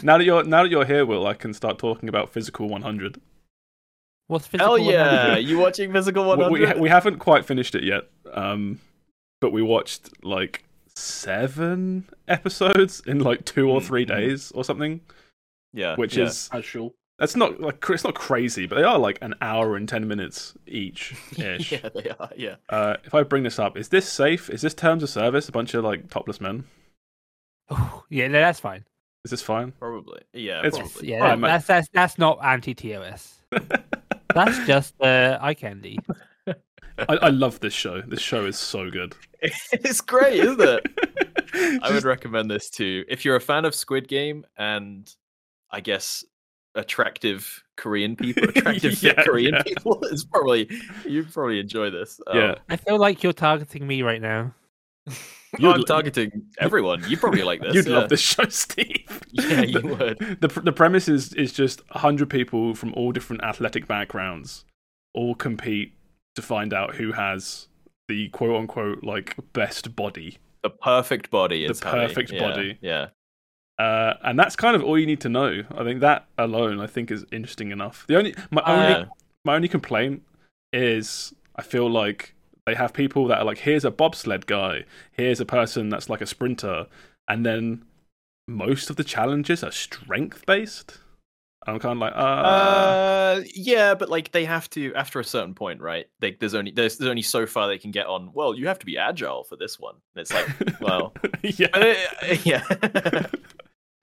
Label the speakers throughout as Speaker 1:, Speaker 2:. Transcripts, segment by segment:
Speaker 1: now that you're now that you're here, Will, I can start talking about Physical 100.
Speaker 2: What's physical?
Speaker 3: Hell yeah!
Speaker 2: 100?
Speaker 3: You watching Physical 100?
Speaker 1: We, we haven't quite finished it yet, um, but we watched like seven episodes in like two or 3
Speaker 3: Mhm.
Speaker 1: days or something,
Speaker 3: yeah,
Speaker 1: which
Speaker 3: yeah.
Speaker 1: is
Speaker 4: Casual.
Speaker 1: that's not like it's not crazy, but they are like an hour and ten minutes each
Speaker 3: yeah, they are. Yeah.
Speaker 1: uh, if I bring this up, is this safe? Is this terms of service? A bunch of like topless men.
Speaker 2: Oh, yeah, no, that's fine.
Speaker 1: Is this fine?
Speaker 3: Probably. Yeah,
Speaker 1: It's-
Speaker 3: probably.
Speaker 2: Yeah,
Speaker 1: Alright,
Speaker 2: that-
Speaker 1: mate.
Speaker 2: that's that's that's not anti TOS. That's just uh, eye candy.
Speaker 1: I, I love this show. This show is so good.
Speaker 3: it's great, isn't it? I would recommend this too. If you're a fan of Squid Game and I guess attractive Korean people, attractive fit
Speaker 1: Yeah,
Speaker 3: Korean
Speaker 1: yeah.
Speaker 3: people, it's probably you'd probably enjoy this. Um,
Speaker 1: yeah,
Speaker 2: I feel like you're targeting me right now.
Speaker 3: Oh, I'm targeting everyone. You probably like this.
Speaker 1: you'd
Speaker 3: yeah.
Speaker 1: love this show, Steve.
Speaker 3: Yeah, you would.
Speaker 1: the The premise is is just hundred people from all different athletic backgrounds all compete to find out who has the quote unquote like best body.
Speaker 3: The perfect body
Speaker 1: The perfect
Speaker 3: yeah,
Speaker 1: body.
Speaker 3: Yeah.
Speaker 1: Uh, and that's kind of all you need to know. I think that alone, I think, is interesting enough. The only my only
Speaker 3: Yeah.
Speaker 1: my only complaint is I feel like they have people that are like, here's a bobsled guy, here's a person that's like a sprinter, and then most of the challenges are strength based. I'm kind of like, uh,
Speaker 3: Uh, yeah, but like they have to after a certain point, right? Like there's only there's, there's only so far they can get on. Well, you have to be agile for this one. And it's like, well,
Speaker 1: yeah,
Speaker 3: uh, yeah.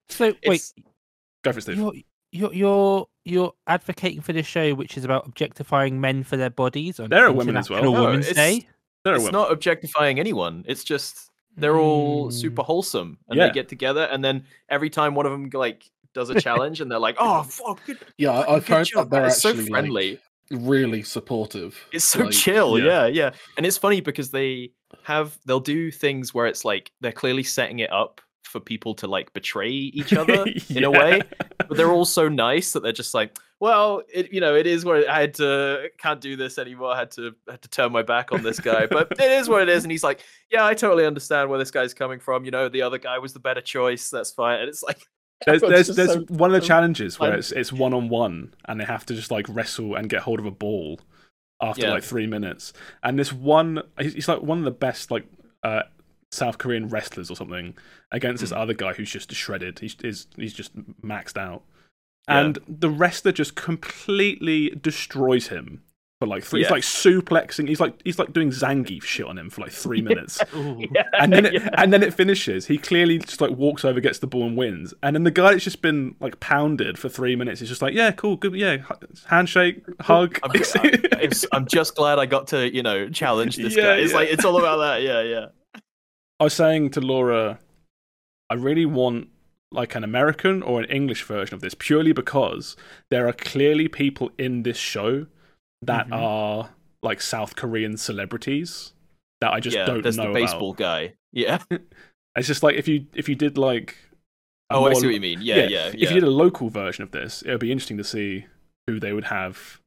Speaker 2: So wait,
Speaker 3: It's-
Speaker 1: go for it, Steve.
Speaker 2: you're you're you're you're advocating for this show, which is about objectifying men for their bodies. On
Speaker 1: There are women as well.
Speaker 3: No,
Speaker 2: Women's
Speaker 3: it's-
Speaker 2: Day.
Speaker 1: There are
Speaker 3: it's
Speaker 1: women.
Speaker 3: not objectifying anyone. It's just they're all
Speaker 2: Mm.
Speaker 3: super wholesome and
Speaker 1: Yeah.
Speaker 3: they get together and then every time one of them like does a challenge and they're like, "Oh, fuck, good,
Speaker 4: Yeah, I-
Speaker 3: fucking
Speaker 4: I've heard that they're
Speaker 3: man." It's so
Speaker 4: actually like,
Speaker 3: friendly.
Speaker 4: really supportive.
Speaker 3: It's so
Speaker 4: Like,
Speaker 3: chill,
Speaker 1: yeah.
Speaker 3: yeah. yeah, And it's funny because they have they'll do things where it's like they're clearly setting it up for people to like betray each other in a way, but they're all so nice that they're just like, well, it you know, it is what it, I had to can't do this anymore. I had to had to turn my back on this guy, but it is what it is. And he's like, yeah, I totally understand where this guy's coming from. You know, the other guy was the better choice. That's fine. And it's like,
Speaker 1: There's there's there's
Speaker 4: so
Speaker 1: one of the challenges where
Speaker 3: I'm-
Speaker 1: it's it's one on one and they have to just like wrestle and get hold of a ball after
Speaker 3: Yeah.
Speaker 1: like three minutes. And this one, he's he's like one of the best like uh, South Korean wrestlers or something against this
Speaker 3: Mm.
Speaker 1: other guy who's just shredded. He's is he's just maxed out,
Speaker 3: Yeah.
Speaker 1: and the wrestler just completely destroys him. For like three, he's like suplexing. He's like he's like doing Zangief shit on him for like three minutes
Speaker 3: yeah,
Speaker 1: and then it,
Speaker 3: yeah.
Speaker 1: and then it finishes. He clearly just like walks over, gets the ball, and wins. And then the guy that's just been like pounded for three minutes is just like, yeah, cool, good, yeah, handshake, hug.
Speaker 3: I'm, I'm, I'm just glad I got to, you know, challenge this
Speaker 1: Yeah,
Speaker 3: guy. It's
Speaker 1: yeah.
Speaker 3: like it's all about that. Yeah, yeah.
Speaker 1: I was saying to Laura, I really want like an American or an English version of this, purely because there are clearly people in this show that
Speaker 2: Mhm.
Speaker 1: are like South Korean celebrities that I just
Speaker 3: yeah,
Speaker 1: don't
Speaker 3: there's
Speaker 1: know There's
Speaker 3: the baseball
Speaker 1: about.
Speaker 3: guy. Yeah.
Speaker 1: It's just like if you if you did like.
Speaker 3: Oh, I see what you mean. Yeah, yeah, yeah.
Speaker 1: If you did a local version of this, it would be interesting to see who they would have.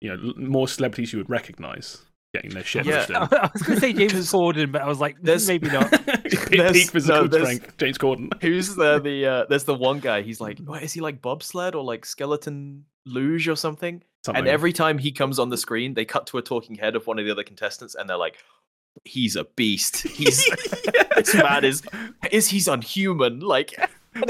Speaker 1: You know, more celebrities you would recognize getting their shit
Speaker 3: Yeah.
Speaker 2: I was going to say James Corden, but I was like,
Speaker 3: There's-
Speaker 2: maybe not.
Speaker 1: peak,
Speaker 3: There's-
Speaker 1: peak physical
Speaker 3: no,
Speaker 1: strength, James Corden.
Speaker 3: Who's the the uh, there's the one guy. He's like, what is he like bobsled or like skeleton luge or something?
Speaker 1: Something.
Speaker 3: And every time he comes on the screen, they cut to a talking head of one of the other contestants, and they're like, "He's a beast. He's this man is is he's unhuman." Like,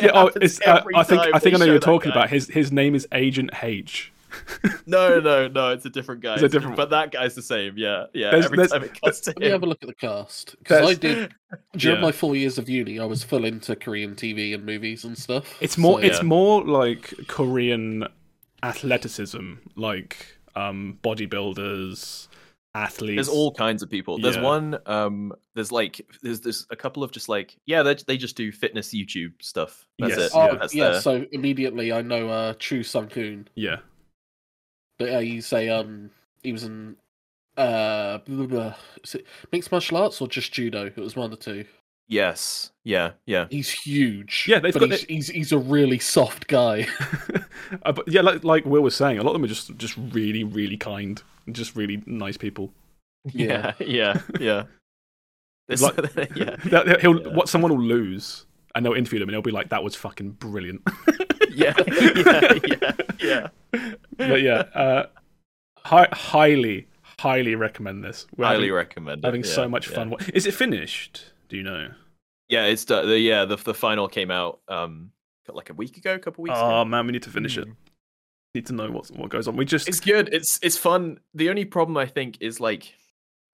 Speaker 1: yeah, oh, it's, uh, I think I think I know you're talking
Speaker 3: guy.
Speaker 1: about. His his name is Agent H.
Speaker 3: No, no, no. It's a different guy.
Speaker 1: It's a different
Speaker 3: but that guy's the same. Yeah, yeah.
Speaker 1: There's-
Speaker 3: every
Speaker 1: there's-
Speaker 3: time it cuts to
Speaker 4: Let me have a look at the cast because I did during
Speaker 1: Yeah.
Speaker 4: my four years of uni. I was full into Korean TV and movies and stuff.
Speaker 1: It's more
Speaker 4: So,
Speaker 1: it's
Speaker 3: yeah.
Speaker 1: more like Korean athleticism, like um bodybuilders, athletes.
Speaker 3: There's all kinds of people. There's
Speaker 1: Yeah.
Speaker 3: one. Um, there's like there's there's a couple of just like yeah, they they just do fitness YouTube stuff. That's
Speaker 1: Yes,
Speaker 3: it.
Speaker 4: Oh
Speaker 1: Yeah.
Speaker 3: That's
Speaker 4: yeah,
Speaker 3: their-
Speaker 4: so immediately I know uh, Chu Sung Hoon.
Speaker 1: yeah.
Speaker 4: But uh, he's a um, he was in uh, blah, blah, blah. Mixed martial arts or just judo? It was one of the two.
Speaker 3: Yes. Yeah. Yeah.
Speaker 4: He's huge.
Speaker 1: Yeah, they've
Speaker 4: but
Speaker 1: got
Speaker 4: he's, he's he's a really soft guy.
Speaker 1: Uh, but yeah, like like Will was saying, a lot of them are just just really really kind, just really nice people.
Speaker 3: Yeah. Yeah. Yeah. This-
Speaker 1: Like-
Speaker 3: yeah.
Speaker 1: That- He'll
Speaker 3: Yeah.
Speaker 1: what someone will lose, and they'll interview them, and they'll be like, "That was fucking brilliant."
Speaker 3: yeah, yeah, yeah, yeah.
Speaker 1: but yeah, uh, hi- highly, highly recommend this. We're
Speaker 3: Highly
Speaker 1: having,
Speaker 3: recommend it.
Speaker 1: having so
Speaker 3: yeah,
Speaker 1: much
Speaker 3: yeah.
Speaker 1: fun. Is it finished? Do you know?
Speaker 3: Yeah, it's done. The, yeah, the the final came out um like a week ago, a couple weeks
Speaker 1: Oh
Speaker 3: ago.
Speaker 1: man, we need to finish it.
Speaker 2: Hmm.
Speaker 1: Need to know what what goes on. We just
Speaker 3: It's good. It's it's fun. The only problem I think is like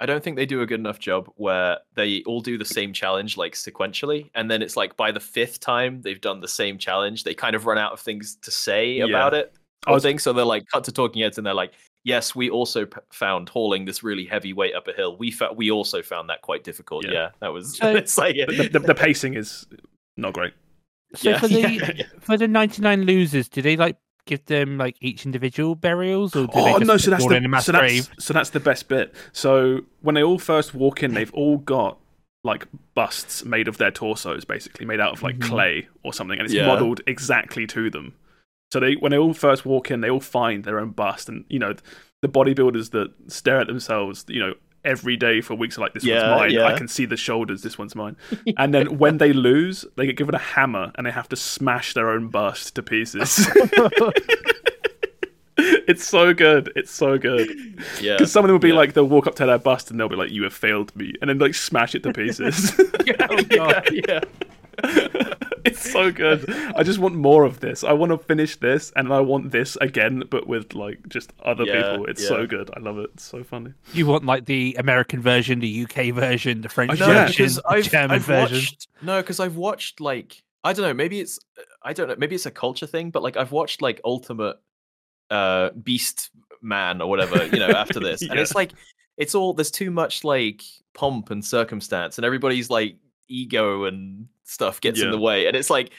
Speaker 3: I don't think they do a good enough job where they all do the same challenge like sequentially, and then it's like by the fifth time they've done the same challenge, they kind of run out of things to say
Speaker 1: Yeah.
Speaker 3: about it.
Speaker 1: I
Speaker 3: I
Speaker 1: was-
Speaker 3: think so. They're like cut to talking heads, and they're like, "Yes, we also p- found hauling this really heavy weight up a hill. We fa- we also found that quite difficult.
Speaker 1: Yeah.
Speaker 3: Yeah, that was.
Speaker 2: So-
Speaker 3: it's like
Speaker 1: the, the, the pacing is not great.
Speaker 2: So
Speaker 3: Yeah,
Speaker 2: for the
Speaker 3: yeah, yeah.
Speaker 2: for the ninety nine losers, do they like give them like each individual burials, or do they
Speaker 1: Oh
Speaker 2: just
Speaker 1: no! So that's
Speaker 2: all in a
Speaker 1: the
Speaker 2: mass
Speaker 1: so that's,
Speaker 2: grave?
Speaker 1: so that's the best bit. So when they all first walk in, they've all got like busts made of their torsos, basically made out of like
Speaker 2: Mhm.
Speaker 1: clay or something, and it's
Speaker 3: Yeah.
Speaker 1: modelled exactly to them. So they when they all first walk in, they all find their own bust, and you know the bodybuilders that stare at themselves, you know. Every day for weeks, like this
Speaker 3: Yeah,
Speaker 1: one's mine. I can see the shoulders. This one's mine. And then when they lose, they get given a hammer and they have to smash their own bust to pieces. it's so good. It's so good.
Speaker 3: yeah.
Speaker 1: Because some of them will be
Speaker 3: Yeah.
Speaker 1: like, they'll walk up to their bust and they'll be like, "You have failed me," and then like smash it to pieces.
Speaker 2: Oh, God.
Speaker 3: yeah.
Speaker 1: it's so good. I just want more of this. I want to finish this, and I want this again, but with like just other
Speaker 3: Yeah,
Speaker 1: people. It's
Speaker 3: yeah.
Speaker 1: so good. I love it. It's so funny.
Speaker 2: You want like the American version, the UK version, the French
Speaker 1: Oh,
Speaker 3: No,
Speaker 2: version, the
Speaker 3: I've,
Speaker 2: German
Speaker 3: I've
Speaker 2: version.
Speaker 3: watched no, because I've watched like I don't know, maybe it's I don't know, maybe it's a culture thing, but like I've watched like Ultimate uh Beast Man or whatever, you know, after this, and it's like it's all there's too much like pomp and circumstance, and everybody's like ego and stuff gets in the way, and it's like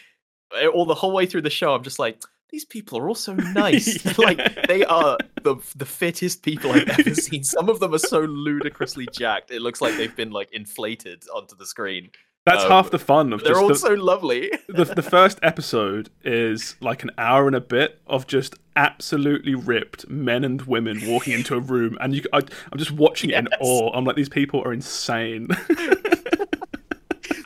Speaker 3: eh, all the whole way through the show, I'm just like. These people are all so nice.
Speaker 1: Yeah.
Speaker 3: like they are the the fittest people I've ever seen. Some of them are so ludicrously jacked. It looks like they've been like inflated onto the screen.
Speaker 1: That's
Speaker 3: Um,
Speaker 1: half the fun of
Speaker 3: They're
Speaker 1: just
Speaker 3: all
Speaker 1: the,
Speaker 3: so lovely.
Speaker 1: the, the first episode is like an hour and a bit of just absolutely ripped men and women walking into a room, and you, I, I'm just watching it in awe. I'm like, these people are insane.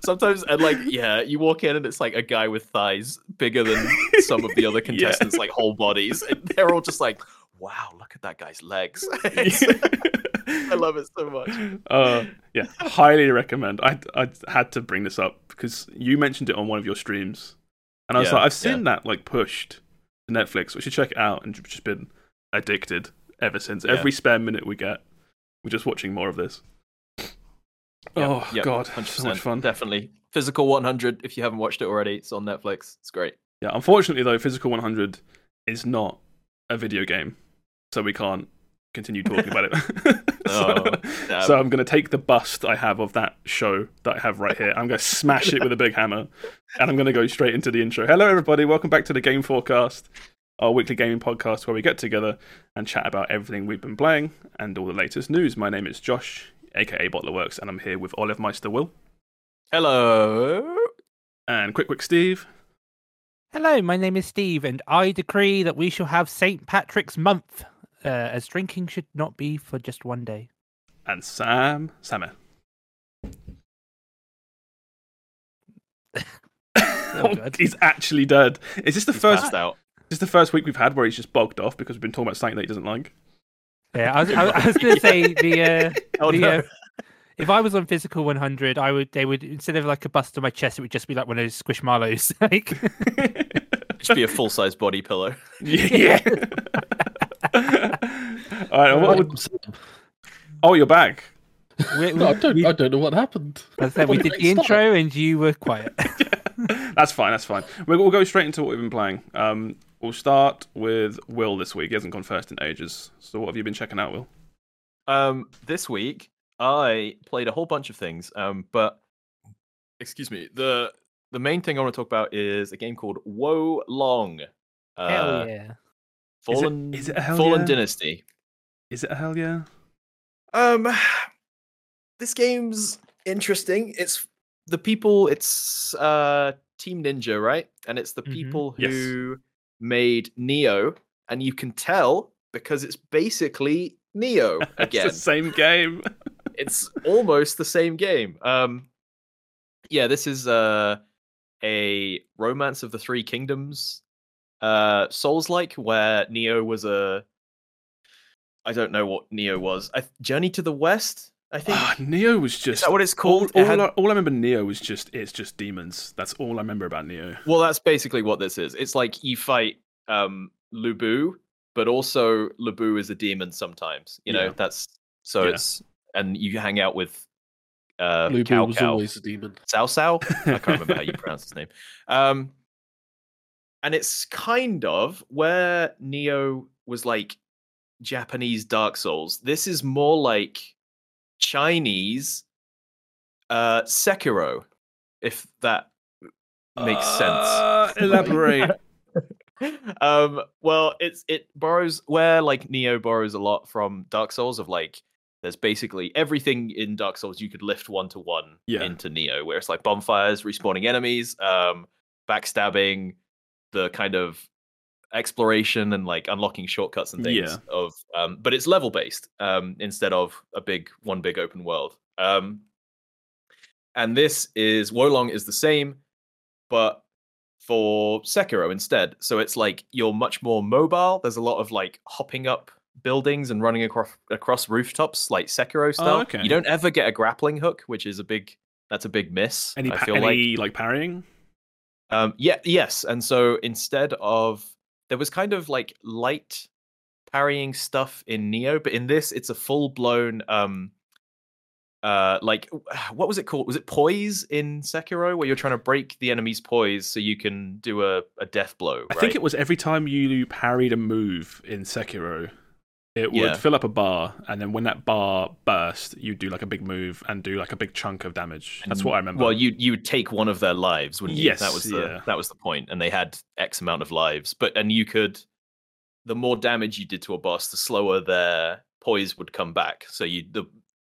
Speaker 3: Sometimes, and like, yeah, you walk in and it's like a guy with thighs bigger than some of the other contestants, like whole bodies. And they're all just like, wow, look at that guy's legs. I love it so much.
Speaker 1: uh, yeah, highly recommend. I I had to bring this up because you mentioned it on one of your streams, and I was
Speaker 3: Yeah,
Speaker 1: like, I've seen that like pushed to Netflix. We should check it out, and just been addicted ever since.
Speaker 3: Yeah.
Speaker 1: Every spare minute we get, we're just watching more of this. Oh
Speaker 3: Yep,
Speaker 1: god,
Speaker 3: 100%,
Speaker 1: so much fun.
Speaker 3: Definitely. Physical 100, if you haven't watched it already, it's on Netflix. It's great.
Speaker 1: Yeah, unfortunately though, Physical 100 is not a video game, so we can't continue talking about it. so,
Speaker 3: Oh,
Speaker 1: so I'm going to take the bust I have of that show that I have right here. I'm going to smash it with a big hammer, and I'm going to go straight into the intro. Hello, everybody. Welcome back to the Game FourCast, our weekly gaming podcast where we get together and chat about everything we've been playing and all the latest news. My name is Josh, aka Bottlerworks, and I'm here with Olive Meister Will
Speaker 3: Hello.
Speaker 1: and Quick Quick Steve.
Speaker 2: Hello, my name is Steve, and I decree that we shall have St. Patrick's Month, uh, as drinking should not be for just one day.
Speaker 1: And Sam Sammer.
Speaker 2: Oh,
Speaker 1: he's actually dead. Is this the
Speaker 3: He's
Speaker 1: first?
Speaker 3: out.
Speaker 1: Is this the first week we've had where he's just bogged off because we've been talking about something that he doesn't like?
Speaker 2: Yeah, I was, I, I was going to say the uh,
Speaker 3: Oh,
Speaker 2: the,
Speaker 3: no.
Speaker 2: uh, if I was on physical 100, I would they would instead of like a bust on my chest, it would just be like one of those squishmallows. like,
Speaker 3: Just be a full size body pillow.
Speaker 1: yeah. All right. What would, oh, you're back.
Speaker 2: we,
Speaker 4: No, I don't.
Speaker 2: we,
Speaker 4: I don't know what happened.
Speaker 2: as I said, we did
Speaker 4: did
Speaker 2: the
Speaker 4: start?
Speaker 2: intro and you were quiet.
Speaker 1: That's fine. That's fine. We'll, we'll go straight into what we've been playing. Um, we'll start with Will this week. He hasn't gone first in ages. So, what have you been checking out, Will?
Speaker 3: Um, this week I played a whole bunch of things. Um, but excuse me, the the main thing I want to talk about is a game called Wo Long. Uh,
Speaker 2: Hell yeah!
Speaker 3: Fallen
Speaker 1: is it a hell
Speaker 3: Fallen
Speaker 1: yeah?
Speaker 3: Dynasty.
Speaker 1: Is it a hell yeah?
Speaker 3: Um, this game's interesting. It's the people. It's uh Team Ninja, right? And it's the
Speaker 2: Mhm.
Speaker 3: people
Speaker 1: Yes.
Speaker 3: who made Nioh, and you can tell because it's basically Nioh again.
Speaker 1: It's the same game.
Speaker 3: it's almost the same game. Um, yeah, this is uh, a Romance of the Three Kingdoms uh Souls like where Nioh was a I don't know what Nioh was. I, Journey to the West, I think.
Speaker 1: Ah, Nioh was just.
Speaker 3: Is
Speaker 1: just
Speaker 3: that what it's
Speaker 1: all,
Speaker 3: called? It
Speaker 1: all,
Speaker 3: had-
Speaker 1: I, all I remember Nioh was just it's just demons. That's all I remember about Nioh.
Speaker 3: Well, that's basically what this is. It's like you fight um Lu Bu, but also Lu Bu is a demon sometimes. You know,
Speaker 1: Yeah.
Speaker 3: that's so
Speaker 1: Yeah.
Speaker 3: it's and you hang out with uh
Speaker 4: Lu Bu
Speaker 3: Cao
Speaker 4: was
Speaker 3: Cao.
Speaker 4: always a demon.
Speaker 3: Cao Cao. I can't remember how you pronounce his name. Um, and it's kind of where Nioh was like Japanese Dark Souls. This is more like Chinese uh, Sekiro, if that makes sense.
Speaker 1: Uh, elaborate.
Speaker 3: um well it's it borrows where like Nioh borrows a lot from dark souls of like there's basically everything in dark souls you could lift one to one into Nioh where it's like bonfires respawning enemies um backstabbing the kind of exploration and like unlocking shortcuts and things
Speaker 1: Yeah.
Speaker 3: of um but it's level based um instead of a big one big open world um and this is Wo Long is the same but for Sekiro instead. So it's like you're much more mobile. There's a lot of like hopping up buildings and running across across rooftops like Sekiro style.
Speaker 1: Oh, okay.
Speaker 3: You don't ever get a grappling hook, which is a big that's a big miss.
Speaker 1: Any,
Speaker 3: I feel like
Speaker 1: any like parrying?
Speaker 3: um yeah, yes. And so instead of there was kind of like light parrying stuff in Nioh, but in this it's a full blown um uh like what was it called? Was it poise in Sekiro where you're trying to break the enemy's poise so you can do a, a death blow,
Speaker 1: I think it was every time you parried a move in Sekiro, it would
Speaker 3: Yeah.
Speaker 1: fill up a bar, and then when that bar burst, you'd do like a big move and do like a big chunk of damage. That's what I remember.
Speaker 3: Well, you you would take one of their lives, wouldn't you?
Speaker 1: Yes,
Speaker 3: that was the
Speaker 1: yeah.
Speaker 3: that was the point, and they had X amount of lives. But and you could, the more damage you did to a boss, the slower their poise would come back. So you the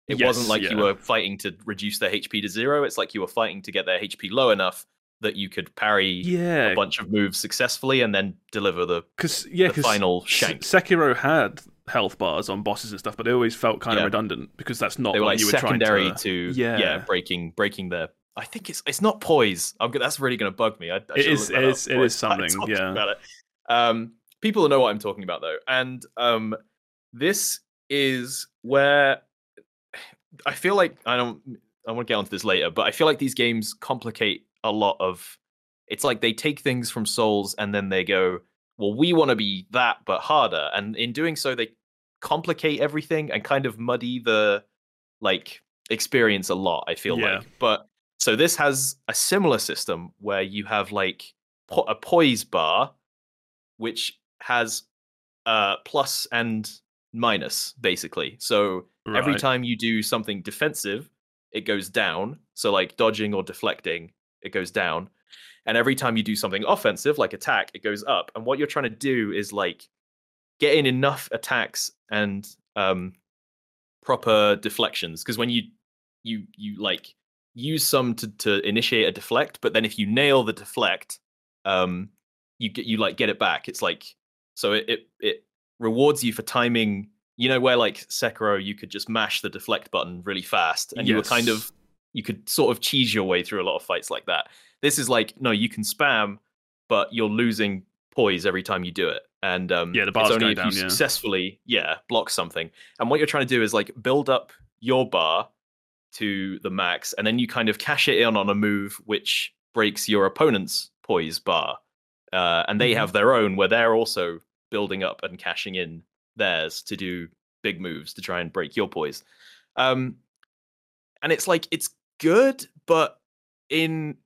Speaker 3: it wasn't
Speaker 1: Yes,
Speaker 3: like you were fighting to reduce their HP to zero. It's like you were fighting to get their HP low enough that you could parry
Speaker 1: yeah,
Speaker 3: a bunch of moves successfully and then deliver the
Speaker 1: because yeah,
Speaker 3: the
Speaker 1: 'cause
Speaker 3: final shank.
Speaker 1: Sekiro had health bars on bosses and stuff, but they always felt kind
Speaker 3: Yeah.
Speaker 1: of redundant because that's not
Speaker 3: they were like
Speaker 1: you were trying
Speaker 3: to,
Speaker 1: to.
Speaker 3: yeah.
Speaker 1: yeah,
Speaker 3: breaking breaking their I think it's it's not poise. I'm that's really going to bug me. I, I
Speaker 1: It is- it is- it
Speaker 3: before I
Speaker 1: something, yeah.
Speaker 3: About it. Um, people know what I'm talking about though, and um, this is where I feel like I don't. I want to get onto this later, but I feel like these games complicate a lot of. It's like they take things from Souls and then they go, "Well, we want to be that, but harder," and in doing so, they complicate everything and kind of muddy the like experience a lot. I feel
Speaker 1: Yeah.
Speaker 3: like, but so this has a similar system where you have like po- a poise bar, which has uh plus and minus basically. So every time you do something defensive, it goes down. So like dodging or deflecting, it goes down. And every time you do something offensive, like attack, it goes up. And what you're trying to do is like get in enough attacks and um proper deflections. Because when you you you like use some to, to initiate a deflect, but then if you nail the deflect, um you get you like get it back. It's like so it it, it rewards you for timing you know where like Sekiro you could just mash the deflect button really fast and you were kind of you could sort of cheese your way through a lot of fights like that. This is like no, you can spam, but you're losing poise every time you do it. And um,
Speaker 1: Yeah, the
Speaker 3: it's
Speaker 1: bar's
Speaker 3: only
Speaker 1: going
Speaker 3: if
Speaker 1: down,
Speaker 3: you
Speaker 1: yeah.
Speaker 3: successfully yeah block something. And what you're trying to do is like build up your bar to the max, and then you kind of cash it in on a move which breaks your opponent's poise bar. Uh, and they
Speaker 1: Mhm.
Speaker 3: have their own where they're also building up and cashing in theirs to do big moves to try and break your poise. Um, and it's like it's good, but in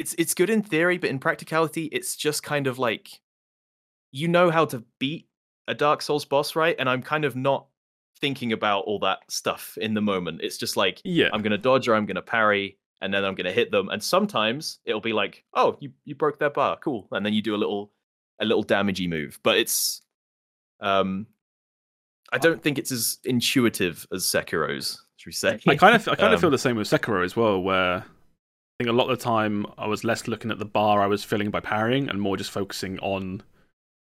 Speaker 3: it's it's good in theory, but in practicality, it's just kind of like you know how to beat a Dark Souls boss, right? And I'm kind of not thinking about all that stuff in the moment. It's just like
Speaker 1: Yeah,
Speaker 3: I'm gonna dodge or I'm gonna parry, and then I'm gonna hit them. And sometimes it'll be like, oh, you you broke their bar, cool. And then you do a little a little damagey move. But it's um I don't think it's as intuitive as Sekiro's, should we say?
Speaker 1: I kind of I kind of
Speaker 3: Um,
Speaker 1: feel the same with Sekiro as well, where I think a lot of the time I was less looking at the bar I was filling by parrying and more just focusing on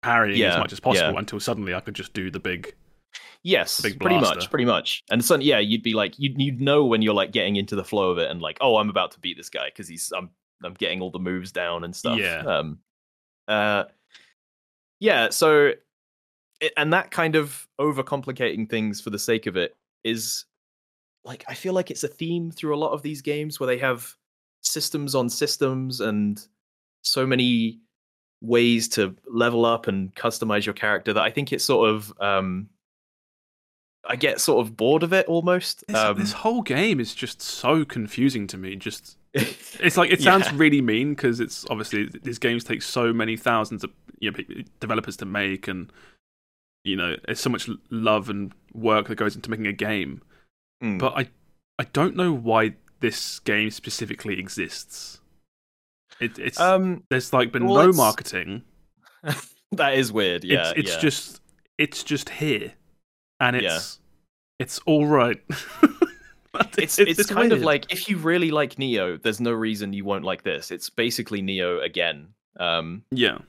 Speaker 1: parrying as much as possible
Speaker 3: yeah.
Speaker 1: until suddenly I could just do the big.
Speaker 3: Yes,
Speaker 1: Big
Speaker 3: pretty
Speaker 1: blaster.
Speaker 3: much, pretty much. And so yeah, you'd be like, you'd you'd know when you're like getting into the flow of it, and like, oh, I'm about to beat this guy because he's I'm I'm getting all the moves down and stuff.
Speaker 1: Yeah.
Speaker 3: Um, uh, yeah, so it, and that kind of overcomplicating things for the sake of it is like I feel like it's a theme through a lot of these games where they have systems on systems and so many ways to level up and customize your character that I think it's sort of um I get sort of bored of it almost.
Speaker 1: This,
Speaker 3: um,
Speaker 1: this whole game is just so confusing to me. Just it's like it sounds
Speaker 3: Yeah.
Speaker 1: really mean because it's obviously these games take so many thousands of you know, developers to make, and you know, there's so much love and work that goes into making a game.
Speaker 3: mm.
Speaker 1: But I I don't know why this game specifically exists. It, it's
Speaker 3: um
Speaker 1: there's like been
Speaker 3: well,
Speaker 1: no
Speaker 3: it's-
Speaker 1: marketing.
Speaker 3: that is weird. Yeah,
Speaker 1: it's it's
Speaker 3: yeah.
Speaker 1: just it's just here, and
Speaker 3: Yeah.
Speaker 1: it's it's all right.
Speaker 3: it's it's, kind of like if you really like Nioh, there's no reason you won't like this. It's basically Nioh again, um,
Speaker 1: yeah.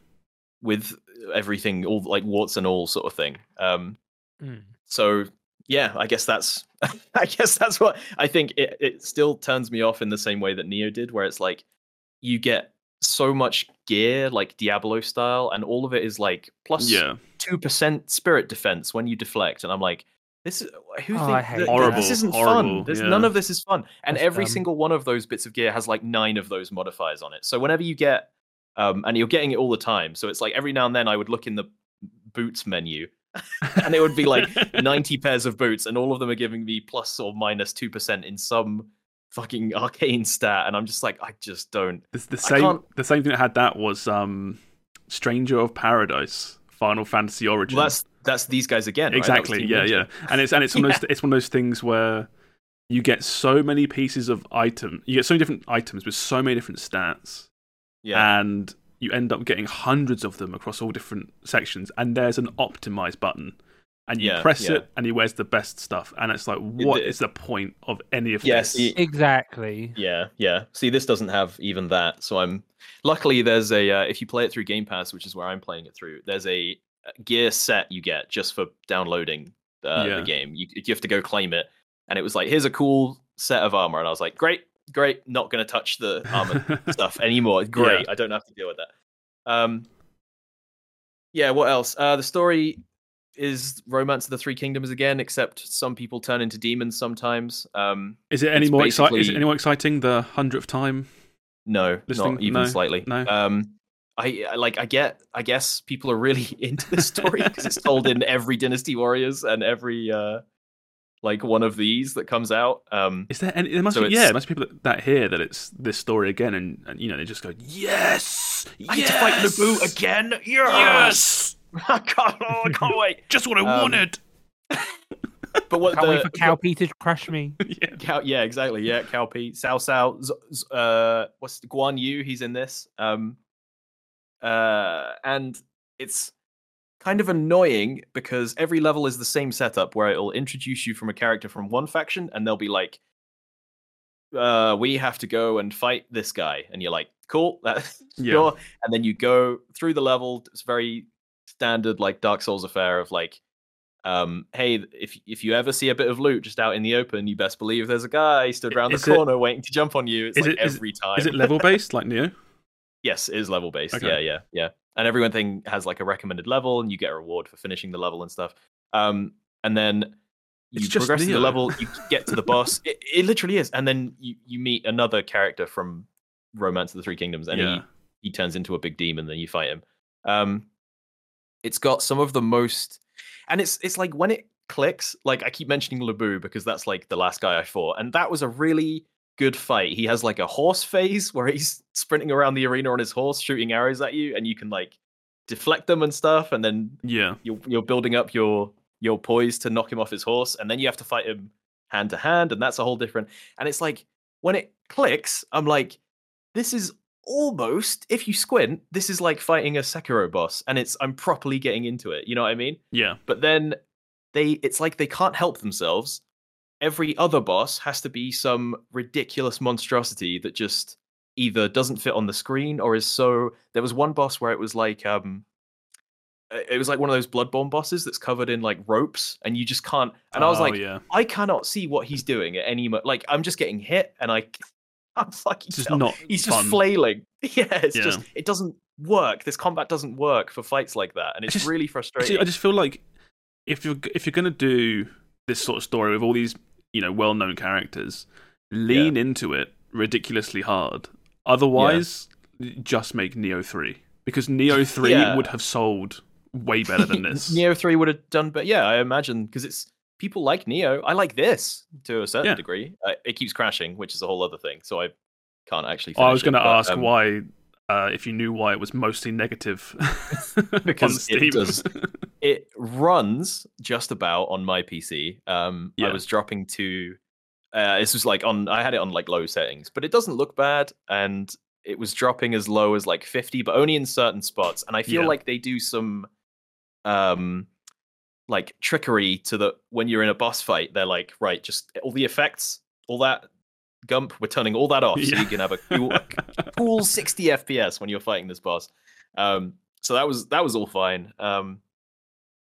Speaker 3: with everything all like warts and all sort of thing. Um,
Speaker 2: Mm.
Speaker 3: so yeah, I guess that's I guess that's what I think. It it still turns me off in the same way that Nioh did, where it's like you get so much gear like Diablo style, and all of it is like plus
Speaker 1: Yeah.
Speaker 3: two percent spirit defense when you deflect, and I'm like, this is who
Speaker 2: Oh,
Speaker 3: think
Speaker 2: I hate
Speaker 3: that-
Speaker 1: Horrible,
Speaker 3: this isn't
Speaker 1: horrible,
Speaker 3: fun. This,
Speaker 1: yeah.
Speaker 3: None of this is fun, and
Speaker 2: That's
Speaker 3: every
Speaker 2: dumb.
Speaker 3: single one of those bits of gear has like nine of those modifiers on it. So whenever you get, um, and you're getting it all the time, so it's like every now and then I would look in the boots menu, and it would be like 90 pairs of boots, and all of them are giving me plus or minus minus two percent in some fucking arcane stat, and I'm just like, I just don't.
Speaker 1: The, the same the same thing that had that was um Stranger of Paradise, Final Fantasy Origin.
Speaker 3: Well, that's that's these guys again. right?
Speaker 1: Exactly,
Speaker 3: Team
Speaker 1: yeah,
Speaker 3: Ninja.
Speaker 1: yeah. And it's and it's one of those it's one of those things where you get so many pieces of item, you get so many different items with so many different stats,
Speaker 3: yeah.
Speaker 1: and you end up getting hundreds of them across all different sections. And there's an optimize button, and you
Speaker 3: Yeah,
Speaker 1: press
Speaker 3: yeah.
Speaker 1: it, and he wears the best stuff. And it's like, what is
Speaker 3: the-
Speaker 1: the point of any of
Speaker 3: Yeah,
Speaker 1: this?
Speaker 3: see-
Speaker 2: Exactly.
Speaker 3: Yeah, yeah. See, this doesn't have even that. So I'm luckily there's a uh, if you play it through Game Pass, which is where I'm playing it through. There's a uh, gear set you get just for downloading uh,
Speaker 1: Yeah.
Speaker 3: the game. You you have to go claim it, and it was like here's a cool set of armor, and I was like, great, great. Not gonna touch the armor stuff anymore. Great, I don't have to deal with that. Um, yeah. What else? Uh, the story is Romance of the Three Kingdoms again, except some people turn into demons sometimes. Um,
Speaker 1: Is it any more exciting? Is it any more exciting the hundredth time?
Speaker 3: No,
Speaker 1: Listening-
Speaker 3: not even
Speaker 1: no,
Speaker 3: slightly.
Speaker 1: no.
Speaker 3: Um, I I- like. I get. I guess people are really into this story because it's told in every Dynasty Warriors and every uh, like one of these that comes out. Um,
Speaker 1: Is there any? There must
Speaker 3: So
Speaker 1: be. Yeah, there must be people that, that hear that it's this story again, and, and you know they just go, "Yes,
Speaker 3: I
Speaker 1: yes,
Speaker 3: get to fight Naboo again.
Speaker 1: Yes,
Speaker 3: I can't, oh, I can't wait.
Speaker 1: just what I
Speaker 3: Um,
Speaker 1: wanted."
Speaker 3: But what
Speaker 2: Can't
Speaker 3: the
Speaker 2: wait for Cal Peter to crush me.
Speaker 1: yeah.
Speaker 3: Cow, yeah, exactly. Yeah, Cal P, Sao Sao, Z- Z- uh, what's the, Guan Yu? He's in this. Um, uh, and it's kind of annoying because every level is the same setup where it'll introduce you from a character from one faction, and they'll be like, uh, "We have to go and fight this guy," and you're like, "Cool, that's
Speaker 1: Yeah.
Speaker 3: sure." And then you go through the level. It's very standard, like Dark Souls affair of like um, hey, if if you ever see a bit of loot just out in the open, you best believe there's a guy stood around
Speaker 1: Is
Speaker 3: the
Speaker 1: it-
Speaker 3: corner waiting to jump on you. It's
Speaker 1: is
Speaker 3: like
Speaker 1: it- is-
Speaker 3: every time.
Speaker 1: Is it level based like Nioh?
Speaker 3: yes, it is level based.
Speaker 1: Okay.
Speaker 3: Yeah, yeah, yeah. And everyone thing has like a recommended level, and you get a reward for finishing the level and stuff. Um, and then you
Speaker 1: It's
Speaker 3: progress to the level, you get to the boss. It, it literally is, and then you you meet another character from Romance of the Three Kingdoms, and
Speaker 1: Yeah.
Speaker 3: he he turns into a big demon. Then you fight him. Um, it's got some of the most, and it's it's like when it clicks. Like I keep mentioning Labu because that's like the last guy I fought, and that was a really good fight. He has like a horse phase where he's sprinting around the arena on his horse, shooting arrows at you, and you can like deflect them and stuff, and then
Speaker 1: Yeah,
Speaker 3: you're you're building up your your poise to knock him off his horse, and then you have to fight him hand to hand, and that's a whole different. And it's like when it clicks, I'm like, this is almost, if you squint, this is like fighting a Sekiro boss, and it's I'm properly getting into it. You know what I mean?
Speaker 1: yeah,
Speaker 3: But then they, it's like they can't help themselves. Every other boss has to be some ridiculous monstrosity that just either doesn't fit on the screen or is so. There was one boss where it was like um it was like one of those bloodborne bosses that's covered in like ropes and you just can't and i was
Speaker 1: Oh,
Speaker 3: like
Speaker 1: yeah,
Speaker 3: i cannot see what he's doing at any mo- like i'm just getting hit and i i'm fucking
Speaker 1: it's just
Speaker 3: tell-
Speaker 1: not.
Speaker 3: he's
Speaker 1: fun.
Speaker 3: just flailing yeah it's
Speaker 1: Yeah.
Speaker 3: just it doesn't work. This combat doesn't work for fights like that, and it's
Speaker 1: just-
Speaker 3: really frustrating.
Speaker 1: I just feel like if you're if you're gonna do this sort of story with all these you know well known characters, lean into it ridiculously hard. Otherwise, just make Nioh three because Nioh three
Speaker 3: Yeah.
Speaker 1: would have sold way better than this.
Speaker 3: Nioh three would have done, but yeah, I imagine because it's people like Nioh. I like this to a certain
Speaker 1: Yeah.
Speaker 3: degree. Uh, it keeps crashing, which is a whole other thing. So I can't actually.
Speaker 1: I was
Speaker 3: going to
Speaker 1: to ask why, uh, if you knew why it was mostly negative
Speaker 3: Because it does. it runs just about on my PC. Um, I was dropping to. Uh, this was like on. I had it on like low settings, but it doesn't look bad, and it was dropping as low as like fifty, but only in certain spots. And I feel
Speaker 1: Yeah.
Speaker 3: like they do some, um, like trickery to the when you're in a boss fight. They're like, right, just all the effects, all that gump, we're turning all that off, so you can have a cool, cool 60 FPS when you're fighting this boss. Um, so that was that was all fine. Um,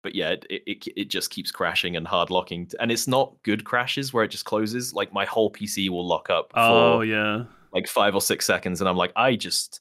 Speaker 3: but yeah, it, it it just keeps crashing and hard locking, and it's not good crashes where it just closes. Like my whole PC will lock up
Speaker 1: oh yeah,
Speaker 3: like five or six seconds, and I'm like, I just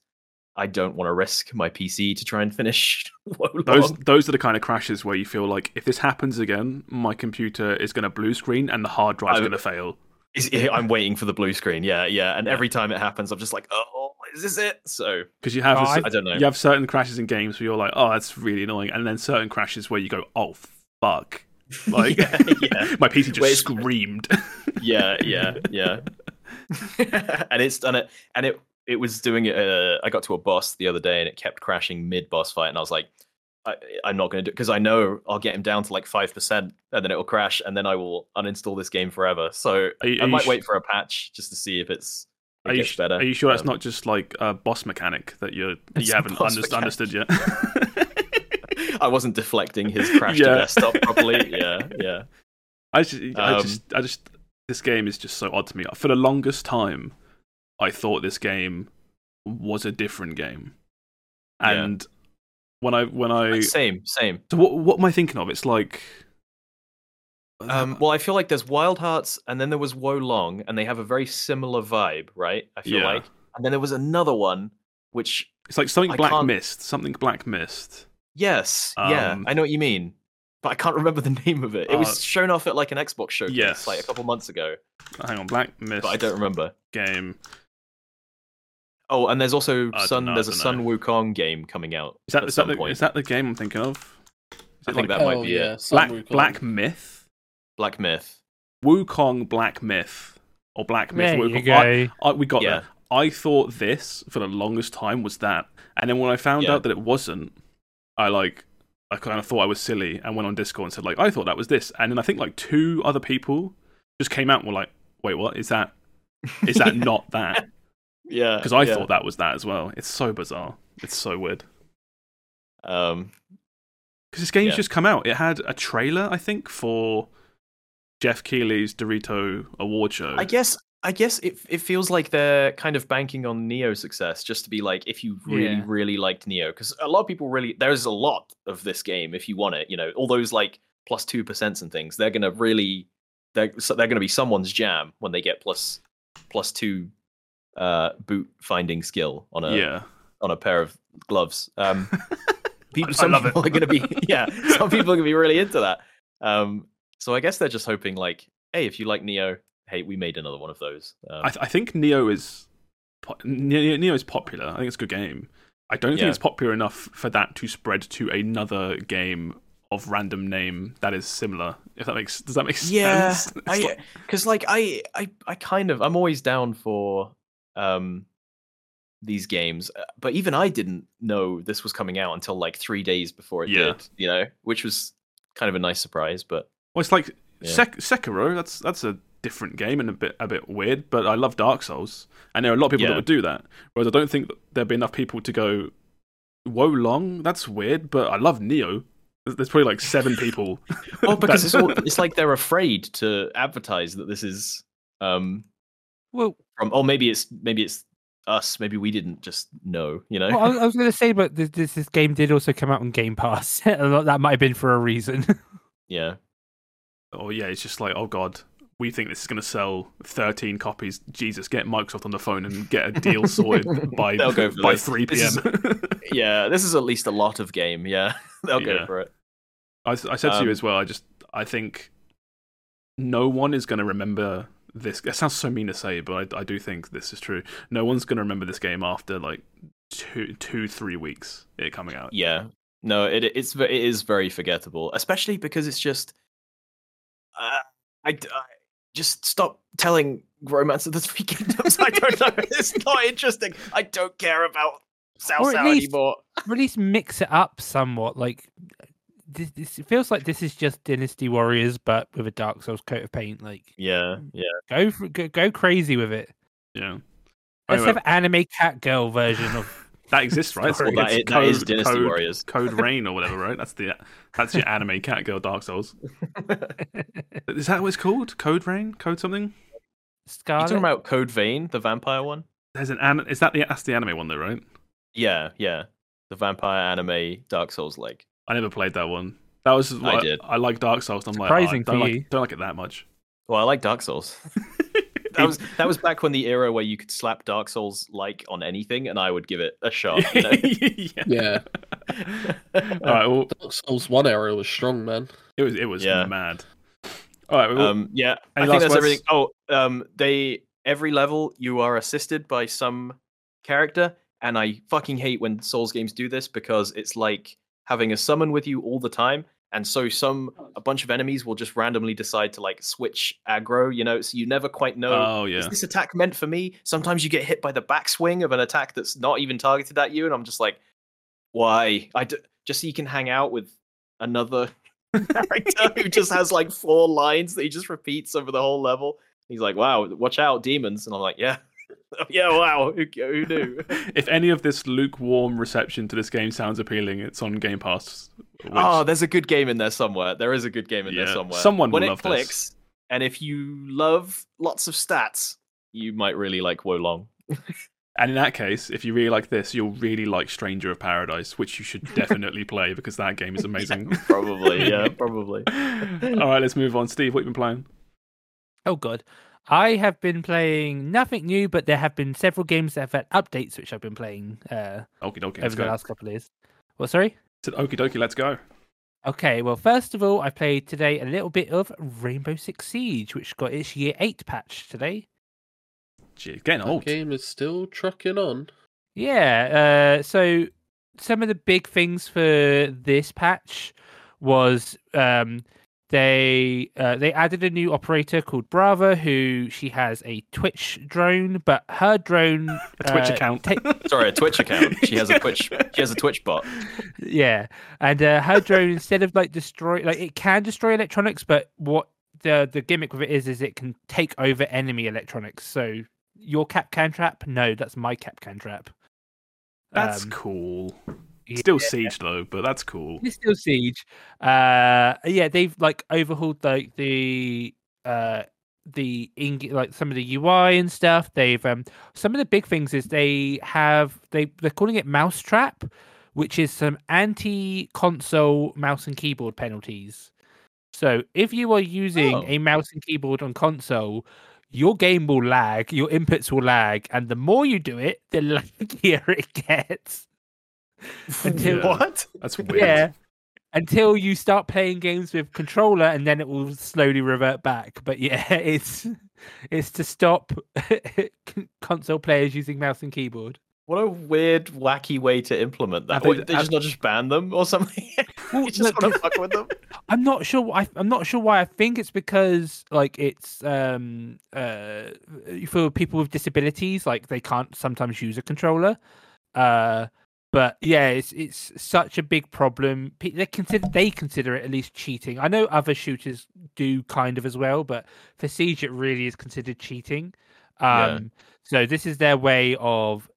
Speaker 3: I don't want to risk my PC to try and finish.
Speaker 1: Those those are the kind of crashes where you feel like if this happens again, my computer is going to blue screen and the hard drive
Speaker 3: is
Speaker 1: going to fail.
Speaker 3: Is- I'm waiting for the blue screen. Yeah, yeah. And every time it happens, I'm just like, oh, is this it? So
Speaker 1: Because you have
Speaker 2: Oh,
Speaker 1: a cer-
Speaker 3: I don't know.
Speaker 1: you have certain crashes in games where you're like, oh, that's really annoying, and then certain crashes where you go, oh fuck, like
Speaker 3: yeah, yeah.
Speaker 1: my PC just
Speaker 3: Wait,
Speaker 1: screamed.
Speaker 3: yeah, yeah, yeah. and it's done it, and it it was doing it. Uh, I got to a boss the other day, and it kept crashing mid boss fight, and I was like, I, I'm not going to do because I know I'll get him down to like five percent, and then it will crash, and then I will uninstall this game forever. So
Speaker 1: you-
Speaker 3: I might
Speaker 1: sh-
Speaker 3: wait for a patch just to see if it's it
Speaker 1: Are you,
Speaker 3: better.
Speaker 1: are you sure that's
Speaker 3: Um,
Speaker 1: not just like a boss mechanic that you're you haven't underst- understood yet?
Speaker 3: I wasn't deflecting his crash
Speaker 1: Yeah.
Speaker 3: to desktop properly. Yeah, yeah.
Speaker 1: I just, I
Speaker 3: Um,
Speaker 1: just, I just, this game is just so odd to me. For the longest time, I thought this game was a different game,
Speaker 3: Yeah.
Speaker 1: When I, when I,
Speaker 3: Same, same.
Speaker 1: so what, what am I thinking of? It's like,
Speaker 3: Um, well, I feel like there's Wild Hearts, and then there was Wo Long, and they have a very similar vibe, right? I feel
Speaker 1: Yeah.
Speaker 3: like, and then there was another one, which
Speaker 1: it's like something
Speaker 3: I
Speaker 1: Black
Speaker 3: can't-
Speaker 1: Mist, something Black Mist.
Speaker 3: yes, yeah,
Speaker 1: Um,
Speaker 3: I know what you mean, but I can't remember the name of it. It
Speaker 1: Uh,
Speaker 3: was shown off at like an Xbox showcase,
Speaker 1: Yes.
Speaker 3: like a couple months ago,
Speaker 1: Hang on, Black Mist.
Speaker 3: but I don't remember.
Speaker 1: game.
Speaker 3: Oh, and there's also
Speaker 1: I
Speaker 3: Sun.
Speaker 1: know,
Speaker 3: there's a
Speaker 1: don't
Speaker 3: Sun
Speaker 1: know.
Speaker 3: Wukong game coming out.
Speaker 1: Is that
Speaker 3: at
Speaker 1: is that, the,
Speaker 3: point.
Speaker 1: is that the game I'm thinking of? Is
Speaker 3: I
Speaker 1: it
Speaker 3: think
Speaker 1: like
Speaker 3: that might
Speaker 4: oh
Speaker 3: be
Speaker 4: yeah,
Speaker 3: it.
Speaker 4: Sun
Speaker 1: Black
Speaker 4: Wukong.
Speaker 1: Black Myth,
Speaker 3: Black Myth.
Speaker 1: Wukong Black Myth, or Black Myth.
Speaker 2: There you go.
Speaker 1: I, I, we got
Speaker 3: Yeah.
Speaker 1: there. I thought this for the longest time was that, and then when I found
Speaker 3: Yeah.
Speaker 1: out that it wasn't, I like I kind of thought I was silly and went on Discord and said like I thought that was this, and then I think like two other people just came out and were like, wait, what is that? Is that not that?
Speaker 3: Yeah,
Speaker 1: Because I
Speaker 3: yeah.
Speaker 1: thought that was that as well. It's so bizarre. It's so weird.
Speaker 3: Um,
Speaker 1: Because this game's
Speaker 3: Yeah.
Speaker 1: just come out. It had a trailer, I think, for Jeff Keighley's Dorito Award show.
Speaker 3: I guess I guess it it feels like they're kind of banking on Nioh success just to be like if you really
Speaker 2: Yeah.
Speaker 3: really liked Nioh because a lot of people really there's a lot of this game if you want it you know all those like plus two percents and things they're gonna really they're so they're gonna be someone's jam when they get plus plus two uh boot finding skill on a
Speaker 1: yeah.
Speaker 3: on a pair of gloves um people some
Speaker 1: love it.
Speaker 3: people are gonna be yeah some people are gonna be really into that um so I guess they're just hoping like hey if you like Nioh hey we made another one of those um,
Speaker 1: I, th- I think Nioh is po- Nioh, is popular. I think it's a good game. I don't think
Speaker 3: Yeah.
Speaker 1: it's popular enough for that to spread to another game of random name that is similar. If that makes does that make
Speaker 3: Yeah,
Speaker 1: sense? Yeah,
Speaker 3: I
Speaker 1: like-
Speaker 3: because like I I I kind of I'm always down for um these games, uh, but even I didn't know this was coming out until like three days before it
Speaker 1: Yeah.
Speaker 3: did. You know, which was kind of a nice surprise. But
Speaker 1: well, it's like
Speaker 3: Yeah.
Speaker 1: Sek- Sekiro. That's that's a different game and a bit a bit weird. But I love Dark Souls, and there are a lot of people that would do that. Whereas I don't think there'd be enough people to go. Wo Long, that's weird, but I love Nioh. There's there's probably like seven people.
Speaker 3: well, because it's all it's like they're afraid to advertise that this is um
Speaker 2: Well,
Speaker 3: from. Oh, maybe it's maybe it's us. Maybe we didn't just know. You know.
Speaker 2: well, I, was- was going to say, but this, this this game did also come out on Game Pass. that might have been for a reason.
Speaker 3: yeah.
Speaker 1: oh yeah, it's just like oh god, we think this is going to sell 13 copies. Jesus, get Microsoft on the phone and get a deal sorted by
Speaker 3: They'll go
Speaker 1: by
Speaker 3: this.
Speaker 1: 3
Speaker 3: This
Speaker 1: p.m.
Speaker 3: is- yeah, this is at least a lot of game. Yeah, they'll
Speaker 1: Yeah.
Speaker 3: go for it.
Speaker 1: I, I said to
Speaker 3: Um,
Speaker 1: you as well. I just I think no one is going to remember this. It sounds so mean to say, but I, I do think this is true. No one's going to remember this game after like two, two, three weeks it coming out.
Speaker 3: Yeah, no, it it's it is very forgettable, especially because it's just, uh, I, d- I- just stop telling Romance of the Three Kingdoms. I don't know. It's not interesting. I don't care about South
Speaker 2: Or at
Speaker 3: South
Speaker 2: least-
Speaker 3: anymore.
Speaker 2: Or at least mix it up somewhat. Like this, this it feels like this is just Dynasty Warriors, but with a Dark Souls coat of paint. Like
Speaker 3: Yeah, mm, yeah.
Speaker 2: go for, go, go crazy with it.
Speaker 1: Yeah,
Speaker 2: Let's
Speaker 1: Anyway,
Speaker 2: have anime cat girl version of.
Speaker 1: that exists, right?
Speaker 2: Sorry.
Speaker 3: Well, that,
Speaker 1: It's
Speaker 3: is, that is
Speaker 1: Code-
Speaker 3: Dynasty
Speaker 1: Code-
Speaker 3: Warriors.
Speaker 1: Code Rain or whatever, right? That's the that's your anime cat girl Dark Souls. Is that what it's called? Code Rain? Code something?
Speaker 3: You talking about Code Vein, the vampire one?
Speaker 1: There's an an- is that the that's the anime one though, right?
Speaker 3: Yeah, yeah. The vampire anime Dark Souls like.
Speaker 1: I never played that one. That was
Speaker 3: I did.
Speaker 1: I like Dark Souls. I'm like, oh, I
Speaker 2: Surprising
Speaker 1: don't
Speaker 2: for
Speaker 1: like don't like it that much.
Speaker 3: Well, I like Dark Souls. that was that was back when the era where you could slap Dark Souls like on anything, and I would give it a shot. You know?
Speaker 1: yeah.
Speaker 4: Yeah.
Speaker 1: All right. Well,
Speaker 4: Dark Souls one era was strong, man.
Speaker 1: it was it was
Speaker 3: Yeah.
Speaker 1: mad. All right. Well,
Speaker 3: um, yeah, I
Speaker 1: Any
Speaker 3: think
Speaker 1: last
Speaker 3: that's
Speaker 1: words?
Speaker 3: everything. Oh, um, they every level you are assisted by some character, and I fucking hate when Souls games do this because it's like having a summon with you all the time, and so some a bunch of enemies will just randomly decide to like switch aggro. You know, so you never quite know.
Speaker 1: oh yeah.
Speaker 3: Is this attack meant for me? Sometimes you get hit by the backswing of an attack that's not even targeted at you, and I'm just like, why? I d- just so you can hang out with another character who just has like four lines that he just repeats over the whole level. He's like, wow, watch out, demons, and I'm like, yeah, yeah, wow, who, who knew?
Speaker 1: if any of this lukewarm reception to this game sounds appealing, it's on Game Pass. Which,
Speaker 3: Oh, there's a good game in there somewhere. There is a good game in there somewhere.
Speaker 1: someone
Speaker 3: when
Speaker 1: will
Speaker 3: it
Speaker 1: love this.
Speaker 3: clicks, and if you love lots of stats, you might really like Wo Long.
Speaker 1: and in that case, if you really like this, you'll really like Stranger of Paradise, which you should definitely play because that game is amazing.
Speaker 3: Probably, yeah, probably.
Speaker 1: All right, let's move on. Steve, what have you been playing?
Speaker 2: Oh god. I have been playing nothing new, but there have been several games that have had updates which I've been playing uh,
Speaker 1: Okie dokie,
Speaker 2: over the
Speaker 1: go.
Speaker 2: last couple of years. What? Sorry.
Speaker 1: Said okie dokie, let's go.
Speaker 2: Okay, well, first of all, I played today a little bit of Rainbow Six Siege, which got its year eight patch today.
Speaker 1: Gee, getting
Speaker 4: That
Speaker 1: old.
Speaker 4: game is still trucking on.
Speaker 2: Yeah, uh, so some of the big things for this patch was um, they uh, they added a new operator called Brava, who she has a Twitch drone, but her drone
Speaker 1: A Twitch
Speaker 2: uh,
Speaker 1: account.
Speaker 2: ta-
Speaker 3: Sorry, a Twitch account. She has a Twitch. She has a Twitch bot.
Speaker 2: yeah, and uh, her drone instead of like destroy, like it can destroy electronics, but what the the gimmick with it is, is it can take over enemy electronics. So your Kapkan trap, no, that's my Kapkan trap.
Speaker 1: That's
Speaker 2: Um,
Speaker 1: cool.
Speaker 2: Yeah.
Speaker 1: Still siege though, but that's cool.
Speaker 2: It's still Siege. Uh, yeah, they've like overhauled like the uh the ing like some of the UI and stuff. They've um some of the big things is they have they they're calling it Mousetrap, which is some anti-console mouse and keyboard penalties. So if you are using
Speaker 3: Oh.
Speaker 2: a mouse and keyboard on console, your game will lag, your inputs will lag, and the more you do it, the laggier it gets. Until
Speaker 1: Yeah.
Speaker 3: What?
Speaker 1: That's weird.
Speaker 2: yeah. Until you start playing games with controller and then it will slowly revert back. But yeah, it's it's to stop console players using mouse and keyboard.
Speaker 3: What a weird, wacky way to implement that.
Speaker 1: Have they-
Speaker 3: What, they
Speaker 1: have-
Speaker 3: just not just ban them or something.
Speaker 2: Well,
Speaker 3: you just want to fuck with them.
Speaker 2: I'm not sure. Why, I'm not sure why. I think it's because like it's um uh for people with disabilities, like they can't sometimes use a controller. Uh, but yeah, it's it's such a big problem. Pe- They consider they consider it at least cheating. I know other shooters do kind of as well, but for Siege it really is considered cheating.
Speaker 3: Yeah.
Speaker 2: Um, so this is their way of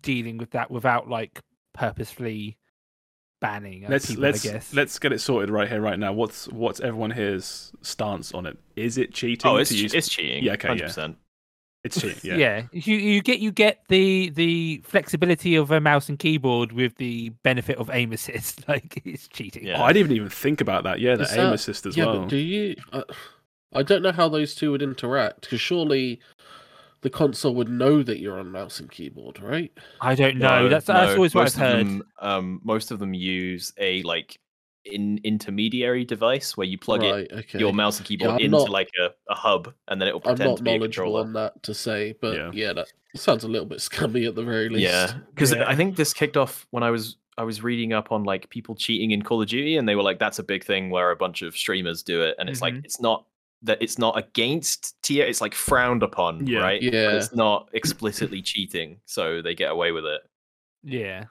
Speaker 2: dealing with that without like purposefully banning.
Speaker 1: Let's
Speaker 2: people,
Speaker 1: let's
Speaker 2: I guess.
Speaker 1: let's get it sorted right here, right now. What's what's everyone here's stance on it? Is it cheating
Speaker 3: Oh, it's
Speaker 1: to use?
Speaker 3: it's cheating.
Speaker 1: Yeah, okay, yeah.
Speaker 3: 100%.
Speaker 1: It's cheating. Yeah.
Speaker 2: yeah. you you get you get the the flexibility of a mouse and keyboard with the benefit of aim assist like it's cheating
Speaker 3: Yeah.
Speaker 1: Oh, I didn't even think about that. Yeah, the
Speaker 4: Is
Speaker 1: aim
Speaker 4: that-
Speaker 1: assist as
Speaker 4: yeah,
Speaker 1: well.
Speaker 4: but do you? Uh, I don't know how those two would interact because surely the console would know that you're on mouse and keyboard, right?
Speaker 2: I don't know. that's that's
Speaker 3: no,
Speaker 2: always what I've heard.
Speaker 3: Them, um, most of them use a like in intermediary device where you plug it.
Speaker 4: Okay.
Speaker 3: your mouse and keyboard
Speaker 4: I'm
Speaker 3: into
Speaker 4: not-
Speaker 3: like a, a hub, and then it will
Speaker 4: I'm
Speaker 3: pretend
Speaker 4: not
Speaker 3: to be a
Speaker 4: knowledgeable
Speaker 3: controller.
Speaker 4: on that to say, but
Speaker 1: Yeah.
Speaker 4: yeah, that sounds a little bit scummy at the very least.
Speaker 3: Yeah, because
Speaker 2: Yeah.
Speaker 3: I think this kicked off when I was I was reading up on like people cheating in Call of Duty, and they were like, "That's a big thing where a bunch of streamers do it," and it's like
Speaker 2: Mhm.
Speaker 3: it's not that it's not against tier, it's like frowned upon,
Speaker 1: Yeah.
Speaker 3: right? But
Speaker 4: Yeah.
Speaker 3: it's not explicitly cheating, so they get away with it.
Speaker 2: Yeah.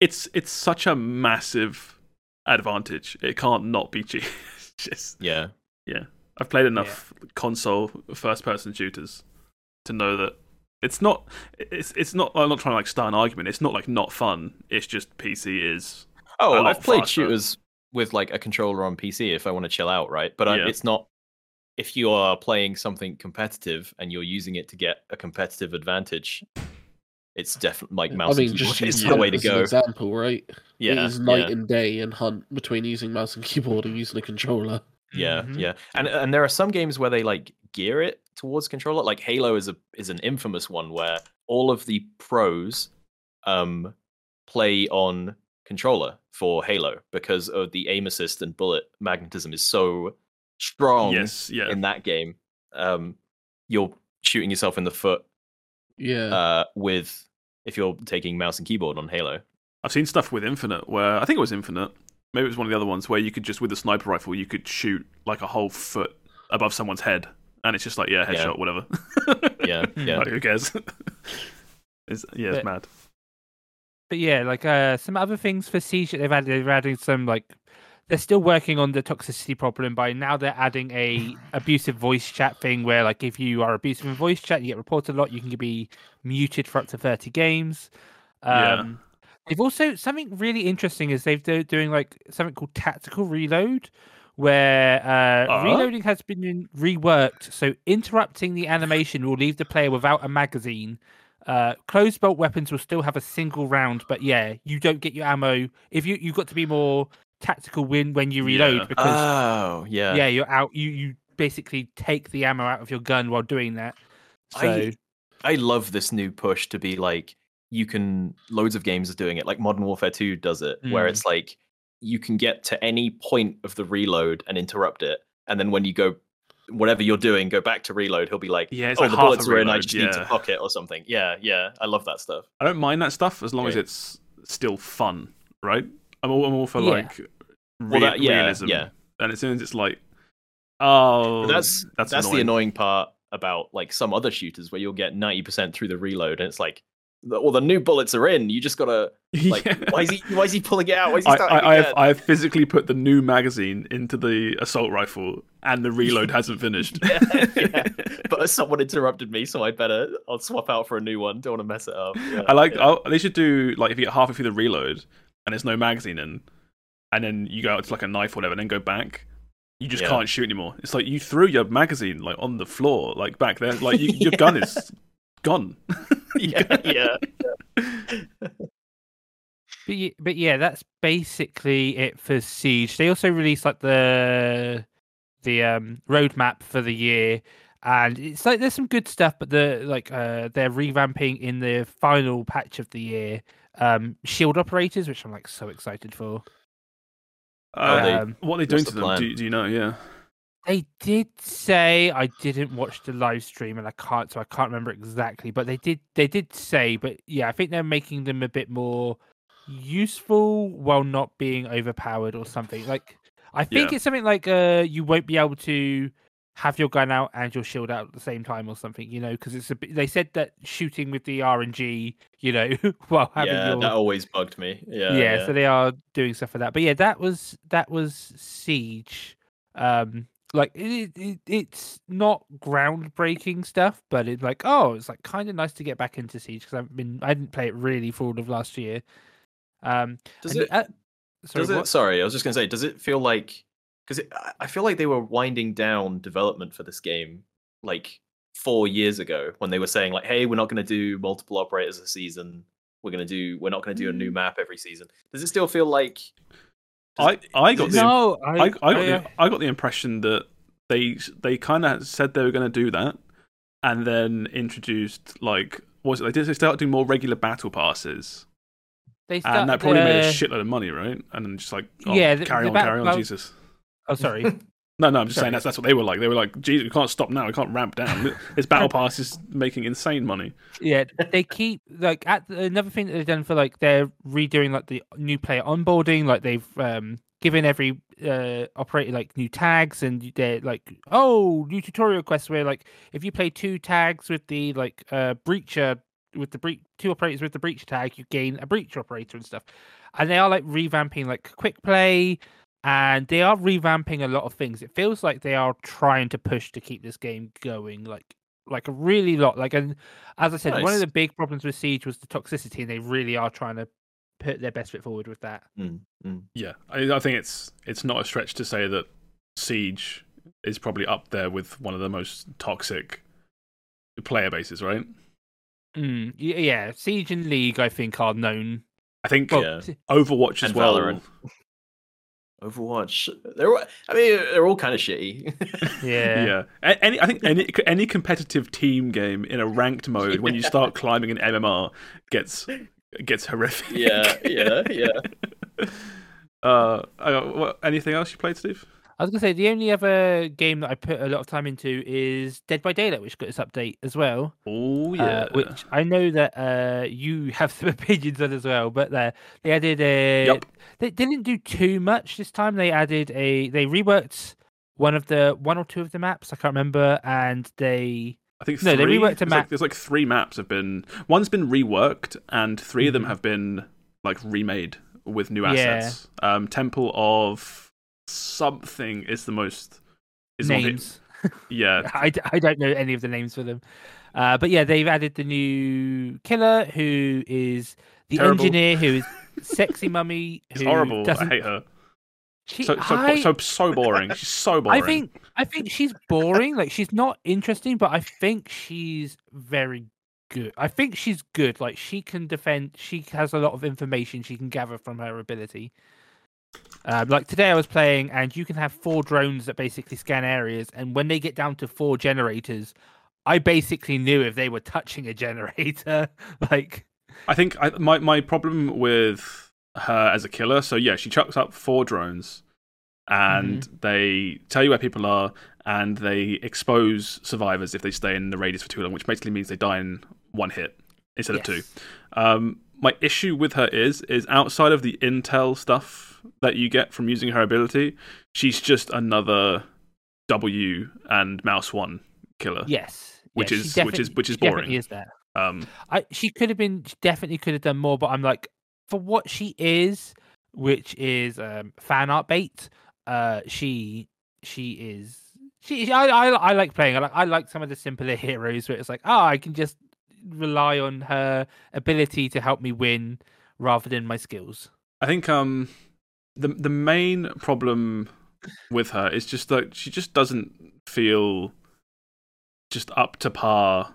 Speaker 1: It's it's such a massive advantage. It can't not be cheap. Just
Speaker 3: Yeah, yeah.
Speaker 1: I've played enough console first person shooters to know that it's not it's it's not I'm not trying to like start an argument. It's not like not fun. It's just PC is oh, a
Speaker 3: Oh,
Speaker 1: lot
Speaker 3: I've played
Speaker 1: faster.
Speaker 3: shooters with like a controller on PC if I want to chill out, right? But I,
Speaker 1: Yeah.
Speaker 3: it's not. If you are playing something competitive and you're using it to get a competitive advantage, it's definitely like mouse
Speaker 4: I mean,
Speaker 3: and
Speaker 4: just
Speaker 3: keyboard is the way to go.
Speaker 4: example, right?
Speaker 3: Yeah,
Speaker 4: it is night
Speaker 3: yeah,
Speaker 4: and day in Hunt between using mouse and keyboard and using a controller.
Speaker 3: yeah,
Speaker 2: Mhm.
Speaker 3: yeah. And and there are some games where they like gear it towards controller. Like Halo is a is an infamous one where all of the pros um play on controller for Halo because of the aim assist and bullet magnetism is so strong
Speaker 1: yes, yeah.
Speaker 3: in that game, um, you're shooting yourself in the foot
Speaker 4: Yeah.
Speaker 3: uh, with if you're taking mouse and keyboard on Halo.
Speaker 1: I've seen stuff with Infinite where I think it was Infinite. Maybe it was one of the other ones where you could just with a sniper rifle you could shoot like a whole foot above someone's head, and it's just like yeah,
Speaker 3: Yeah.
Speaker 1: headshot, whatever.
Speaker 3: Yeah, yeah.
Speaker 1: like, who cares? it's, yeah, it's
Speaker 2: But-
Speaker 1: mad.
Speaker 2: But yeah, like uh, some other things for Siege that they've added. They've added some like they're still working on the toxicity problem, by now they're adding a abusive voice chat thing where like if you are abusive in voice chat, you get reported a lot. You can be muted for up to thirty games.
Speaker 1: Yeah.
Speaker 2: Um, They've also something really interesting is they've do, doing like something called tactical reload, where uh,
Speaker 1: Uh-huh.
Speaker 2: reloading has been reworked. So interrupting the animation will leave the player without a magazine. Uh, closed bolt weapons will still have a single round, but yeah, you don't get your ammo. If you you've got to be more tactical win when you reload
Speaker 1: Yeah.
Speaker 2: because
Speaker 3: Oh, yeah.
Speaker 2: yeah, you're out. You you basically take the ammo out of your gun while doing that. So
Speaker 3: I I love this new push to be like you can loads of games are doing it like Modern Warfare 2 does it where
Speaker 2: Mm.
Speaker 3: it's like you can get to any point of the reload and interrupt it and then when you go whatever you're doing go back to reload he'll be like
Speaker 1: Yeah, it's
Speaker 3: oh
Speaker 1: like
Speaker 3: the bullets are in I just need to pocket or something yeah yeah I love that stuff
Speaker 1: I don't mind that stuff as long as it's still fun, right? I'm all, I'm all for
Speaker 2: Yeah.
Speaker 1: like
Speaker 3: Well, that- yeah,
Speaker 1: realism.
Speaker 3: yeah.
Speaker 1: And as soon as it's like, oh,
Speaker 3: But that's
Speaker 1: that's
Speaker 3: that's, the
Speaker 1: annoying.
Speaker 3: annoying part about like some other shooters where you'll get 90% through the reload and it's like the, well the new bullets are in you just gotta like
Speaker 1: Yeah.
Speaker 3: why is he why is he pulling it out why is he
Speaker 1: I,
Speaker 3: starting
Speaker 1: I, I, have. I have physically put the new magazine into the assault rifle, and the reload hasn't finished.
Speaker 3: yeah, yeah. But someone interrupted me, so I better I'll swap out for a new one. Don't want to mess it up. Yeah,
Speaker 1: I like. I'll, they should do like if you get halfway through the reload and there's no magazine in, and then you go out to like a knife or whatever, and then go back. You just
Speaker 3: Yeah.
Speaker 1: can't shoot anymore. It's like you threw your magazine like on the floor, like back there. Like you, your gun is gone.
Speaker 3: yeah, yeah.
Speaker 2: But yeah, but yeah, that's basically it for Siege. They also released like the the um roadmap for the year, and it's like there's some good stuff, but the like uh they're revamping in the final patch of the year um shield operators, which I'm like so excited for.
Speaker 1: Uh,
Speaker 3: they-
Speaker 2: Um,
Speaker 1: what are they doing
Speaker 3: what's
Speaker 1: to
Speaker 3: the
Speaker 1: them? Do, do you know? Yeah.
Speaker 2: They did say I didn't watch the live stream and I can't so I can't remember exactly, but they did they did say, but yeah, I think they're making them a bit more useful while not being overpowered or something. Like I think
Speaker 1: Yeah.
Speaker 2: it's something like uh you won't be able to have your gun out and your shield out at the same time or something, you know, because it's a bit, they said that shooting with the RNG, you know, while having
Speaker 3: yeah,
Speaker 2: your
Speaker 3: that always bugged me. Yeah,
Speaker 2: yeah,
Speaker 3: yeah.
Speaker 2: so they are doing stuff for that. But yeah, that was that was Siege. Um, like it, it it's not groundbreaking stuff, but it's like oh, it's like kind of nice to get back into Siege because I've been I didn't play it really for all of last year. Um,
Speaker 3: does it?
Speaker 2: uh, sorry,
Speaker 3: does it? Sorry, I was just gonna say. Does it feel like? Because I- I feel like they were winding down development for this game like four years ago when they were saying like, "Hey, we're not gonna do multiple operators a season. We're gonna do. We're not gonna do a new map every season." Does it still feel like? Does
Speaker 1: I I got the
Speaker 3: it-
Speaker 2: No,
Speaker 1: I,
Speaker 2: I,
Speaker 1: I got
Speaker 2: I, uh,
Speaker 1: the I got the impression that they they kind of said they were going to do that, and then introduced like what was it? They did they start doing more regular battle passes,
Speaker 2: They
Speaker 1: and that probably made a
Speaker 2: uh,
Speaker 1: shitload of money, right? And then just like, oh,
Speaker 2: Yeah, the-
Speaker 1: carry
Speaker 2: the
Speaker 1: on,
Speaker 2: bat-
Speaker 1: carry on,
Speaker 2: well-
Speaker 1: Jesus.
Speaker 2: Oh, sorry.
Speaker 1: No, no, I'm just
Speaker 2: Sorry.
Speaker 1: saying that's that's what they were like. They were like, Jesus, we can't stop now. We can't ramp down. This battle pass is making insane money.
Speaker 2: yeah, they keep like at another thing that they've done for like they're redoing like the new player onboarding. Like they've um given every uh operator like new tags, and they're like, oh, new tutorial quests where like if you play two tags with the like uh breacher with the breach two operators with the breach tag, you gain a breach operator and stuff. And they are like revamping like quick play. And they are revamping a lot of things. It feels like they are trying to push to keep this game going, like like a really lot. Like, and as I said, one of the big problems with Siege was the toxicity, and they really are trying to put their best foot forward with that.
Speaker 3: Mm, mm.
Speaker 1: Yeah, I, I think it's it's not a stretch to say that Siege is probably up there with one of the most toxic player bases, right?
Speaker 2: Mm, yeah, Siege and League, I think, are known.
Speaker 1: I think
Speaker 2: Well,
Speaker 3: Yeah.
Speaker 1: Overwatch as
Speaker 3: And
Speaker 1: well.
Speaker 3: Valorant. Overwatch. They're. all- I mean, they're all kind of shitty.
Speaker 2: yeah,
Speaker 1: Yeah, any I think any any competitive team game in a ranked mode when you start climbing an MMR gets gets horrific.
Speaker 3: yeah, yeah, yeah.
Speaker 1: Uh, uh, what, anything else you played, Steve?
Speaker 2: I was gonna say the only other game that I put a lot of time into is Dead by Daylight, which got its update as well.
Speaker 1: Oh yeah,
Speaker 2: uh, which I know that uh, you have some opinions on as well. But uh, they added a.
Speaker 1: Yup.
Speaker 2: They didn't do too much this time. They added a. They reworked one of the one or two of the maps. I can't remember, and they.
Speaker 1: I think
Speaker 2: No, they reworked a map.
Speaker 1: Like, there's like three maps have been. One's been reworked, and 3 of them
Speaker 2: Mhm.
Speaker 1: have been like remade with new assets.
Speaker 2: Yeah.
Speaker 1: assets. Um, Temple of something is the most. Is the one hit-
Speaker 2: names.
Speaker 1: yeah,
Speaker 2: I, I don't know any of the names for them. Uh, but yeah, they've added the new killer who is the
Speaker 1: Terrible.
Speaker 2: engineer who is sexy mummy.
Speaker 1: it's
Speaker 2: who
Speaker 1: horrible. I hate her.
Speaker 2: She,
Speaker 1: So so,
Speaker 2: I,
Speaker 1: so so boring. She's so boring.
Speaker 2: I think I think she's boring. like she's not interesting, but I think she's very good. I think she's good. Like she can defend. She has a lot of information she can gather from her ability. Um, like today, I was playing, and you can have four drones that basically scan areas, and when they get down to four generators, I basically knew if they were touching a generator. like,
Speaker 1: I think I, my my problem with her as a killer. So yeah, she chucks up four drones, and
Speaker 2: Mm-hmm.
Speaker 1: they tell you where people are, and they expose survivors if they stay in the radius for too long, which basically means they die in one hit instead of two. Um, my issue with her is is outside of the intel stuff that you get from using her ability, she's just another W and mouse one killer.
Speaker 2: yes,
Speaker 1: Which is- which is- which is boring.
Speaker 2: Is that?
Speaker 1: Um,
Speaker 2: I she could have been she definitely could have done more, but I'm like for what she is, which is um, fan art bait. Uh, she she is she. I, I I like playing. I like I like some of the simpler heroes where it's like oh I can just rely on her ability to help me win rather than my skills.
Speaker 1: I think um the the main problem with her is just that she just doesn't feel just up to par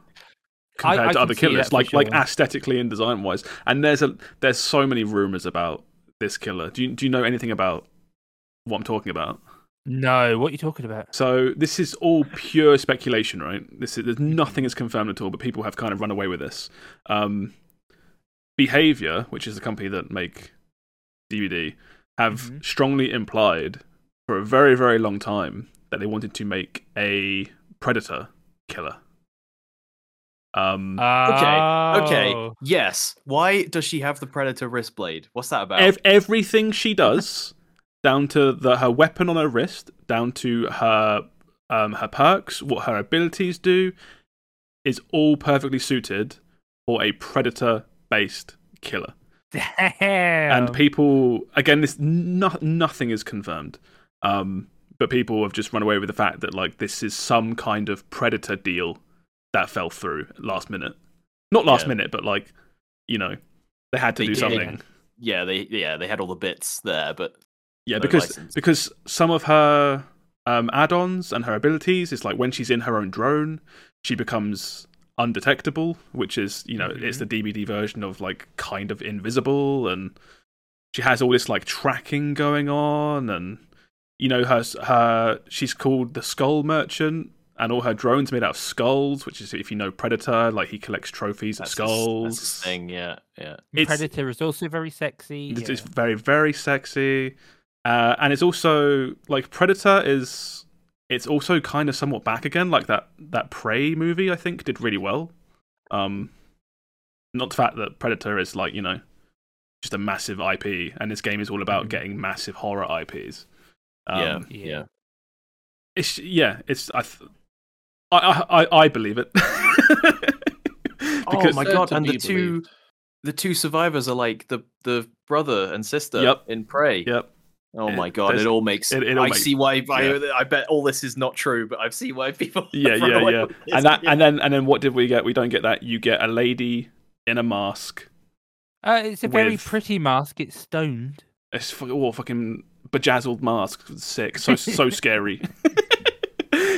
Speaker 1: compared
Speaker 2: I
Speaker 1: to other killers, like like aesthetically and design wise. And there's a there's so many rumors about this killer. Do you do you know anything about what I'm talking about?
Speaker 2: No, what are you talking about?
Speaker 1: So this is all pure speculation, right? This is there's nothing is confirmed at all, but people have kind of run away with this. Um, Behaviour, which is the company that make DBD, have
Speaker 2: Mhm.
Speaker 1: strongly implied for a very very long time that they wanted to make a predator killer. Um,
Speaker 3: Okay, okay.
Speaker 2: Oh.
Speaker 3: Yes. Why does she have the predator wrist blade? What's that about?
Speaker 1: ev- everything she does, down to the her weapon on her wrist, down to her um, her perks, what her abilities do, is all perfectly suited for a predator based killer.
Speaker 2: Damn.
Speaker 1: And people, again, this no, nothing is confirmed, um, but people have just run away with the fact that like this is some kind of predator deal that fell through last minute. Not last
Speaker 3: Yeah.
Speaker 1: minute, but like you know they had to
Speaker 3: They
Speaker 1: do
Speaker 3: did.
Speaker 1: something.
Speaker 3: yeah, they yeah they had all the bits there, but
Speaker 1: Yeah,
Speaker 3: no
Speaker 1: because
Speaker 3: license.
Speaker 1: because some of her um, add-ons and her abilities is like when she's in her own drone, she becomes undetectable, which is you know it's the DBD version of like kind of invisible, and she has all this like tracking going on, and you know her her she's called the Skull Merchant, and all her drones made out of skulls. Which is if you know Predator, like he collects trophies
Speaker 3: That's
Speaker 1: of
Speaker 3: his-
Speaker 1: skulls.
Speaker 3: that's his thing. Yeah, yeah.
Speaker 1: It's-
Speaker 2: Predator is also very sexy.
Speaker 1: It's,
Speaker 2: yeah.
Speaker 1: it's very very sexy, uh, and it's also like Predator is. It's also kind of somewhat back again, like that that Prey movie. I think did really well. Um, not the fact that Predator is like you know just a massive IP, and this game is all about
Speaker 2: Mhm.
Speaker 1: getting massive horror IPs. Um,
Speaker 3: yeah,
Speaker 2: yeah.
Speaker 3: yeah.
Speaker 1: it's yeah, it's I, th- I, I, I- I believe it.
Speaker 3: oh
Speaker 1: because
Speaker 3: my god! And the
Speaker 4: be
Speaker 3: two,
Speaker 4: believed.
Speaker 3: the two survivors are like the the brother and sister
Speaker 1: Yep.
Speaker 3: in Prey.
Speaker 1: yep,
Speaker 3: Oh my god! It all makes.
Speaker 1: it- it all
Speaker 3: I
Speaker 1: makes-
Speaker 3: see why. I,
Speaker 1: yeah.
Speaker 3: I bet all this is not true, but I see why people.
Speaker 1: yeah, yeah, yeah. And that
Speaker 3: Yeah.
Speaker 1: and then and then what did we get? We don't get that. You get a lady in a mask.
Speaker 2: Uh, it's a very pretty mask. It's stoned.
Speaker 1: It's fu- oh, fucking bejazzled mask. Sick. So so scary.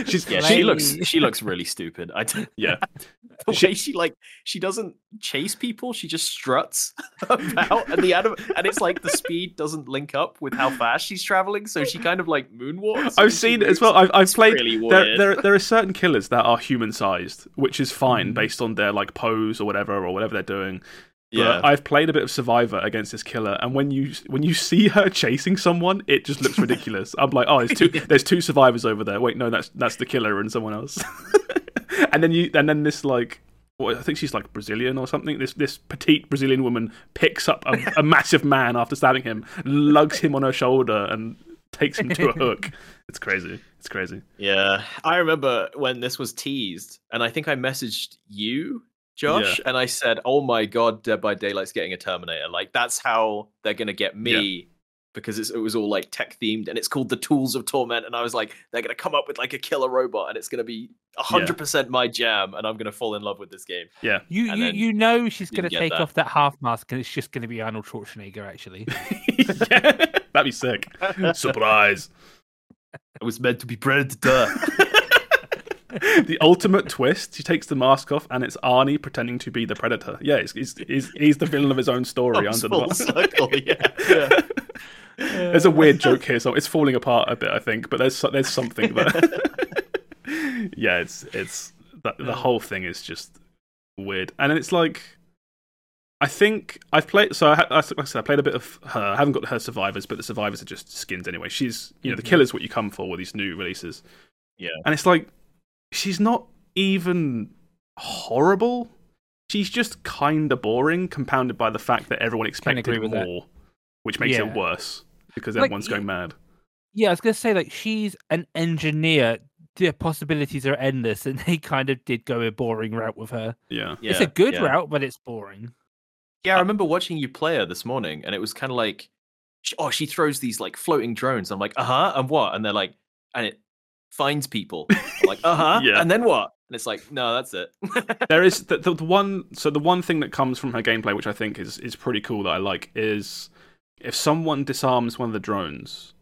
Speaker 1: She's
Speaker 3: Yeah, she looks she looks really stupid. I
Speaker 1: yeah.
Speaker 3: the
Speaker 1: She-
Speaker 3: way she like she doesn't chase people. She just struts about, and the anim- and it's like the speed doesn't link up with how fast she's traveling. So she kind of like moonwalks.
Speaker 1: I've seen it as well. I've, I've played.
Speaker 3: really
Speaker 1: there, there, there are certain killers that are human sized, which is fine
Speaker 2: Mhm.
Speaker 1: based on their like pose or whatever or whatever they're doing. But
Speaker 3: Yeah,
Speaker 1: I've played a bit of Survivor against this killer, and when you when you see her chasing someone, it just looks ridiculous. I'm like, oh, there's two there's two survivors over there. Wait, no, that's that's the killer and someone else. and then you and then this like. Well, I think she's like Brazilian or something. This this petite Brazilian woman picks up a, a massive man after stabbing him, lugs him on her shoulder, and takes him to a hook. It's crazy. It's crazy.
Speaker 3: yeah. I remember when this was teased, and I think I messaged you, Josh, and I said, "Oh my god, Dead by Daylight's getting a Terminator. Like that's how they're gonna get me." Because it's, it was all like tech themed and it's called the Tools of Torment. And I was like, they're going to come up with like a killer robot and it's going to be 100% my jam and I'm going to fall in love with this game.
Speaker 1: Yeah.
Speaker 2: You
Speaker 3: And
Speaker 2: you,
Speaker 3: then
Speaker 2: you know she's going to take
Speaker 3: that.
Speaker 2: off that half mask and it's just going to be Arnold Schwarzenegger. Actually,
Speaker 1: yeah, that'd be sick. Surprise.
Speaker 3: I was meant to be Predator.
Speaker 1: the ultimate twist. She takes the mask off, and it's Arnie pretending to be the predator. Yeah, he's he's, he's, he's the villain of his own story
Speaker 3: Comes
Speaker 1: under the mask.
Speaker 3: circle, yeah. yeah.
Speaker 1: There's a weird joke here, so it's falling apart a bit, I think. But there's there's something there. yeah, it's it's the, the whole thing is just weird, and it's like. I think I've played. So I, like I said, I played a bit of her. I haven't got her survivors, but the survivors are just skins anyway. She's, you know, the
Speaker 2: Mhm.
Speaker 1: killer's what you come for with these new releases.
Speaker 3: Yeah.
Speaker 1: and it's like she's not even horrible. She's just kind of boring, compounded by the fact that everyone expected
Speaker 2: agree that.
Speaker 1: more, which makes
Speaker 2: Yeah.
Speaker 1: it worse because
Speaker 2: Like,
Speaker 1: everyone's going mad.
Speaker 2: yeah, I was going to say like she's an engineer. The possibilities are endless, and they kind of did go a boring route with her.
Speaker 1: Yeah,
Speaker 3: yeah.
Speaker 2: it's a good
Speaker 3: yeah.
Speaker 2: route, but it's boring.
Speaker 3: Yeah, I remember watching you play her this morning, and it was kind of like, oh, she throws these like floating drones. I'm like, uh huh, and what? And they're like, and it finds people. I'm like, uh huh,
Speaker 1: Yeah.
Speaker 3: and then what? And it's like, no, that's it.
Speaker 1: there is the, the, the one. So the one thing that comes from her gameplay, which I think is is pretty cool that I like, is if someone disarms one of the drones,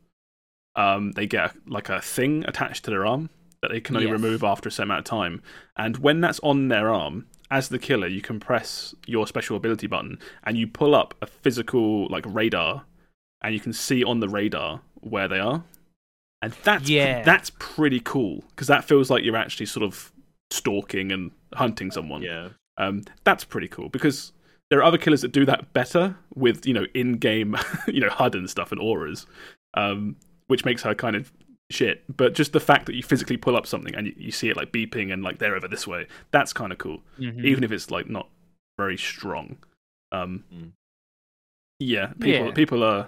Speaker 1: um, they get like a thing attached to their arm that they can only
Speaker 2: Yes.
Speaker 1: remove after a certain amount of time. And when that's on their arm, as the killer, you can press your special ability button and you pull up a physical like radar, and you can see on the radar where they are. And that's
Speaker 2: Yeah.
Speaker 1: that's pretty cool because that feels like you're actually sort of stalking and hunting someone.
Speaker 3: yeah,
Speaker 1: Um, that's pretty cool because there are other killers that do that better with you know in-game you know HUD and stuff and auras, um, which makes her kind of shit. But just the fact that you physically pull up something and you, you see it like beeping and like they're over this way, that's kind of cool,
Speaker 2: Mhm.
Speaker 1: even if it's like not very strong. Um,
Speaker 3: Mm.
Speaker 1: Yeah, people
Speaker 2: Yeah.
Speaker 1: people are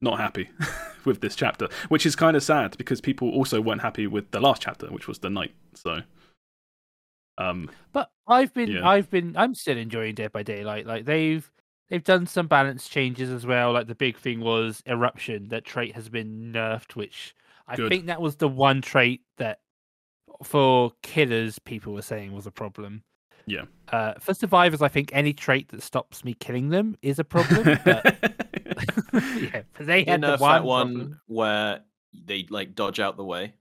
Speaker 1: not happy with this chapter, which is kind of sad because people also weren't happy with the last chapter, which was the Knight. So, um,
Speaker 2: But I've been,
Speaker 1: Yeah.
Speaker 2: I've been, I'm still enjoying Dead by Daylight. Like they've, they've done some balance changes as well. Like the big thing was eruption. That trait has been nerfed, which I
Speaker 1: Good.
Speaker 2: think that was the one trait that for killers people were saying was a problem.
Speaker 1: Yeah.
Speaker 2: Uh, for survivors, I think any trait that stops me killing them is a problem. but yeah, they
Speaker 3: you
Speaker 2: had the one,
Speaker 3: that one
Speaker 2: problem.
Speaker 3: where they like dodge out the way.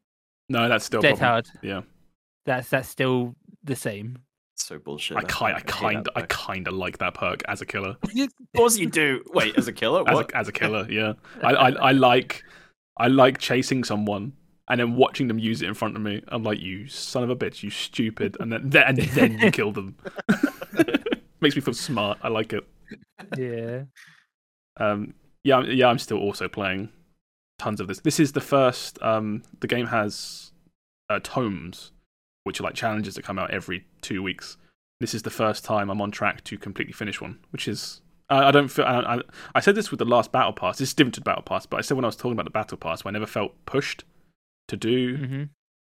Speaker 1: no, that's still
Speaker 2: Dead
Speaker 1: problem.
Speaker 2: hard.
Speaker 1: Yeah.
Speaker 2: That's that's still the same.
Speaker 3: So bullshit.
Speaker 1: I kind, I kind, I kind of like that perk as a killer.
Speaker 3: Of course you do. Wait, as a killer,
Speaker 1: As
Speaker 3: what?
Speaker 1: a, as a killer, yeah. I, I, I like I like chasing someone and then watching them use it in front of me. I'm like, you son of a bitch, you stupid, and then and then you kill them. Makes me feel smart. I like it.
Speaker 2: Yeah.
Speaker 1: Um, yeah, I'm- yeah. I'm still also playing tons of this. This is the first. Um, the game has uh, tomes, which are like challenges that come out every two weeks. This is the first time I'm on track to completely finish one, which is. I don't feel. I, I, I said this with the last battle pass. This is different to battle pass, but I said when I was talking about the battle pass, I never felt pushed to do
Speaker 2: hmm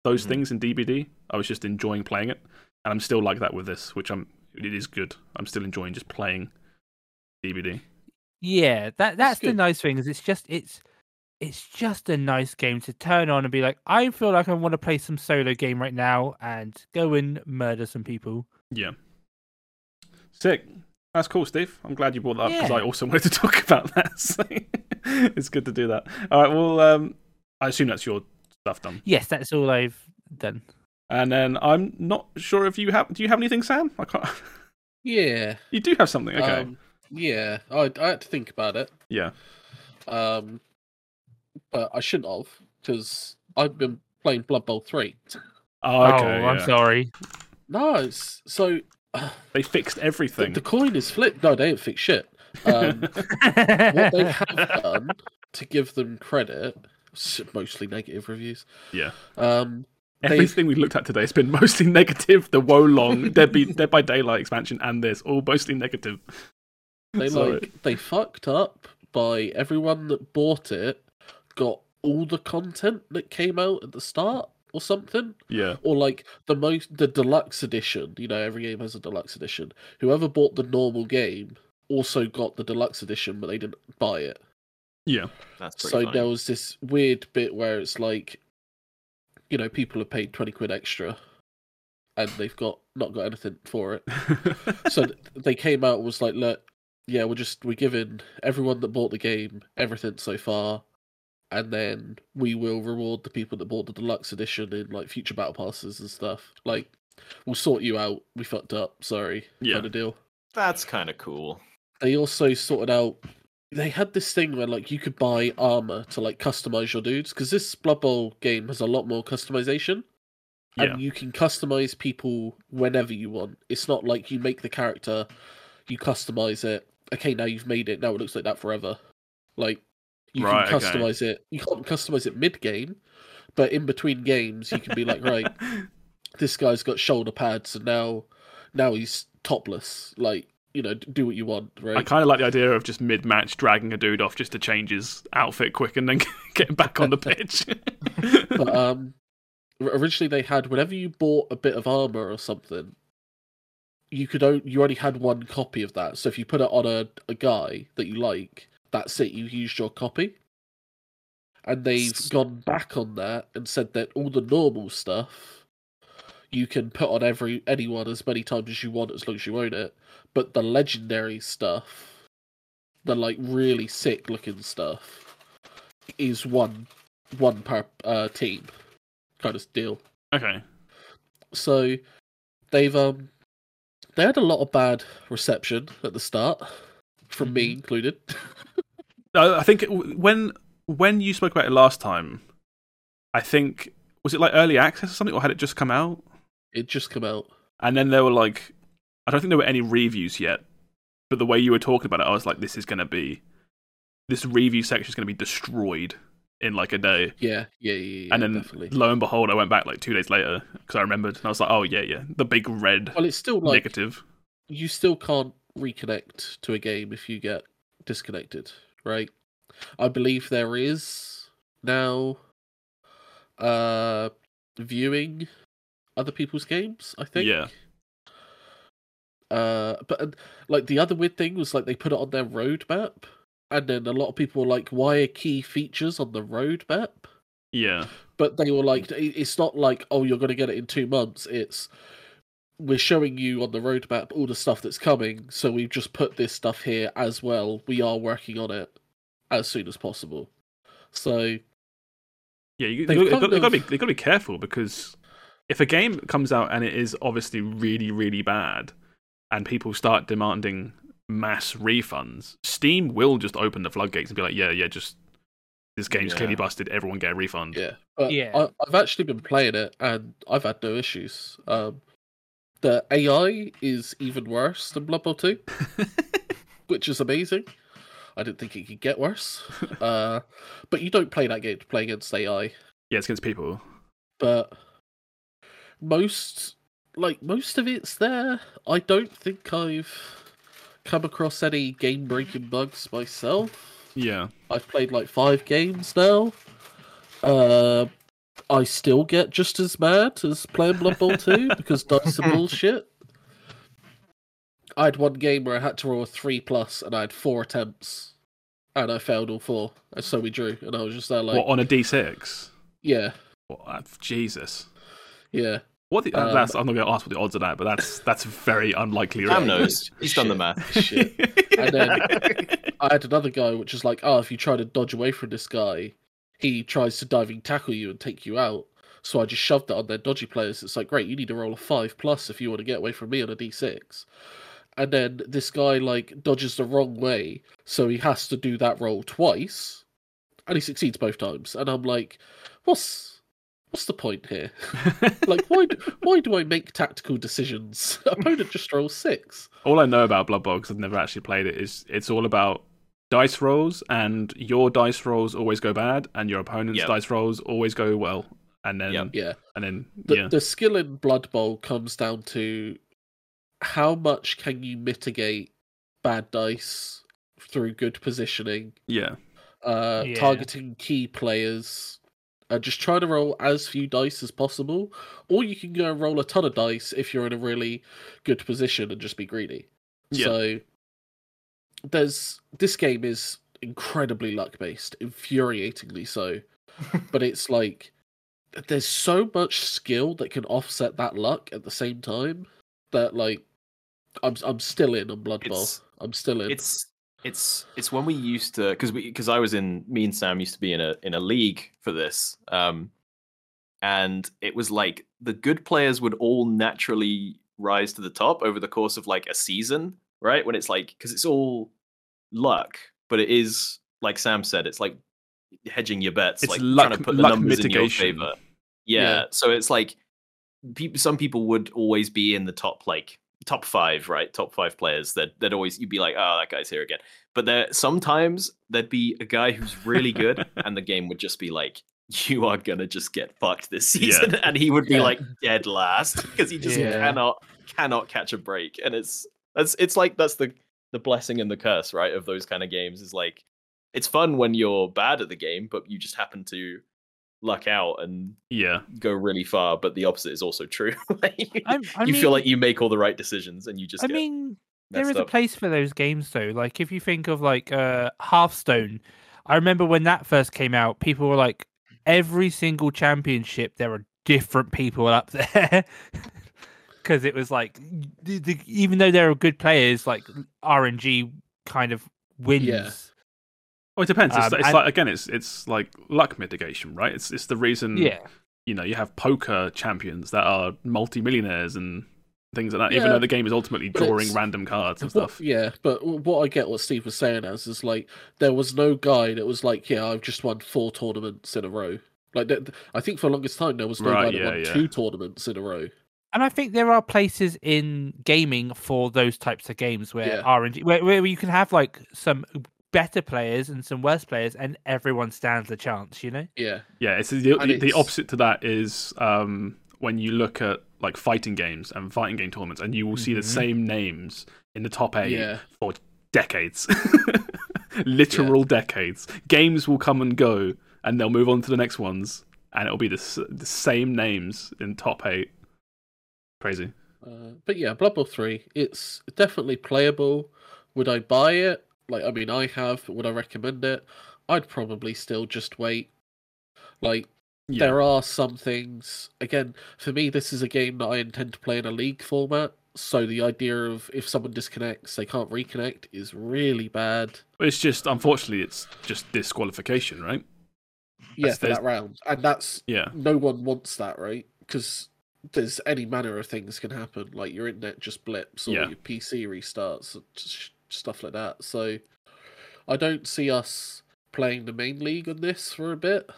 Speaker 1: those
Speaker 3: Mhm.
Speaker 1: things in DBD. I was just enjoying playing it, and I'm still like that with this, which I'm. It is good. I'm still enjoying just playing DBD.
Speaker 2: Yeah, that that's the nice thing is it's just it's it's just a nice game to turn on and be like, I feel like I want to play some solo game right now and go and murder some people.
Speaker 1: Yeah. Sick. That's cool, Steve. I'm glad you brought that up because I also wanted to talk about that. So it's good to do that. All right. Well, um, I assume that's your stuff done.
Speaker 2: Yes, that's all I've done.
Speaker 1: And then I'm not sure if you have. Do you have anything, Sam? I can't.
Speaker 4: Yeah.
Speaker 1: You do have something. Okay.
Speaker 4: Um, yeah. I, I had to think about it.
Speaker 1: yeah.
Speaker 4: Um, but I shouldn't have because I've been playing Blood Bowl three.
Speaker 1: Oh, okay.
Speaker 2: oh, I'm sorry.
Speaker 4: No, it's so
Speaker 1: They fixed everything.
Speaker 4: the coin is flipped. No, they didn't fixed shit. Um, what they have done to give them credit, s- mostly negative reviews.
Speaker 1: Yeah.
Speaker 4: Um,
Speaker 1: Everything we looked at today has been mostly negative. The Wo Long, Dead, Be- Dead by Daylight expansion, and this all mostly negative.
Speaker 4: they
Speaker 1: Sorry.
Speaker 4: like they fucked up by everyone that bought it got all the content that came out at the start or something.
Speaker 1: Yeah.
Speaker 4: or like the most the deluxe edition you know every game has a deluxe edition whoever bought the normal game also got the deluxe edition but they didn't buy it
Speaker 1: Yeah.
Speaker 3: That's pretty
Speaker 4: so
Speaker 3: funny.
Speaker 4: there was this weird bit where it's like you know people have paid 20 quid extra and they've got not got anything for it so they came out and was like look yeah we're just we're giving everyone that bought the game everything so far and then we will reward the people that bought the deluxe edition in like future battle passes and stuff like we'll sort you out we fucked up sorry
Speaker 1: Yeah.
Speaker 4: kind of deal
Speaker 3: That's kind of cool.
Speaker 4: they also sorted out they had this thing where like you could buy armor to like customize your dudes because this blood bowl game has a lot more customization
Speaker 1: yeah.
Speaker 4: and you can customize people whenever you want. It's not like you make the character, you customize it. Okay, now you've made it. Now it looks like that forever. Like you
Speaker 1: Right,
Speaker 4: can
Speaker 1: okay.
Speaker 4: customize it. You can't customize it mid game, but in between games, you can be like, right, this guy's got shoulder pads, and now now he's topless. Like you know, do what you want,
Speaker 1: I kind of like the idea of just mid match dragging a dude off just to change his outfit quick and then getting back on the pitch.
Speaker 4: But um, originally they had whenever you bought a bit of armor or something, you could o- you only had one copy of that. So if you put it on a, a guy that you like, that's it. You used your copy. And they've gone back on that and said that all the normal stuff you can put on every anyone as many times as you want as long as you own it. But the legendary stuff, the like really sick looking stuff, is one one per uh, team kind of deal.
Speaker 1: okay.
Speaker 4: So they've um they had a lot of bad reception at the start, from me included.
Speaker 1: Uh, I think when when you spoke about it last time, I think was it like early access or something, or had it just come out?
Speaker 4: It just come out.
Speaker 1: And then there were like, I don't think there were any reviews yet, but the way you were talking about it, I was like, this is going to be, this review section is going to be destroyed in like a day.
Speaker 4: Yeah, yeah, yeah, yeah
Speaker 1: and then
Speaker 4: definitely.
Speaker 1: lo and behold, I went back like two days later because I remembered, and I was like, oh yeah, yeah, the big red
Speaker 4: Well, it's still like
Speaker 1: negative.
Speaker 4: you still can't reconnect to a game if you get disconnected, right? I believe there is now uh viewing other people's games, I think.
Speaker 1: Yeah.
Speaker 4: Uh but like the other weird thing was like they put it on their roadmap and then a lot of people were like why are key features on the roadmap?
Speaker 1: Yeah,
Speaker 4: but they were like it's not like oh you're going to get it in two months it's we're showing you on the roadmap all the stuff that's coming so we've just put this stuff here as well we are working on it as soon as possible so
Speaker 1: yeah. You,
Speaker 4: They've
Speaker 1: you, have
Speaker 4: kind
Speaker 1: got, to be, they've got to be careful because if a game comes out and it is obviously really, really bad, and people start demanding mass refunds, Steam will just open the floodgates and be like, yeah, yeah, just this game's
Speaker 3: Yeah.
Speaker 1: clearly busted. Everyone get a refund.
Speaker 4: Yeah, but
Speaker 2: Yeah.
Speaker 4: I, I've actually been playing it and I've had no issues. Um, the AI is even worse than Blood Bowl 2, which is amazing. I didn't think it could get worse. Uh, but you don't play that game to play against AI.
Speaker 1: Yeah, it's against people.
Speaker 4: But most, like most of it's there. I don't think I've come across any game-breaking bugs myself.
Speaker 1: Yeah.
Speaker 4: I've played like five games now. Uh, I still get just as mad as playing Blood Bowl 2 because dice are bullshit. I had one game where I had to roll a three plus and I had four attempts and I failed all four. And so we drew. And I was just there like,
Speaker 1: what on a D6?
Speaker 4: yeah,
Speaker 1: What, uh, Jesus.
Speaker 4: Yeah.
Speaker 1: What the,
Speaker 4: Um,
Speaker 1: that's, I'm not going to ask what the odds are that, but that's that's very unlikely.
Speaker 3: Sam
Speaker 1: really.
Speaker 3: knows. He's done the math.
Speaker 4: Shit. And then I had another guy which is like, oh, if you try to dodge away from this guy, he tries to diving tackle you and take you out. So I just shoved that on their dodgy players. It's like, great, you need to roll a five plus if you want to get away from me on a d6. And then this guy like dodges the wrong way, so he has to do that roll twice, and he succeeds both times. And I'm like, what's what's the point here? like, why do, why do I make tactical decisions? Opponent just rolls six.
Speaker 1: all I know about Blood Bowl, 'cause I've never actually played it, is it's all about dice rolls, and your dice rolls always go bad, and your opponent's
Speaker 3: Yep.
Speaker 1: dice rolls always go well. And then,
Speaker 3: Yep.
Speaker 4: Yeah.
Speaker 1: and then,
Speaker 4: the,
Speaker 1: yeah,
Speaker 4: the skill in Blood Bowl comes down to how much can you mitigate bad dice through good positioning,
Speaker 1: yeah,
Speaker 4: uh,
Speaker 2: Yeah.
Speaker 4: targeting key players, uh, just try to roll as few dice as possible, or you can go and roll a ton of dice if you're in a really good position and just be greedy.
Speaker 1: Yeah.
Speaker 4: So there's this game is incredibly luck based, infuriatingly so but it's like there's so much skill that can offset that luck at the same time that like I'm I'm still in on Blood Bowl.
Speaker 3: It's-
Speaker 4: I'm still in.
Speaker 3: It's it's it's when we used to because we because I was in me and Sam used to be in a in a league for this, um, and it was like the good players would all naturally rise to the top over the course of like a season, right? When it's like because it's all luck, but it is like Sam said, it's like hedging your bets,
Speaker 1: It's
Speaker 3: like
Speaker 1: luck-
Speaker 3: trying to put the numbers
Speaker 1: mitigation.
Speaker 3: in your favor. Yeah,
Speaker 4: Yeah.
Speaker 3: so it's like people, some people would always be in the top like top five, right? Top five players that that always you'd be like, oh, that guy's here again. But there sometimes there'd be a guy who's really good, and the game would just be like, you are gonna just get fucked this
Speaker 1: Yeah.
Speaker 3: season, and he would be
Speaker 4: Yeah.
Speaker 3: like dead last because he just
Speaker 2: Yeah.
Speaker 3: cannot cannot catch a break, and it's that's it's like that's the the blessing and the curse, right? Of those kind of games is like it's fun when you're bad at the game, but you just happen to luck out and
Speaker 1: yeah.
Speaker 3: go really far. But the opposite is also true. Like,
Speaker 2: I,
Speaker 3: you
Speaker 2: mean,
Speaker 3: feel like you make all the right decisions and you just
Speaker 2: I mean, there
Speaker 3: is
Speaker 2: is a place for those games though. Like if you think of like uh Hearthstone, I remember when that first came out, people were like, every single championship there are different people up there. Because it was like, the, the, even though there are good players, like RNG kind of wins.
Speaker 1: Well, it depends. It's,
Speaker 2: Um,
Speaker 1: it's
Speaker 2: and-
Speaker 1: like again, it's it's like luck mitigation, right? It's it's the reason.
Speaker 2: Yeah,
Speaker 1: You know, you have poker champions that are multimillionaires and things like that. Even though the game is ultimately drawing random cards and
Speaker 4: What-
Speaker 1: stuff.
Speaker 4: yeah, but what I get what Steve was saying as is like there was no guy that was like, yeah, I've just won four tournaments in a row. Like th- th- I think for the longest time there was no
Speaker 1: Right,
Speaker 4: guy that
Speaker 1: yeah,
Speaker 4: won
Speaker 1: yeah.
Speaker 4: two tournaments in a row.
Speaker 2: and I think there are places in gaming for those types of games where
Speaker 4: Yeah.
Speaker 2: RNG, where, where you can have like some better players and some worse players, and everyone stands a chance. You know?
Speaker 4: Yeah,
Speaker 1: Yeah, it's the,
Speaker 4: And
Speaker 1: the, the opposite to that is um, when you look at like fighting games and fighting game tournaments, and you will see the
Speaker 2: Mhm.
Speaker 1: same names in the top eight
Speaker 4: yeah,
Speaker 1: for decades, literal decades. Games will come and go, and they'll move on to the next ones, and it'll be the, the same names in top eight. Crazy.
Speaker 4: Uh, but yeah, Blood Bowl three, it's definitely playable. Would I buy it? Like, I mean, I have. Would I recommend it? I'd probably still just wait. Like,
Speaker 1: Yeah.
Speaker 4: there are some things. Again, for me, this is a game that I intend to play in a league format. So the idea of if someone disconnects, they can't reconnect is really bad.
Speaker 1: It's just unfortunately, it's just disqualification, right?
Speaker 4: Yeah,
Speaker 1: That's-
Speaker 4: for
Speaker 1: there's-
Speaker 4: that round, and that's
Speaker 1: Yeah.
Speaker 4: no one wants that, right? Because there's any manner of things can happen. Like your internet just blips, or
Speaker 1: Yeah.
Speaker 4: your PC restarts, just stuff like that. So I don't see us playing the main league on this for a bit.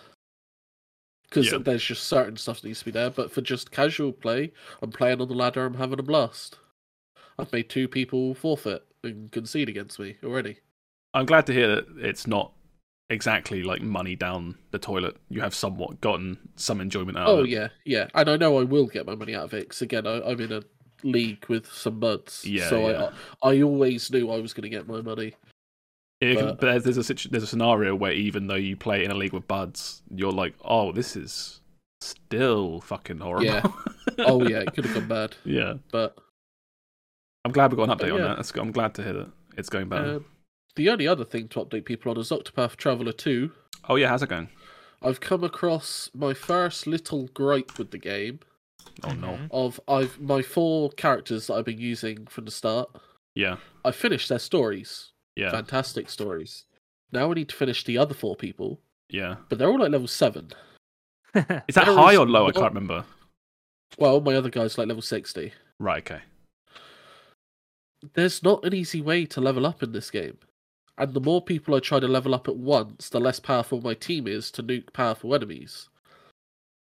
Speaker 4: Because
Speaker 1: Yeah.
Speaker 4: there's just certain stuff that needs to be there. But for just casual play, I'm playing on the ladder, I'm having a blast. I've made two people forfeit and concede against me already.
Speaker 1: I'm glad to hear that it's not exactly like money down the toilet. You have somewhat gotten some enjoyment out
Speaker 4: Oh
Speaker 1: of it.
Speaker 4: Oh yeah, yeah, and I know I will get my money out of it. Because again, I, I'm in a league with some buds,
Speaker 1: Yeah,
Speaker 4: so
Speaker 1: yeah.
Speaker 4: I I always knew I was going to get my money. But-
Speaker 1: but there's, there's a there's a scenario where even though you play in a league with buds, you're like, oh, this is still fucking horrible.
Speaker 4: Yeah. Oh yeah, it could have gone bad,
Speaker 1: yeah.
Speaker 4: but
Speaker 1: I'm glad we got an update on that. That's, I'm glad to hear that it's going better.
Speaker 4: uh, the only other thing to update people on is Octopath Traveler Two.
Speaker 1: oh yeah, how's it going?
Speaker 4: I've come across my first little gripe with the game
Speaker 1: Oh no.
Speaker 2: Mhm.
Speaker 4: of I've my four characters that I've been using from the start.
Speaker 1: Yeah,
Speaker 4: I finished their stories,
Speaker 1: yeah,
Speaker 4: fantastic stories. Now I need to finish the other four people,
Speaker 1: yeah.
Speaker 4: but they're all at level seven.
Speaker 1: Is that
Speaker 4: There
Speaker 1: high
Speaker 4: is
Speaker 1: or low? I can't remember.
Speaker 4: Well, my other guy's like level sixty.
Speaker 1: Right. Okay.
Speaker 4: There's not an easy way to level up in this game. And the more people I try to level up at once, the less powerful my team is to nuke powerful enemies.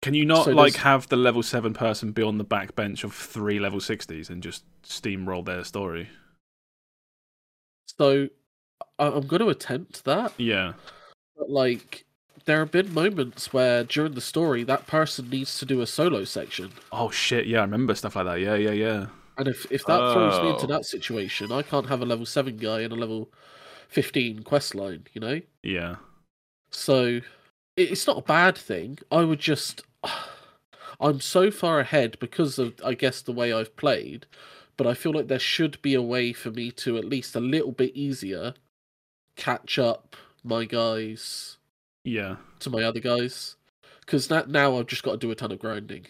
Speaker 1: Can you not
Speaker 4: So
Speaker 1: like
Speaker 4: there's-
Speaker 1: have the level seven person be on the back bench of three level sixties and just steamroll their story?
Speaker 4: So I- I'm going to attempt that.
Speaker 1: Yeah.
Speaker 4: But like, there have been moments where during the story that person needs to do a solo section,
Speaker 1: Oh shit. Yeah, I remember stuff like that. Yeah, yeah, yeah.
Speaker 4: and if if that throws me into
Speaker 3: Oh.
Speaker 4: that situation, I can't have a level seven guy and a level fifteen quest line. You know,
Speaker 1: Yeah.
Speaker 4: so it's not a bad thing. I would just, I'm so far ahead because of I guess the way I've played, but I feel like there should be a way for me to at least a little bit easier catch up my guys
Speaker 1: Yeah.
Speaker 4: to my other guys because that now I've just got to do a ton of grinding.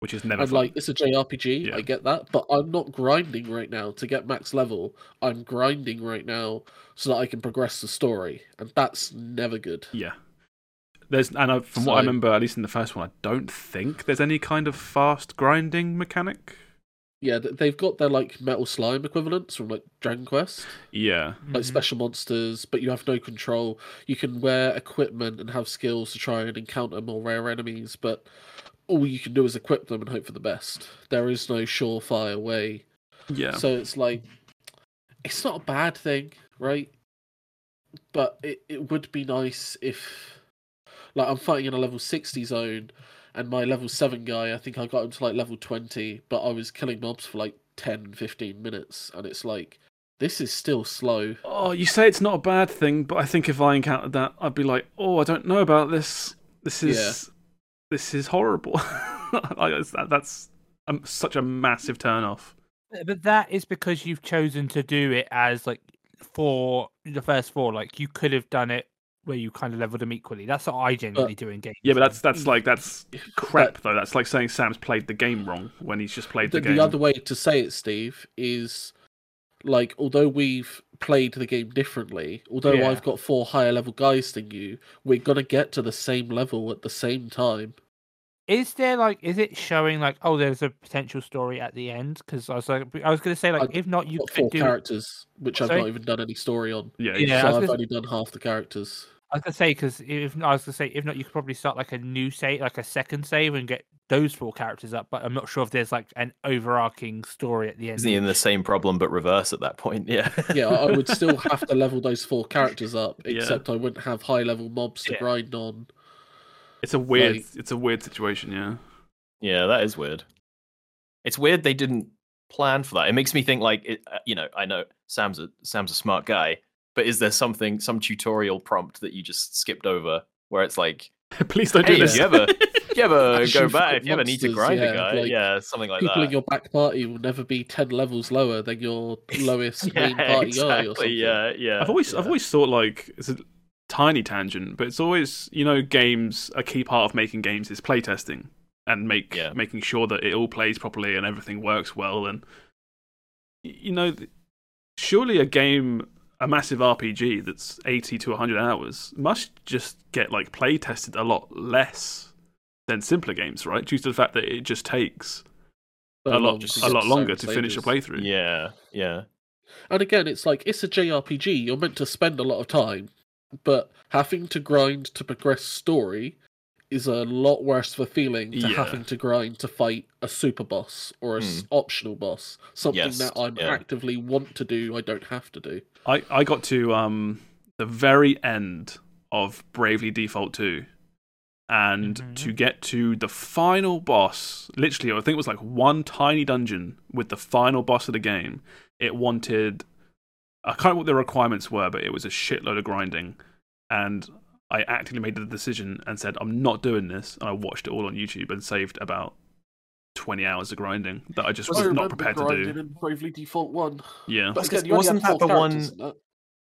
Speaker 1: Which is never
Speaker 4: And
Speaker 1: fun.
Speaker 4: like it's a JRPG,
Speaker 1: Yeah.
Speaker 4: I get that, but I'm not grinding right now to get max level. I'm grinding right now so that I can progress the story, and that's never good.
Speaker 1: Yeah. There's and I, from what I remember, at least in the first one, I don't think there's any kind of fast grinding mechanic.
Speaker 4: Yeah, they've got their like metal slime equivalents from like Dragon Quest,
Speaker 1: Yeah.
Speaker 4: like
Speaker 2: Mhm.
Speaker 4: special monsters, but you have no control. You can wear equipment and have skills to try and encounter more rare enemies, but all you can do is equip them and hope for the best. There is no surefire way
Speaker 1: Yeah.
Speaker 4: So it's like it's not a bad thing, right? But it, it would be nice if like I'm fighting in a level sixty zone and my level seven guy, I think I got him to like level twenty, but I was killing mobs for like 10, 15 minutes, and it's like this is still slow.
Speaker 1: Oh, you say it's not a bad thing, but I think if I encountered that, I'd be like, "Oh, I don't know about this. This is this is horrible." like, that, that's um, such a massive turn off.
Speaker 2: But that is because you've chosen to do it as like for the first four. Like you could have done it where you kind of level them equally. That's what I generally do in games.
Speaker 1: Yeah, but that's that's like that's mm. crap
Speaker 4: But
Speaker 1: though. That's like saying Sam's played the game wrong when he's just played the,
Speaker 4: the,
Speaker 1: game.
Speaker 4: the other way to say it, Steve, is like although we've played the game differently, although
Speaker 2: Yeah.
Speaker 4: I've got four higher level guys than you, we're gonna get to the same level at the same time.
Speaker 2: Is there like is it showing like oh there's a potential story at the end? Because I was like I was going to say like
Speaker 4: I've
Speaker 2: if not you
Speaker 4: got
Speaker 2: could
Speaker 4: four
Speaker 2: do.
Speaker 4: characters, which I've not even done any story on.
Speaker 1: yeah,
Speaker 2: Yeah, I
Speaker 4: so
Speaker 2: was
Speaker 4: I've
Speaker 2: gonna-
Speaker 4: only done half the characters.
Speaker 2: I was gonna say because if I was gonna say if not, you could probably start like a new save, like a second save, and get those four characters up. But I'm not sure if there's like an overarching story at the end.
Speaker 3: Isn't he in the same problem but reverse at that point? Yeah.
Speaker 4: Yeah, I I would still have to level those four characters up,
Speaker 1: Yeah.
Speaker 4: except I wouldn't have high level mobs to
Speaker 2: Yeah.
Speaker 4: grind on.
Speaker 1: It's a weird
Speaker 4: Like-
Speaker 1: it's a weird situation. Yeah,
Speaker 3: Yeah, that is weird. It's weird they didn't plan for that. It makes me think like, it, uh, you know, I know Sam's a Sam's a smart guy, but is there something, some tutorial prompt that you just skipped over where it's like,
Speaker 1: please don't
Speaker 3: hey,
Speaker 1: do
Speaker 3: if
Speaker 1: this.
Speaker 3: you ever, if you ever go back, if you ever need to grind
Speaker 4: yeah,
Speaker 3: a guy,
Speaker 4: like,
Speaker 3: yeah, something like that.
Speaker 4: People in
Speaker 3: that.
Speaker 4: your back party will never be ten levels lower than your lowest
Speaker 3: yeah,
Speaker 4: main party guy or
Speaker 3: exactly.
Speaker 4: something.
Speaker 3: Yeah, yeah.
Speaker 1: I've always I've always thought like it's a tiny tangent, but it's always you know games a key part of making games is playtesting and make
Speaker 3: Yeah.
Speaker 1: making sure that it all plays properly and everything works well and you know surely a game a massive RPG that's 80 to 100 hours must just get like play tested a lot less than simpler games, right? Due to the fact that it just takes
Speaker 4: So
Speaker 1: a lot
Speaker 4: long
Speaker 1: a lot longer to
Speaker 4: certain
Speaker 1: finish a playthrough.
Speaker 3: Yeah, yeah.
Speaker 4: And again, it's like it's a JRPG. You're meant to spend a lot of time but having to grind to progress story is a lot worse of a feeling to
Speaker 1: Yeah.
Speaker 4: having to grind to fight a super boss or a s- optional boss. Something
Speaker 3: Yes,
Speaker 4: that I'm
Speaker 3: yeah.
Speaker 4: actively want to do, I don't have to do.
Speaker 1: I, I got to um the very end of Bravely Default 2 and
Speaker 2: Mhm.
Speaker 1: to get to the final boss, literally I think it was like one tiny dungeon with the final boss of the game. It wanted I can't remember what the requirements were, but it was a shitload of grinding and I actively made the decision and said I'm not doing this and I watched it all on YouTube and saved about 20 hours of grinding that I just was,
Speaker 4: I
Speaker 1: not prepared to
Speaker 4: grinding
Speaker 1: do.
Speaker 4: in Bravely Default 1.
Speaker 1: Yeah.
Speaker 4: But again, you
Speaker 3: wasn't that the one-
Speaker 4: characters in that.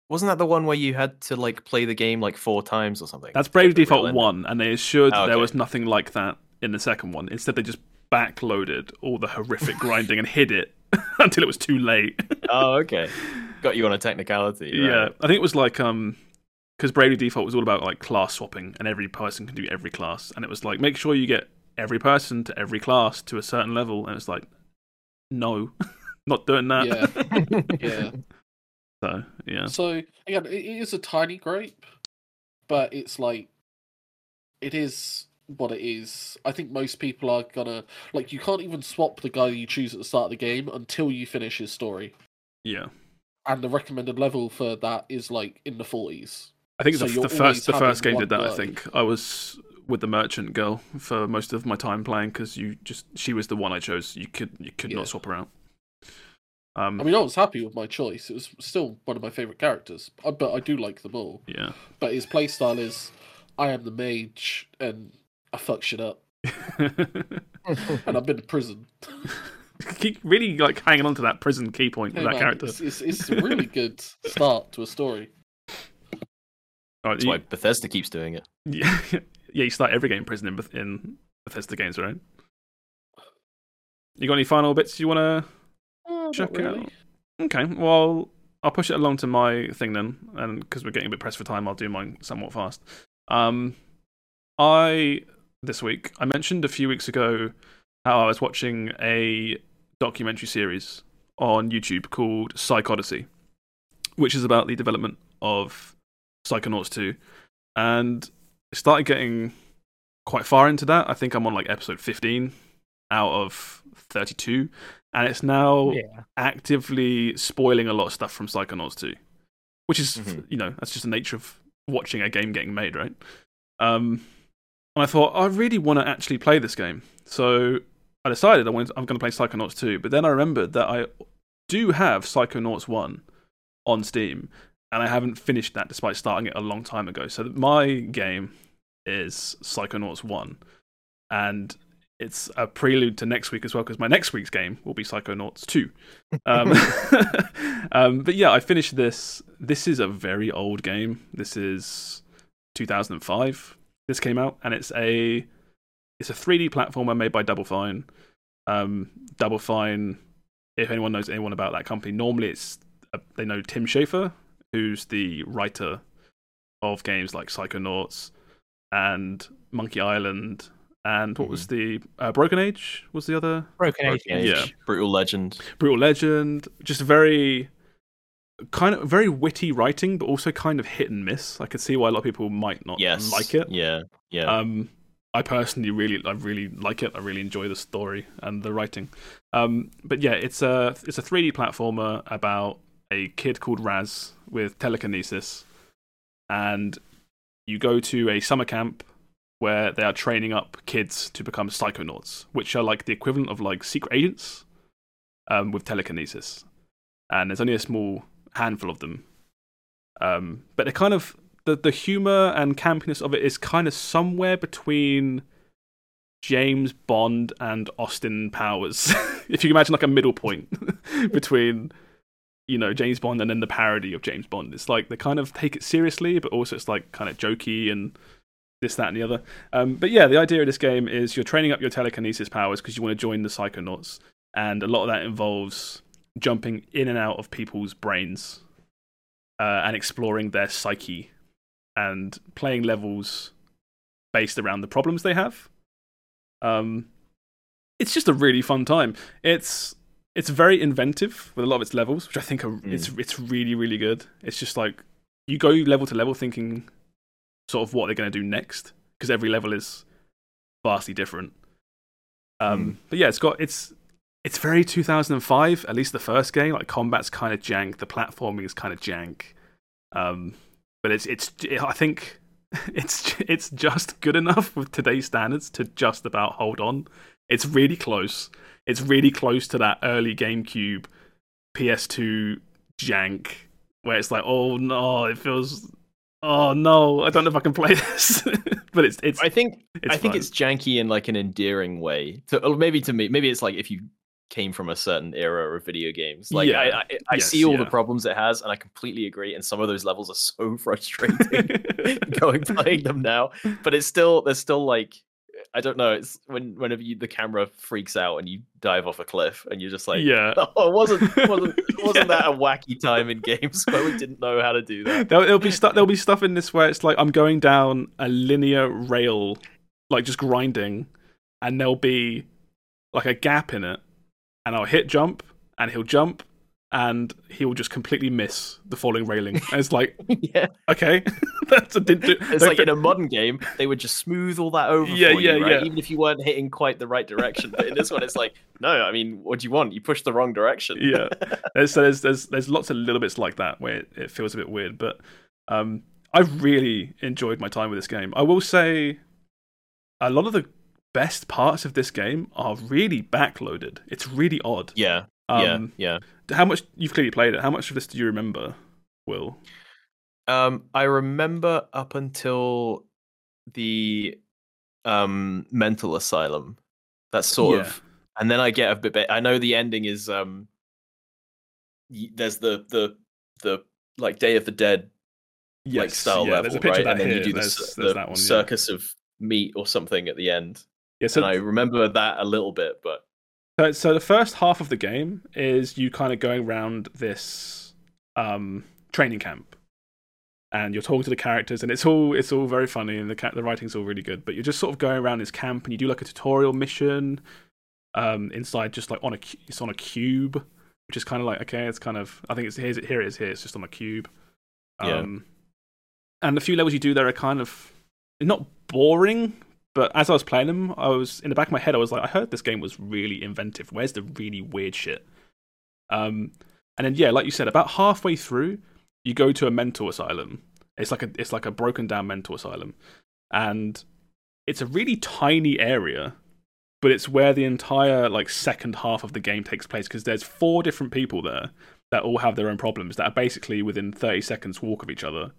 Speaker 3: Wasn't that the one where you had to like play the game like four times or something?
Speaker 1: That's
Speaker 3: to get
Speaker 1: Bravely Default 1, and they assured oh, that there was nothing like that in the second one. Instead, they just backloaded all the horrific grinding and hid it until it was too late.
Speaker 3: Oh, okay. Got you on a technicality.
Speaker 1: yeah. I think it was like um because Bravely Default was all about like class swapping, and every person can do every class, and it was like make sure you get every person to every class to a certain level, and it's like no, not doing that.
Speaker 4: Yeah, yeah.
Speaker 1: So yeah,
Speaker 4: So again, it it is a tiny grape, but it's like it is what it is. I think most people are gonna like you can't even swap the guy you choose at the start of the game until you finish his story.
Speaker 1: yeah.
Speaker 4: And the recommended level for that is like in the forties.
Speaker 1: I think
Speaker 4: So
Speaker 1: the, the first the first game did that. I think I was with the merchant girl for most of my time playing because you just she was the one I chose. You could you could
Speaker 4: Yeah.
Speaker 1: not swap her out. Um,
Speaker 4: I mean, I was happy with my choice. It was still one of my favorite characters, uh, but I do like them all.
Speaker 1: yeah.
Speaker 4: But his playstyle is, I am the mage and I fuck shit up, and I've been to prison.
Speaker 1: Keep really like hanging on to that prison key point
Speaker 4: Hey,
Speaker 1: with that
Speaker 4: man,
Speaker 1: character.
Speaker 4: It's, it's, it's a really good start to a story.
Speaker 1: All right,
Speaker 3: That's
Speaker 1: you-
Speaker 3: why Bethesda keeps doing it.
Speaker 1: yeah, yeah, you start every game in prison in, Beth- in Bethesda games, right? You got any final bits you want to
Speaker 4: Uh,
Speaker 1: check
Speaker 4: really.
Speaker 1: out? Okay, well, I'll push it along to my thing then, and because we're getting a bit pressed for time, I'll do mine somewhat fast. Um, I this week I mentioned a few weeks ago how I was watching a documentary series on YouTube called Psych Odyssey, which is about the development of Psychonauts 2, and I started getting quite far into that. I think I'm on like episode 15 out of 32, and it's now
Speaker 2: Yeah.
Speaker 1: actively spoiling a lot of stuff from Psychonauts 2, which is,
Speaker 3: Mhm.
Speaker 1: you know, that's just the nature of watching a game getting made, right? Um, and I thought, I really want to actually play this game. So I decided I wanted, I'm going to play Psychonauts 2, but then I remembered that I do have Psychonauts 1 on Steam, and I haven't finished that despite starting it a long time ago. So my game is Psychonauts 1, and it's a prelude to next week as well because my next week's game will be Psychonauts 2. Um, um, but yeah, I finished this. This is a very old game. This is 2005. This came out, and it's a it's a 3D platformer made by Double Fine. Um, Double Fine, if anyone knows anyone about that company, normally it's uh, they know Tim Schafer, who's the writer of games like Psychonauts and Monkey Island, and what was the uh, Broken Age? Was the other
Speaker 2: Broken Age.
Speaker 3: Broken Age,
Speaker 1: Yeah.
Speaker 3: Brutal Legend.
Speaker 1: Brutal Legend? Just very kind of very witty writing, but also kind of hit and miss. I could see why a lot of people might not
Speaker 3: Yes.
Speaker 1: like it.
Speaker 3: Yeah. Yeah.
Speaker 1: Um, I personally really, I really like it. I really enjoy the story and the writing. Um, but yeah, it's a it's a 3D platformer about a kid called Raz with telekinesis, and you go to a summer camp where they are training up kids to become psychonauts, which are like the equivalent of like secret agents, um, with telekinesis. And there's only a small handful of them. Um, but they're kind of the the humor and campiness of it is kind of somewhere between James Bond and Austin Powers. if you can imagine like a middle point between you know James Bond and then the parody of James Bond. It's like they kind of take it seriously, but also it's like kind of jokey and this, that, and the other. Um, but yeah, the idea of this game is you're training up your telekinesis powers because you want to join the Psychonauts, and a lot of that involves jumping in and out of people's brains uh, and exploring their psyche and playing levels based around the problems they have. Um, it's just a really fun time. It's it's very inventive with a lot of its levels, which I think are it's it's really really good. It's just like you go level to level thinking sort of what they're going to do next because every level is vastly different. Um,
Speaker 3: Hmm.
Speaker 1: But yeah, it's got it's it's very 2005. At least the first game, like combat's kind of jank, the platforming is kind of jank. Um, but it's it's I think it's it's just good enough with today's standards to just about hold on. It's really close. It's really close to that early GameCube, PS2 jank where it's like, oh no, it feels, oh no, I don't know if I can play this. but it's it's
Speaker 3: I think
Speaker 1: it's
Speaker 3: I think it's janky in like an endearing way. To, or maybe to me, maybe it's like if you came from a certain era of video games. Like I,
Speaker 1: Yeah.
Speaker 3: I, I
Speaker 1: Yes,
Speaker 3: see all the problems it has, and I completely agree. And some of those levels are so frustrating going playing them now. But it's still there's still like I don't know. It's when whenever you, the camera freaks out and you dive off a cliff, and you're just like,
Speaker 1: yeah.
Speaker 3: oh, it wasn't wasn't wasn't
Speaker 1: Yeah.
Speaker 3: that a wacky time in games where we didn't know how to do that?
Speaker 1: There'll, there'll be stuff. There'll be stuff in this where it's like I'm going down a linear rail, like just grinding, and there'll be like a gap in it, and I'll hit jump, and he'll jump, and he'll just completely miss the falling railing. And it's like,
Speaker 3: yeah,
Speaker 1: okay, that's a didn't do.
Speaker 3: it's like in a modern game, they would just smooth all that over
Speaker 1: Yeah,
Speaker 3: for
Speaker 1: yeah,
Speaker 3: you, right?
Speaker 1: yeah.
Speaker 3: Even if you weren't hitting quite the right direction. But in this one, it's like, no, I mean, what do you want? You pushed the wrong direction.
Speaker 1: yeah. There's, so there's there's there's lots of little bits like that where it, it feels a bit weird, but um, I really enjoyed my time with this game. I will say, a lot of the best parts of this game are really backloaded. It's really odd.
Speaker 3: yeah,
Speaker 1: Um,
Speaker 3: yeah, yeah.
Speaker 1: How much you've clearly played it? How much of this do you remember, Will?
Speaker 3: Um, I remember up until the um mental asylum. That's sort
Speaker 1: Yeah.
Speaker 3: of, and then I get a bit. I know the ending is um. There's the the the like Day of the Dead like style
Speaker 1: yeah.
Speaker 3: level,
Speaker 1: There's a picture
Speaker 3: right?
Speaker 1: of that
Speaker 3: and then
Speaker 1: here.
Speaker 3: you do the,
Speaker 1: there's,
Speaker 3: the
Speaker 1: that one. Yeah.
Speaker 3: circus of meat or something at the end.
Speaker 1: Yeah, so
Speaker 3: and I remember that a little bit, but
Speaker 1: So, so the first half of the game is you kind of going around this um, training camp, and you're talking to the characters, and it's all it's all very funny, and the the writing's all really good. But you're just sort of going around this camp, and you do like a tutorial mission um, inside, just like on a it's on a cube, which is kind of like okay, it's kind of I think it's here's it here it is here, it's just on a cube.
Speaker 3: Yeah.
Speaker 1: Um, and the few levels you do there are kind of not boring, but as I was playing them, I was in the back of my head, I was like, I heard this game was really inventive. Where's the really weird shit? Um, and then yeah, like you said, about halfway through, you go to a mental asylum. It's like a it's like a broken down mental asylum, and it's a really tiny area, but it's where the entire like second half of the game takes place because there's four different people there that all have their own problems that are basically within 30 seconds walk of each other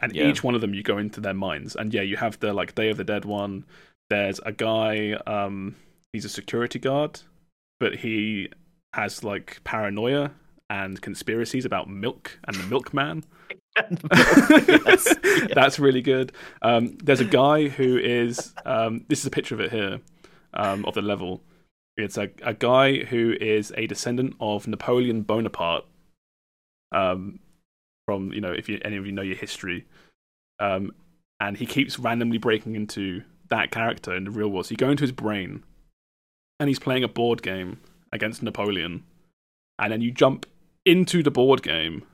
Speaker 1: and
Speaker 3: Yeah.
Speaker 1: each one of them you go into their minds. And yeah you have the like day of the dead one. There's a guy um he's a security guard but he has like paranoia and conspiracies about milk and the milkman.
Speaker 3: Yes, yeah.
Speaker 1: that's really good. Um there's a guy who is um this is a picture of it here um of the level. It's a, a guy who is a descendant of napoleon bonaparte. Um from you know if you any of you know your history um and he keeps randomly breaking into that character in the real world so you go into his brain and he's playing a board game against napoleon and then you jump into the board game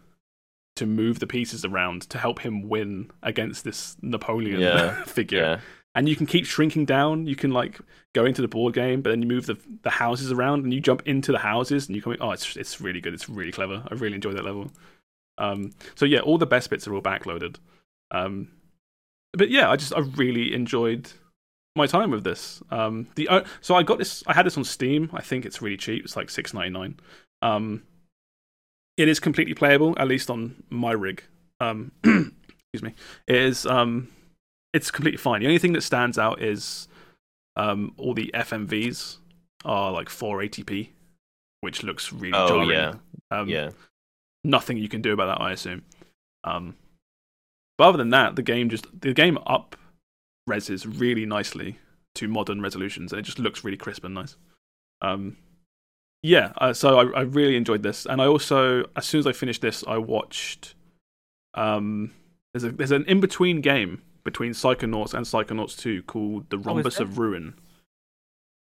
Speaker 1: to move the pieces around to help him win against this napoleon
Speaker 3: Yeah,
Speaker 1: figure
Speaker 3: yeah,
Speaker 1: and you can keep shrinking down. You can like go into the board game, but then you move the the houses around, and you jump into the houses, and you come. in- Oh, it's it's really good. It's really clever. I really enjoy that level. Um, so yeah, all the best bits are all backloaded. Um, but yeah, I just I really enjoyed my time with this. Um, the o- so I got this. I had this on Steam. I think it's really cheap. It's like six ninety nine. Um, it is completely playable, at least on my rig. Um, excuse me. It is um, it's completely fine. The only thing that stands out is um, all the FMVs are like 480p, which looks really
Speaker 3: Oh,
Speaker 1: jarring.
Speaker 3: yeah.
Speaker 1: Um,
Speaker 3: yeah.
Speaker 1: Nothing you can do about that, I assume. Um, but other than that, the game just the game up reses really nicely to modern resolutions, and it just looks really crisp and nice. Um, yeah, uh, so I, I really enjoyed this, and I also, as soon as I finished this, I watched. Um, there's a there's an in between game between Psychonauts and Psychonauts 2 called The
Speaker 2: Oh,
Speaker 1: Rhombus
Speaker 2: there?
Speaker 1: of Ruin.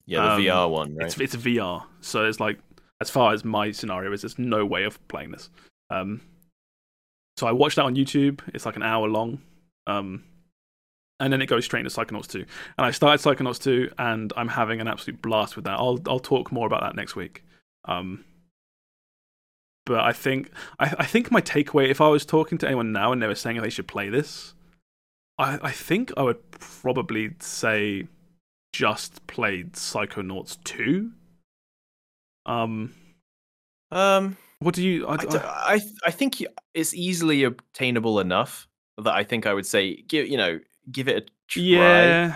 Speaker 3: Yeah, the
Speaker 1: Um,
Speaker 3: VR one, right?
Speaker 1: It's it's VR, so it's like as far as my scenario is, there's no way of playing this. Um, So I watched that on YouTube. It's like an hour long. Um, and then it goes straight into Psychonauts 2. And I started Psychonauts 2 and I'm having an absolute blast with that. I'll I'll talk more about that next week. Um, but I think I, I think my takeaway if I was talking to anyone now and they were saying they should play this, I, I think I would probably say just played Psychonauts 2. Um
Speaker 3: Um,
Speaker 1: what do you I
Speaker 3: th- I think it's easily obtainable enough that I think I would say give you know give it a try.
Speaker 1: yeah.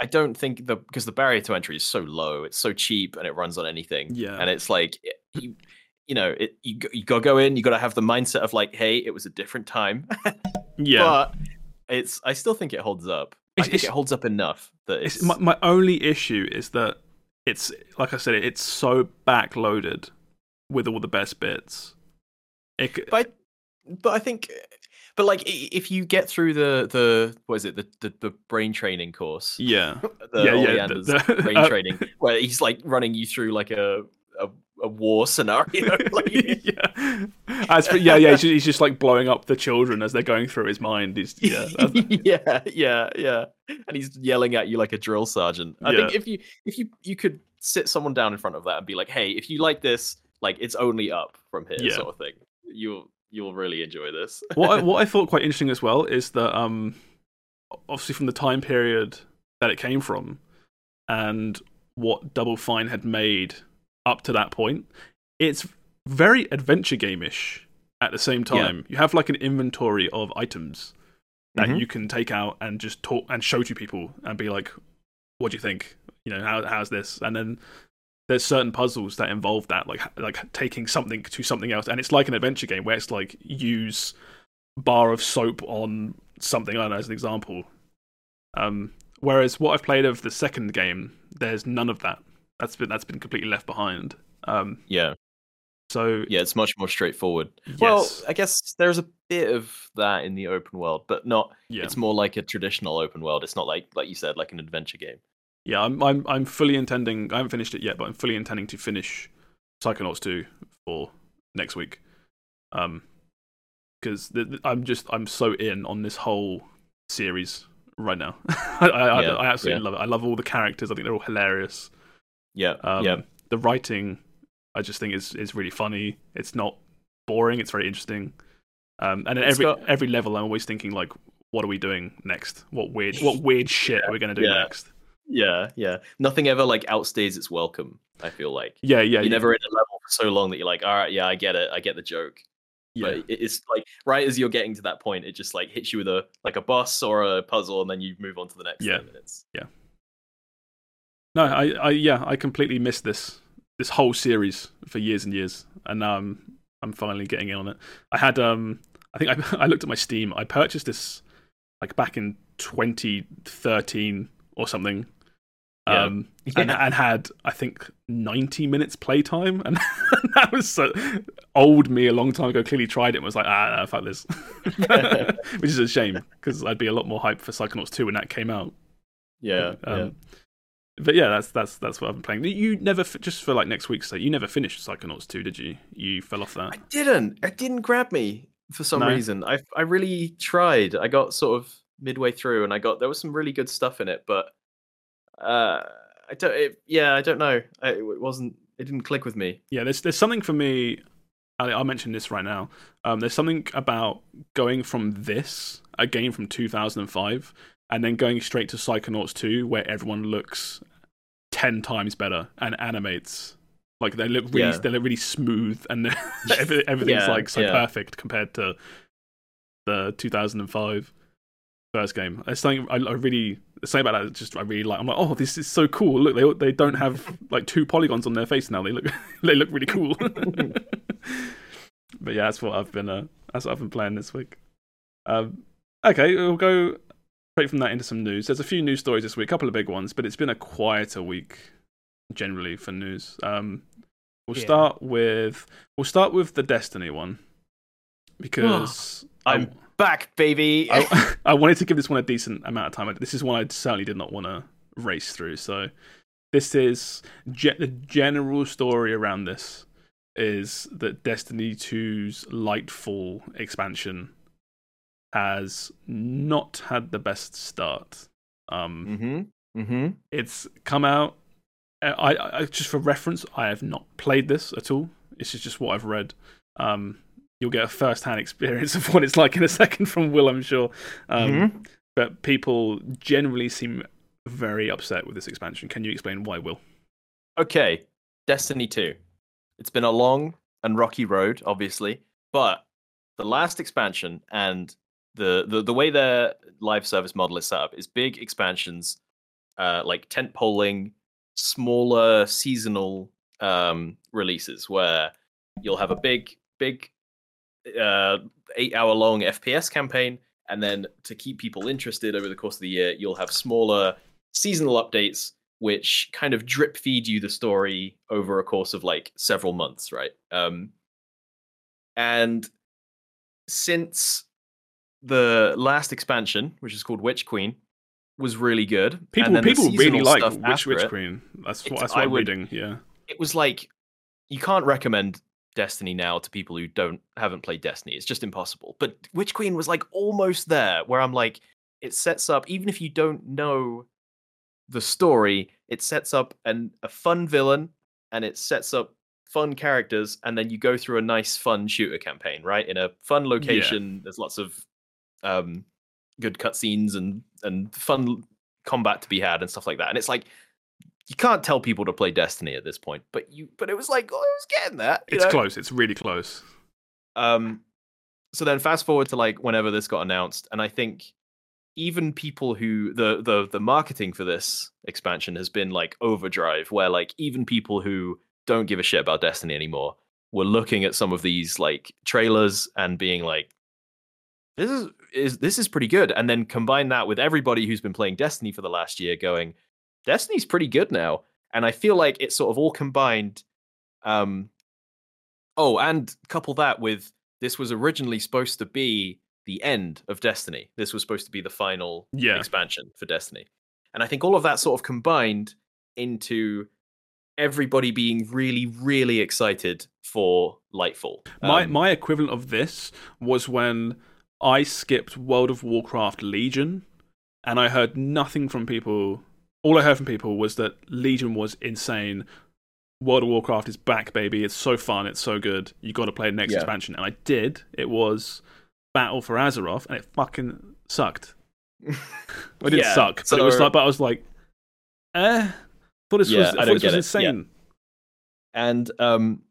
Speaker 3: I don't think the because the barrier to entry is so low, it's so cheap, and it runs on anything.
Speaker 1: Yeah.
Speaker 3: and it's like you, you know, it you you gotta go in, you gotta have the mindset of like, hey, it was a different time,
Speaker 1: Yeah.
Speaker 3: but it's I still think it holds up. I think it holds up enough that it's,
Speaker 1: It's, my, my only issue is that it's like I said, it's so backloaded with all the best bits. It,
Speaker 3: but but I think but like if you get through the the what is it the the, the brain training course
Speaker 1: yeah,
Speaker 3: the
Speaker 1: yeah, yeah. The- the-
Speaker 3: brain
Speaker 1: uh,
Speaker 3: training where he's like running you through like a a, a war scenario like,
Speaker 1: yeah, as for, yeah, yeah. He's just, he's just like blowing up the children as they're going through his mind. He's, yeah,
Speaker 3: yeah yeah yeah and he's yelling at you like a drill sergeant i think if you if you you could sit someone down in front of that and be like hey if you like this like it's only up from here
Speaker 1: Yeah.
Speaker 3: sort of thing you'll you'll really enjoy this
Speaker 1: what I, what I thought quite interesting as well is that um obviously from the time period that it came from and what Double Fine had made up to that point, it's very adventure game-ish at the same
Speaker 3: Yeah.
Speaker 1: time. You have like an inventory of items that
Speaker 3: Mhm.
Speaker 1: you can take out and just talk and show to people and be like, "What do you think? You know, how how's this?" And then there's certain puzzles that involve that, like like taking something to something else, and it's like an adventure game where it's like use bar of soap on something. I don't know, as an example. Um, whereas what I've played of the second game, there's none of that. That's been that's been completely left behind. Um,
Speaker 3: yeah
Speaker 1: so
Speaker 3: yeah it's much more straightforward
Speaker 1: yes,
Speaker 3: well i guess there's a bit of that in the open world but not
Speaker 1: yeah,
Speaker 3: it's more like a traditional open world it's not like like you said like an adventure game
Speaker 1: yeah. I'm I'm I'm fully intending. I haven't finished it yet, but I'm fully intending to finish Psychonauts 2 for next week. Um, because I'm just I'm so in on this whole series right now. I, I,
Speaker 3: Yeah,
Speaker 1: I absolutely
Speaker 3: yeah.
Speaker 1: love it. I love all the characters. I think they're all hilarious.
Speaker 3: Yeah
Speaker 1: Um,
Speaker 3: yeah
Speaker 1: The writing, I just think is is really funny. It's not boring. It's very interesting. Um, and at every
Speaker 3: got-
Speaker 1: every level, I'm always thinking like, what are we doing next? What weird what weird shit are we going to do
Speaker 3: yeah.
Speaker 1: next?
Speaker 3: yeah yeah nothing ever like outstays its welcome i feel like
Speaker 1: Yeah, yeah,
Speaker 3: you're
Speaker 1: yeah.
Speaker 3: never in a level for so long that you're like all right yeah i get it i get the joke
Speaker 1: yeah.
Speaker 3: but it's like right as you're getting to that point it just like hits you with a like a boss or a puzzle and then you move on to the next
Speaker 1: Yeah.
Speaker 3: it's
Speaker 1: No, I, I, yeah, I completely missed this this whole series for years and years, and now I'm I'm finally getting in on it. I had um, I think I I looked at my Steam. I purchased this like back in 2013 or something.
Speaker 3: Yeah.
Speaker 1: Um, and, and had I think 90 minutes playtime, and that was so old me a long time ago. Clearly tried it and was like, ah, no, fuck this, which is a shame because I'd be a lot more hyped for Psychonauts 2 when that came out.
Speaker 3: yeah yeah
Speaker 1: Um, But yeah, that's that's that's what I've been playing. You never just for like next week's sake. You never finished Psychonauts two, did you? You fell off that.
Speaker 3: I didn't. It didn't grab me for some
Speaker 1: No?
Speaker 3: reason. I I really tried. I got sort of midway through, and I got there was some really good stuff in it, but uh, I don't. It, yeah, I don't know. I, it wasn't. It didn't click with me.
Speaker 1: Yeah, there's there's something for me. I'll mention this right now. Um, there's something about going from this a game from 2005 and then going straight to Psychonauts 2, where everyone looks ten times better and animates like they look really
Speaker 3: Yeah.
Speaker 1: they look really smooth and everything's
Speaker 3: Yeah,
Speaker 1: like so
Speaker 3: yeah.
Speaker 1: perfect compared to the 2005 first game. It's something I, I really something about that. that Just I really like. I'm like, oh, this is so cool. Look, they they don't have like two polygons on their face now. They look they look really cool. but yeah, that's what I've been uh, that's what I've been playing this week. Um, okay, we'll go straight from that into some news. There's a few news stories this week, a couple of big ones, but it's been a quieter week generally for news. Um, we'll
Speaker 2: Yeah.
Speaker 1: start with we'll start with the Destiny one because
Speaker 3: I'm back, baby.
Speaker 1: I, I wanted to give this one a decent amount of time. This is one I certainly did not want to race through. So this is ge- the general story around this is that Destiny 2's Lightfall expansion has not had the best start. Um,
Speaker 3: Mm-hmm. Mm-hmm.
Speaker 1: it's come out. I, I, just for reference, I have not played this at all. This is just what I've read. Um, you'll get a first-hand experience of what it's like in a second from Will, I'm sure. Um,
Speaker 3: Mhm.
Speaker 1: But people generally seem very upset with this expansion. Can you explain why, Will?
Speaker 3: Okay, Destiny 2. It's been a long and rocky road, obviously, but the last expansion and the the, the way their live service model is set up is big expansions, uh, like tent polling, smaller seasonal um, releases where you'll have a big big uh, eight hour long FPS campaign, and then to keep people interested over the course of the year, you'll have smaller seasonal updates which kind of drip feed you the story over a course of like several months, right? Um, and since the last expansion, which is called Witch Queen, was really good,
Speaker 1: People people really like Witch Witch Queen. That's what that's what
Speaker 3: I
Speaker 1: I'm
Speaker 3: would-
Speaker 1: reading. Yeah.
Speaker 3: It was like you can't recommend Destiny now to people who don't haven't played Destiny. It's just impossible. But Witch Queen was like almost there, where I'm like, it sets up even if you don't know the story, it sets up an a fun villain and it sets up fun characters, and then you go through a nice fun shooter campaign, right? In a fun location. There's lots of um good cutscenes and and fun combat to be had and stuff like that. And it's like you can't tell people to play Destiny at this point, but you but it was like oh, it was getting that.
Speaker 1: It's
Speaker 3: know?
Speaker 1: close. It's really close.
Speaker 3: Um, so then fast forward to like whenever this got announced, and I think even people who the the the marketing for this expansion has been like overdrive, where like even people who don't give a shit about Destiny anymore were looking at some of these like trailers and being like, this is is this is pretty good, and then combine that with everybody who's been playing Destiny for the last year, going, Destiny's pretty good now, and I feel like it's sort of all combined. Um, oh, and couple that with this was originally supposed to be the end of Destiny. This was supposed to be the final
Speaker 1: Yeah.
Speaker 3: expansion for Destiny. And I think all of that sort of combined into everybody being really, really excited for Lightfall.
Speaker 1: My
Speaker 3: Um,
Speaker 1: my equivalent of this was when I skipped World of Warcraft Legion, and I heard nothing from people. All I heard from people was that Legion was insane. World of Warcraft is back, baby. It's so fun. It's so good. You got to play the next
Speaker 3: Yeah.
Speaker 1: expansion, and I did. It was Battle for Azeroth, and it fucking sucked. It didn't
Speaker 3: Yeah,
Speaker 1: suck, but it was like. But I was like, eh. Thought this
Speaker 3: Yeah,
Speaker 1: was.
Speaker 3: I
Speaker 1: I thought this was
Speaker 3: it.
Speaker 1: Insane.
Speaker 3: and um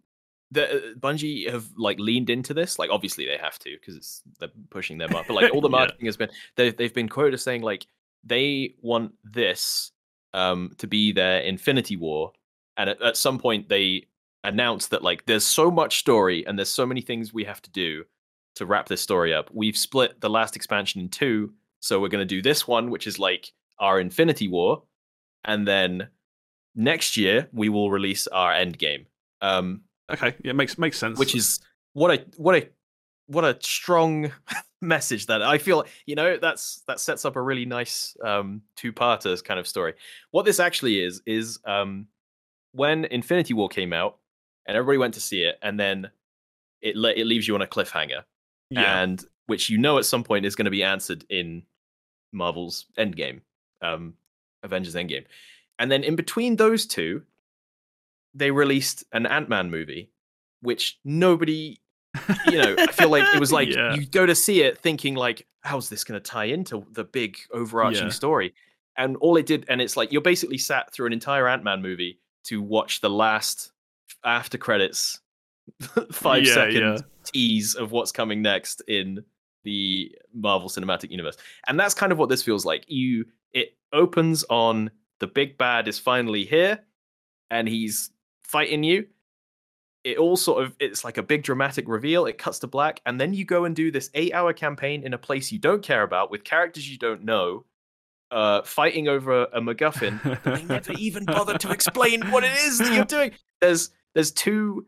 Speaker 3: the uh, Bungie have like leaned into this. Like obviously they have to because it's they're pushing them up. But like all the
Speaker 1: Yeah.
Speaker 3: marketing has been they've they've been quoted as saying like they want this um to be their Infinity War, and at, at some point they announced that like there's so much story and there's so many things we have to do to wrap this story up. We've split the last expansion in two, so we're gonna do this one, which is like our Infinity War, and then next year we will release our end game. Um,
Speaker 1: Okay, yeah, makes makes sense.
Speaker 3: which is what a what a what a strong message that I feel you know that's that sets up a really nice um two-parters kind of story. What this actually is is um when Infinity War came out and everybody went to see it and then it le- it leaves you on a cliffhanger
Speaker 1: yeah.
Speaker 3: and which you know at some point is going to be answered in Marvel's Endgame, um, Avengers Endgame, and then in between those two, they released an Ant Man movie, which nobody, you know, I feel like it was like
Speaker 1: Yeah.
Speaker 3: you go to see it thinking like, how's this going to tie into the big overarching
Speaker 1: Yeah.
Speaker 3: story? And all it did, and it's like you're basically sat through an entire Ant Man movie to watch the last after credits five
Speaker 1: Yeah,
Speaker 3: second tease of what's coming next in the Marvel Cinematic Universe. And that's kind of what this feels like. You it opens on the big bad is finally here and he's fighting you. It all sort of it's like a big dramatic reveal. It cuts to black and then you go and do this 8-hour campaign in a place you don't care about with characters you don't know. Uh, fighting over a MacGuffin, but they never even bother to explain what it is that you're doing. There's there's two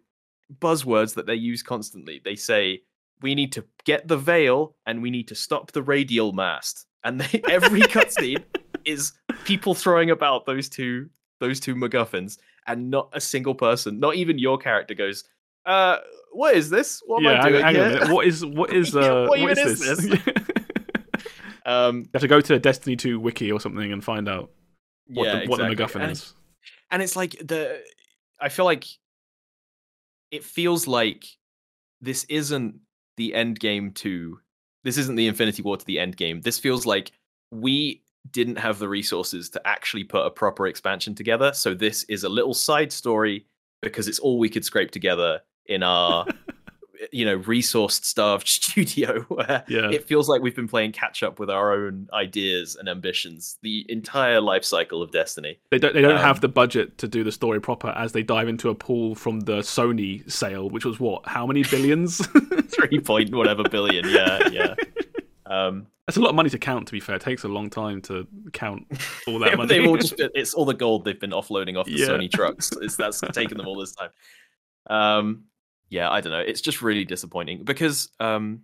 Speaker 3: buzzwords that they use constantly. They say we need to get the veil and we need to stop the radial mast. And they, every cutscene is people throwing about those two those two MacGuffins, and not a single person, not even your character, goes. uh, what is this? What am
Speaker 1: yeah,
Speaker 3: I
Speaker 1: hang,
Speaker 3: doing
Speaker 1: hang a
Speaker 3: here?
Speaker 1: What is what is uh,
Speaker 3: what
Speaker 1: what
Speaker 3: even
Speaker 1: is
Speaker 3: is
Speaker 1: this?
Speaker 3: um,
Speaker 1: You have to go to a Destiny 2 wiki or something and find out what,
Speaker 3: yeah,
Speaker 1: the, what the
Speaker 3: exactly.
Speaker 1: MacGuffin
Speaker 3: and,
Speaker 1: is.
Speaker 3: and it's like the i feel like it feels like this isn't the end game to this isn't the infinity war to the end game this feels like we didn't have the resources to actually put a proper expansion together so this is a little side story because it's all we could scrape together in our you know resource starved studio where
Speaker 1: Yeah.
Speaker 3: it feels like we've been playing catch up with our own ideas and ambitions the entire life cycle of destiny
Speaker 1: They don't. They don't
Speaker 3: Um,
Speaker 1: have the budget to do the story proper as they dive into a pool from the Sony sale, which was what? How many billions?
Speaker 3: three point whatever billion. Yeah, yeah. Um,
Speaker 1: That's a lot of money to count. To be fair, it takes a long time to count all that money.
Speaker 3: they've all just been, it's all the gold they've been offloading off the
Speaker 1: Yeah.
Speaker 3: Sony trucks. It's that's taken them all this time. Um, yeah, I don't know. It's just really disappointing because um,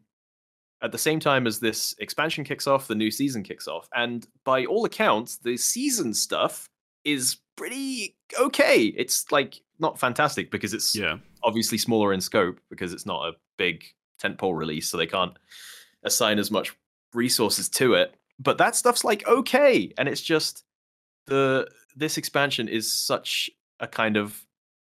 Speaker 3: at the same time as this expansion kicks off, the new season kicks off, and by all accounts, the season stuff is pretty okay. It's like not fantastic because it's
Speaker 1: yeah,
Speaker 3: obviously smaller in scope because it's not a big tentpole release, so they can't assign as much resources to it. But that stuff's like okay, and it's just the this expansion is such a kind of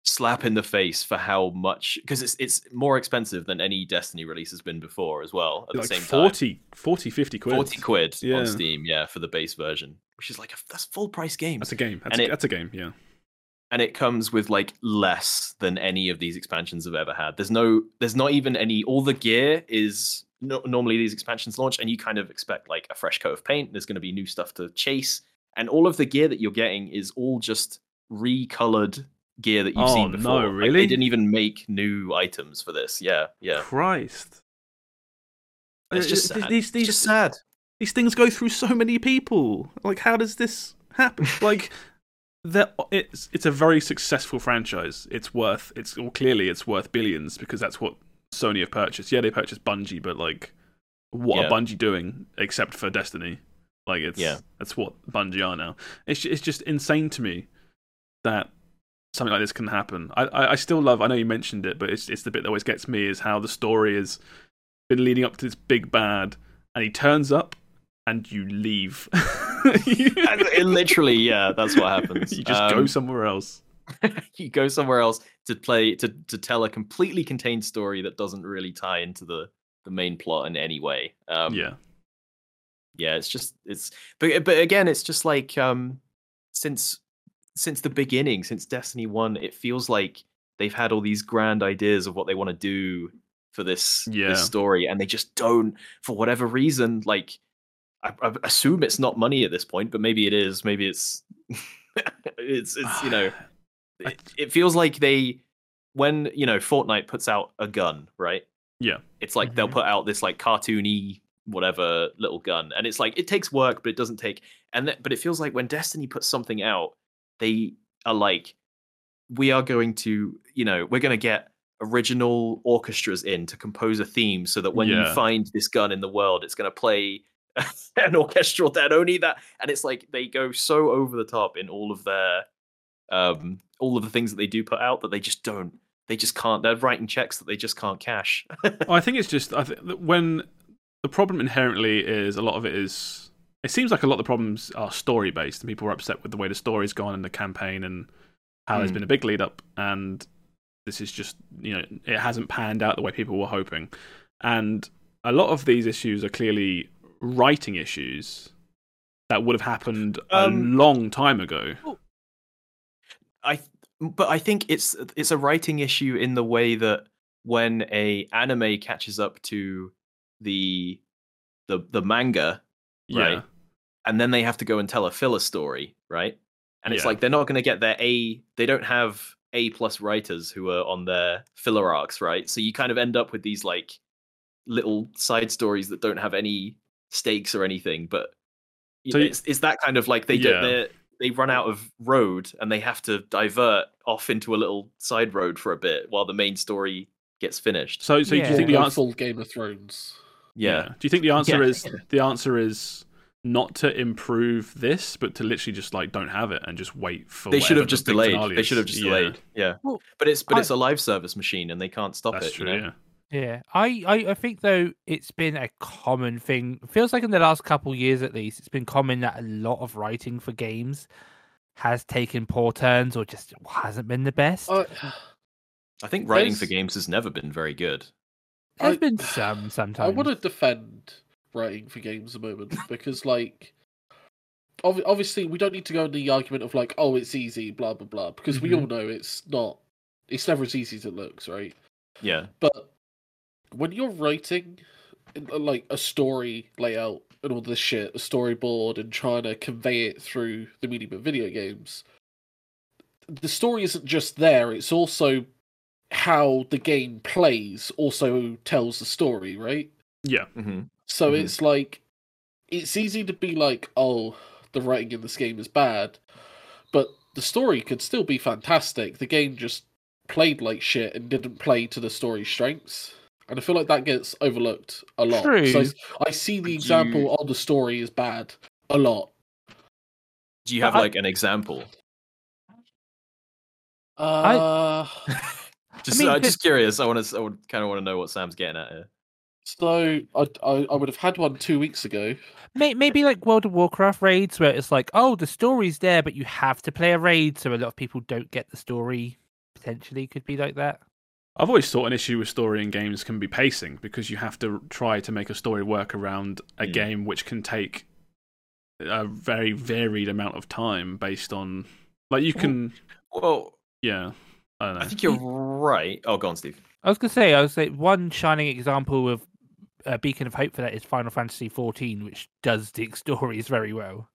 Speaker 3: slap in the face for how much because it's it's more expensive than any Destiny release has been before as well. At
Speaker 1: like
Speaker 3: the same
Speaker 1: 40,
Speaker 3: time,
Speaker 1: 40, 50 quid.
Speaker 3: forty quid
Speaker 1: Yeah.
Speaker 3: on Steam, yeah, for the base version, which is like a, that's full price game
Speaker 1: That's a game. That's,
Speaker 3: And
Speaker 1: a,
Speaker 3: it-
Speaker 1: that's a game. Yeah.
Speaker 3: and it comes with like less than any of these expansions have ever had. There's no, there's not even any. All the gear is no, normally these expansions launch, and you kind of expect like a fresh coat of paint. There's going to be new stuff to chase, and all of the gear that you're getting is all just recolored gear that you've
Speaker 1: Oh,
Speaker 3: seen
Speaker 1: no,
Speaker 3: before. Like,
Speaker 1: really?
Speaker 3: they didn't even make new items for this. Yeah, yeah.
Speaker 1: Christ.
Speaker 3: It's
Speaker 1: Uh,
Speaker 3: just sad.
Speaker 1: these these
Speaker 3: just sad.
Speaker 1: these things go through so many people. Like, how does this happen? like, that it's it's a very successful franchise. It's worth it's well, clearly it's worth billions because that's what Sony have purchased. Yeah, they purchased Bungie, but like, what
Speaker 3: Yeah.
Speaker 1: are Bungie doing except for Destiny? Like, it's
Speaker 3: Yeah.
Speaker 1: that's what Bungie are now. It's it's just insane to me that something like this can happen. I, I I still love. I know you mentioned it, but it's it's the bit that always gets me is how the story has been leading up to this big bad, and he turns up, and you leave.
Speaker 3: it literally, yeah, that's what happens.
Speaker 1: you just go
Speaker 3: Um,
Speaker 1: somewhere else.
Speaker 3: you go somewhere else to play to to tell a completely contained story that doesn't really tie into the the main plot in any way. Um,
Speaker 1: yeah,
Speaker 3: yeah, it's just it's but but again, it's just like um since since the beginning, since Destiny One, it feels like they've had all these grand ideas of what they want to do for this
Speaker 1: Yeah.
Speaker 3: this story, and they just don't for whatever reason. Like, I, I assume it's not money at this point, but maybe it is. Maybe it's it's it's you know it, it feels like they when you know Fortnite puts out a gun, right?
Speaker 1: Yeah.
Speaker 3: It's like they'll
Speaker 2: Mhm.
Speaker 3: put out this like cartoony whatever little gun, and it's like it takes work, but it doesn't take. And th- but it feels like when Destiny puts something out, they are like, we are going to, you know, we're going to get original orchestras in to compose a theme, so that when
Speaker 1: Yeah.
Speaker 3: you find this gun in the world, it's going to play an orchestral that only that and it's like they go so over the top in all of their um all of the things that they do put out that they just don't they just can't they're writing checks that they just can't cash
Speaker 1: Oh, I think it's just I think that when the problem inherently is a lot of it is. It seems like a lot of the problems are story based, and people are upset with the way the story's gone in the campaign and how there's been a big lead up, and this is just you know it hasn't panned out the way people were hoping, and a lot of these issues are clearly writing issues that would have happened a
Speaker 3: Um,
Speaker 1: long time ago.
Speaker 3: I but i think it's it's a writing issue in the way that when a anime catches up to the the the manga
Speaker 1: Yeah,
Speaker 3: right? and then they have to go and tell a filler story, right? And it's
Speaker 1: Yeah.
Speaker 3: like they're not going to get their A. They don't have A plus writers who are on their filler arcs, right? So you kind of end up with these like little side stories that don't have any stakes or anything. But
Speaker 1: So
Speaker 3: know, it's, it's that kind of like they
Speaker 1: Yeah.
Speaker 3: don't they they run out of road and they have to divert off into a little side road for a bit while the main story gets finished.
Speaker 1: So, so do you think the answer?
Speaker 4: full Game of Thrones.
Speaker 3: Yeah.
Speaker 1: Do you think the answer
Speaker 3: Yeah.
Speaker 1: is the answer is not to improve this, but to literally just like don't have it and just wait for.
Speaker 3: They should have just
Speaker 1: big
Speaker 3: delayed. They should have just
Speaker 1: Yeah,
Speaker 3: delayed. Yeah,
Speaker 2: Well,
Speaker 3: but it's but
Speaker 2: I-
Speaker 3: it's a live service machine, and they can't stop
Speaker 1: That's
Speaker 3: it.
Speaker 1: true.
Speaker 3: you know?
Speaker 1: Yeah.
Speaker 2: Yeah, I, I, I think though it's been a common thing. It feels like in the last couple years at least, it's been common that a lot of writing for games has taken poor turns or just hasn't been the best.
Speaker 4: I,
Speaker 3: I think writing for games has never been very good.
Speaker 2: There's
Speaker 4: I-
Speaker 2: been some sometimes.
Speaker 4: I want to defend writing for games a moment because, like, ob- obviously, we don't need to go in the argument of like, oh, it's easy, blah blah blah, because we
Speaker 2: Mhm.
Speaker 4: all know it's not. It's never as easy as it looks, right?
Speaker 3: Yeah,
Speaker 4: But when you're writing uh, like a story layout and all this shit, a storyboard, and trying to convey it through the medium of video games, the story isn't just there; it's also how the game plays also tells the story, right?
Speaker 1: Yeah.
Speaker 3: hmm
Speaker 4: So
Speaker 3: Mhm.
Speaker 4: it's like it's easy to be like, oh, the writing in this game is bad, but the story could still be fantastic. The game just played like shit and didn't play to the story's strengths. And I feel like that gets overlooked a lot. So I,
Speaker 2: True.
Speaker 4: I see the example,
Speaker 3: you-
Speaker 4: oh, the story is bad a lot.
Speaker 3: Do you have
Speaker 2: I-
Speaker 3: like an example?
Speaker 4: Uh,
Speaker 3: Just
Speaker 2: mean,
Speaker 3: uh, just curious. I want to. I would kind of want to know what Sam's getting at here.
Speaker 4: so I, I, I would have had one two weeks ago.
Speaker 2: May- Maybe like World of Warcraft raids where it's like, oh, the story's there, but you have to play a raid, so a lot of people don't get the story. Potentially, could be like that.
Speaker 1: I've always thought an issue with story in games can be pacing because you have to try to make a story work around a
Speaker 3: Mm.
Speaker 1: game which can take a very varied amount of time based on like you can
Speaker 3: Well,
Speaker 1: yeah I don't know
Speaker 3: I think you're right. Oh, go on, Steve.
Speaker 2: I was gonna say, I was like one shining example of a beacon of hope for that is Final Fantasy XIV, which does the stories very well.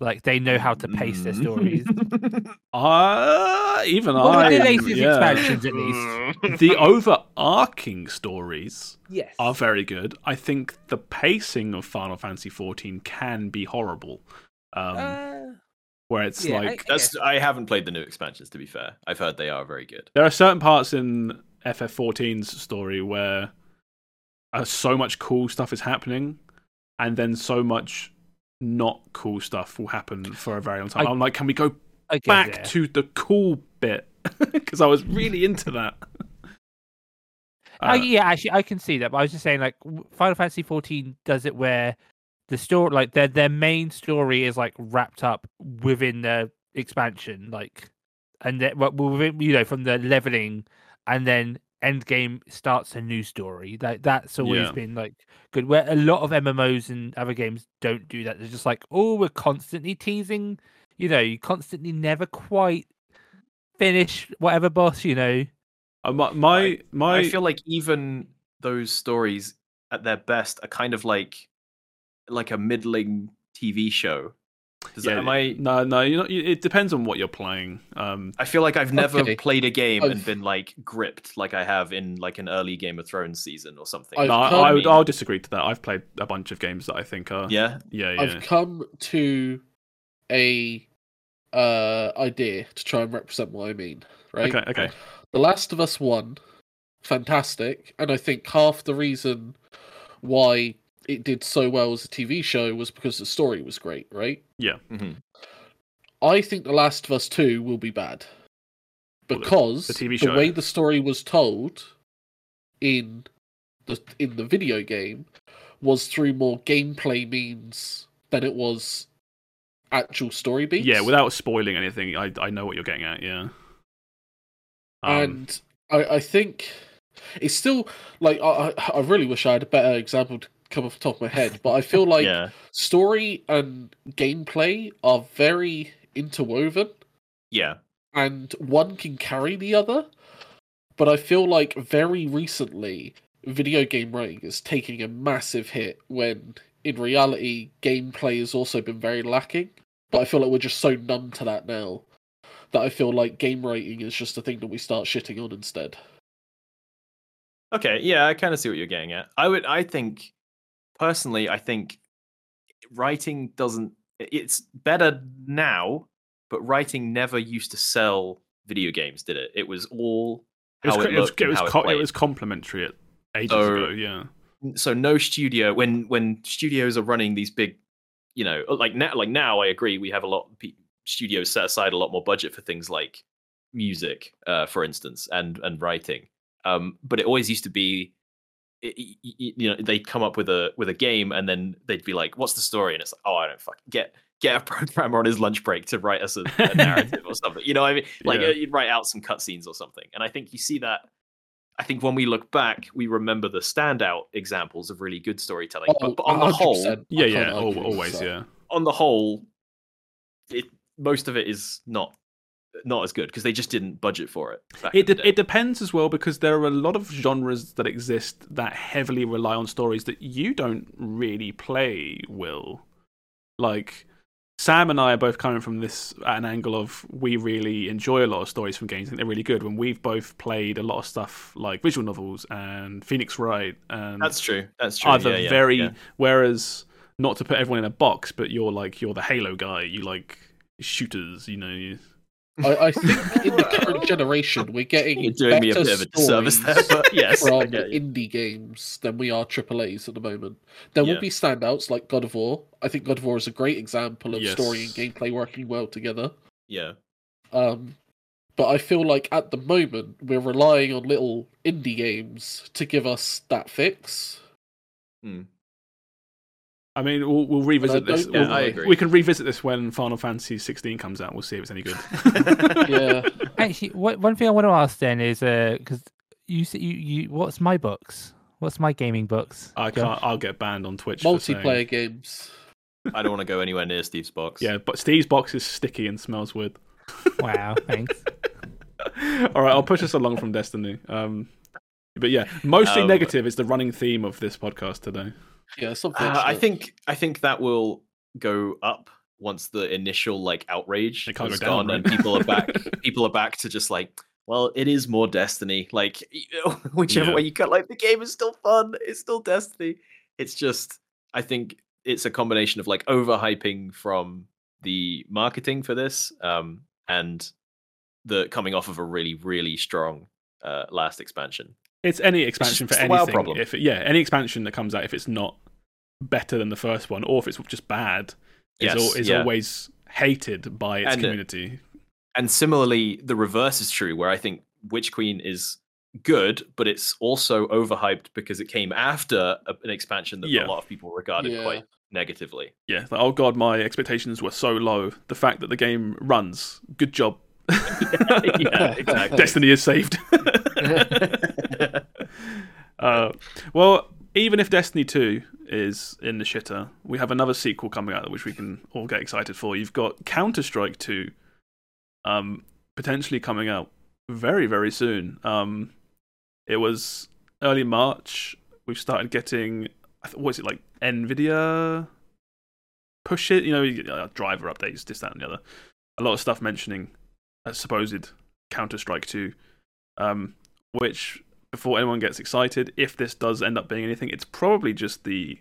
Speaker 2: Like they know how to pace their stories.
Speaker 1: uh, even
Speaker 2: Well,
Speaker 1: I
Speaker 2: with the latest
Speaker 1: yeah.
Speaker 2: expansions, at least.
Speaker 1: the overarching stories
Speaker 2: Yes.
Speaker 1: are very good. I think the pacing of Final Fantasy XIV can be horrible. Um,
Speaker 2: Uh,
Speaker 1: where it's
Speaker 2: yeah, I-
Speaker 1: like
Speaker 3: That's. I haven't played the new expansions. To be fair, I've heard they are very good.
Speaker 1: there are certain parts in FF14's story where uh, so much cool stuff is happening, and then so much not cool stuff will happen for a very long time.
Speaker 2: I-
Speaker 1: I'm like, can we go back
Speaker 2: yeah.
Speaker 1: to the cool bit? Because I was really into that.
Speaker 2: Uh,
Speaker 1: Uh,
Speaker 2: yeah, actually, I can see that. But I was just saying, like, Final Fantasy XIV does it where the story, like, their their main story is like wrapped up within the expansion, like, and then well, within, you know, from the leveling, and then Endgame starts a new story. Like that's always
Speaker 1: Yeah.
Speaker 2: been like good. Where a lot of MMOs and other games don't do that. They're just like, oh, we're constantly teasing. You know, you constantly never quite finish whatever boss. You know.
Speaker 1: uh, my my,
Speaker 3: I-
Speaker 1: my
Speaker 3: I feel like even those stories at their best are kind of like like a middling TV show. Does that, am I?
Speaker 1: no no you know it depends on what you're playing. Um,
Speaker 3: I feel like I've never
Speaker 4: Okay.
Speaker 3: played a game
Speaker 4: I've-
Speaker 3: and been like gripped like I have in like an early Game of Thrones season or something.
Speaker 4: I've
Speaker 1: no, I,
Speaker 4: come-
Speaker 1: I would I'll disagree to that. I've played a bunch of games that I think are
Speaker 3: yeah,
Speaker 1: yeah yeah.
Speaker 4: I've come to a uh idea to try and represent what I mean. Right.
Speaker 1: Okay okay.
Speaker 4: The Last of Us One, fantastic, and I think half the reason why it did so well as a TV show was because the story was great. Right.
Speaker 3: hmm
Speaker 4: I think The Last of Us Two will be bad
Speaker 1: Well, the-
Speaker 4: because
Speaker 1: the TV
Speaker 4: the way
Speaker 1: yeah.
Speaker 4: the story was told in the in the video game was through more gameplay means than it was actual story beats.
Speaker 1: Yeah, without spoiling anything, I I know what you're getting at. Yeah. Um,
Speaker 4: and I, I think it's still like I, I I really wish I had a better example to come off the top of my head, but I feel like
Speaker 3: yeah,
Speaker 4: story and gameplay are very interwoven,
Speaker 3: yeah.
Speaker 4: and one can carry the other. But I feel like very recently, video game writing is taking a massive hit when in reality, gameplay has also been very lacking. But I feel like we're just so numb to that now that I feel like game writing is just a thing that we start shitting on instead.
Speaker 3: Okay, yeah, I kind of see what you're getting at. I would, I think, personally, I think writing doesn't. It's better now, but writing never used to sell video games, did it? It was all
Speaker 1: it was
Speaker 3: how it
Speaker 1: it was it was,
Speaker 3: how it
Speaker 1: co- it was complimentary at ages
Speaker 3: So-
Speaker 1: ago. Yeah.
Speaker 3: so no studio when when studios are running these big you know, like now, like now, I agree. We have a lot studios set aside a lot more budget for things like music, uh, for instance, and and writing. Um, but it always used to be, you know, they'd come up with a with a game, and then they'd be like, "What's the story?" And it's like, "Oh, I don't fucking get." Get a programmer on his lunch break to write us a, a narrative or something. You know, what I mean, like
Speaker 1: Yeah.
Speaker 3: uh, you'd write out some cutscenes or something. And I think you see that I think when we look back, we remember the standout examples of really good storytelling.
Speaker 4: Oh,
Speaker 3: but, but on the whole,
Speaker 4: 100%. I
Speaker 1: Yeah, yeah, al-
Speaker 4: argue with
Speaker 1: always, yeah.
Speaker 3: on the whole, it most of it is not not as good because they just didn't budget for it.
Speaker 1: It de- it depends as well because there are a lot of genres that exist that heavily rely on stories that you don't really play. Will like Sam and I are both coming from this at an angle of we really enjoy a lot of stories from games. I think they're really good. When we've both played a lot of stuff like visual novels and Phoenix Wright and
Speaker 3: That's true. That's true.
Speaker 1: other
Speaker 3: yeah, yeah,
Speaker 1: very
Speaker 3: yeah.
Speaker 1: whereas not to put everyone in a box, but you're like you're the Halo guy. You like shooters. You know. You,
Speaker 4: I, I think in the current generation, we're getting
Speaker 3: You're doing me a
Speaker 4: better
Speaker 3: bit of a disservice there,
Speaker 4: stories
Speaker 3: but yes,
Speaker 4: from indie games than we are AAA's at the moment. There will be standouts like God of War. I think God of War is a great example of story and gameplay working well together.
Speaker 3: yeah.
Speaker 4: Um, but I feel like at the moment we're relying on little indie games to give us that fix.
Speaker 1: I mean, we'll, we'll revisit
Speaker 4: I
Speaker 1: this.
Speaker 3: Yeah,
Speaker 1: we'll-
Speaker 3: I agree.
Speaker 1: We can revisit this when Final Fantasy 16 comes out. We'll see if it's any good.
Speaker 4: Yeah.
Speaker 2: Actually, what, one thing I want to ask then is because you s- you you what's my books? What's my gaming books?
Speaker 1: I
Speaker 2: Josh?
Speaker 1: can't. I'll get banned on Twitch. for
Speaker 4: Multiplayer games.
Speaker 3: I don't want to go anywhere near Steve's box.
Speaker 1: Yeah, but Steve's box is sticky and smells weird.
Speaker 2: Wow, thanks.
Speaker 1: All right, I'll push us along from Destiny. Um, but yeah, mostly
Speaker 3: Um,
Speaker 1: negative is the running theme of this podcast today.
Speaker 4: Yeah, it's
Speaker 3: Uh, I think I think that will go up once the initial like outrage
Speaker 1: It can't
Speaker 3: has
Speaker 1: go down,
Speaker 3: gone and people are back. people are back to just like, well, it is more Destiny. Like whichever
Speaker 1: Yeah.
Speaker 3: way you cut, like the game is still fun. It's still Destiny. It's just I think it's a combination of like overhyping from the marketing for this, um, and the coming off of a really really strong uh, last expansion.
Speaker 1: It's any expansion
Speaker 3: just
Speaker 1: for
Speaker 3: the
Speaker 1: anything.
Speaker 3: problem.
Speaker 1: If it, yeah, any expansion that comes out, if it's not better than the first one, or if it's just bad, is, al- is
Speaker 3: yeah.
Speaker 1: always hated by its
Speaker 3: And, uh,
Speaker 1: community.
Speaker 3: and similarly the reverse is true where i think witch queen is good but it's also overhyped because it came after a- an expansion that
Speaker 1: Yeah.
Speaker 3: a lot of people regarded
Speaker 4: Yeah.
Speaker 3: quite negatively
Speaker 1: Yeah, like, oh god, my expectations were so low. The fact that the game runs, good job.
Speaker 3: yeah exactly
Speaker 1: Destiny is saved. uh, well, even if Destiny 2 is in the shitter, we have another sequel coming out which we can all get excited for. You've got Counter Strike 2 um, potentially coming out very, very soon. Um, it was early March. We've started getting, what is it, like NVIDIA push it? You know, uh, driver updates, this, that, and the other. A lot of stuff mentioning a supposed Counter Strike 2, um, which, before anyone gets excited, if this does end up being anything, it's probably just the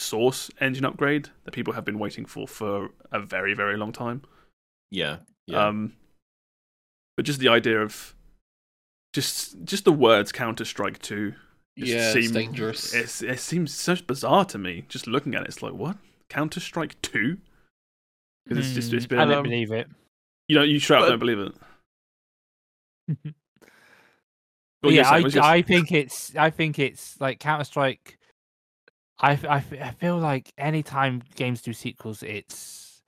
Speaker 1: source engine upgrade that people have been waiting for for a very, very long time.
Speaker 3: yeah yeah
Speaker 1: Um, but just the idea of just just the words Counter Strike 2 just
Speaker 4: yeah, it's dangerous.
Speaker 1: It's, it seems so bizarre to me. Just looking at it, it's like what Counter Strike 2? Because it's just it's
Speaker 2: Hmm,
Speaker 1: been
Speaker 2: I don't
Speaker 1: um,
Speaker 2: believe it.
Speaker 1: you know you straight up
Speaker 3: But-
Speaker 1: don't believe it. What were you
Speaker 2: yeah,
Speaker 1: saying?
Speaker 2: I,
Speaker 1: Was yours-
Speaker 2: I think it's I think it's like Counter Strike. I I feel like anytime games do sequels, it's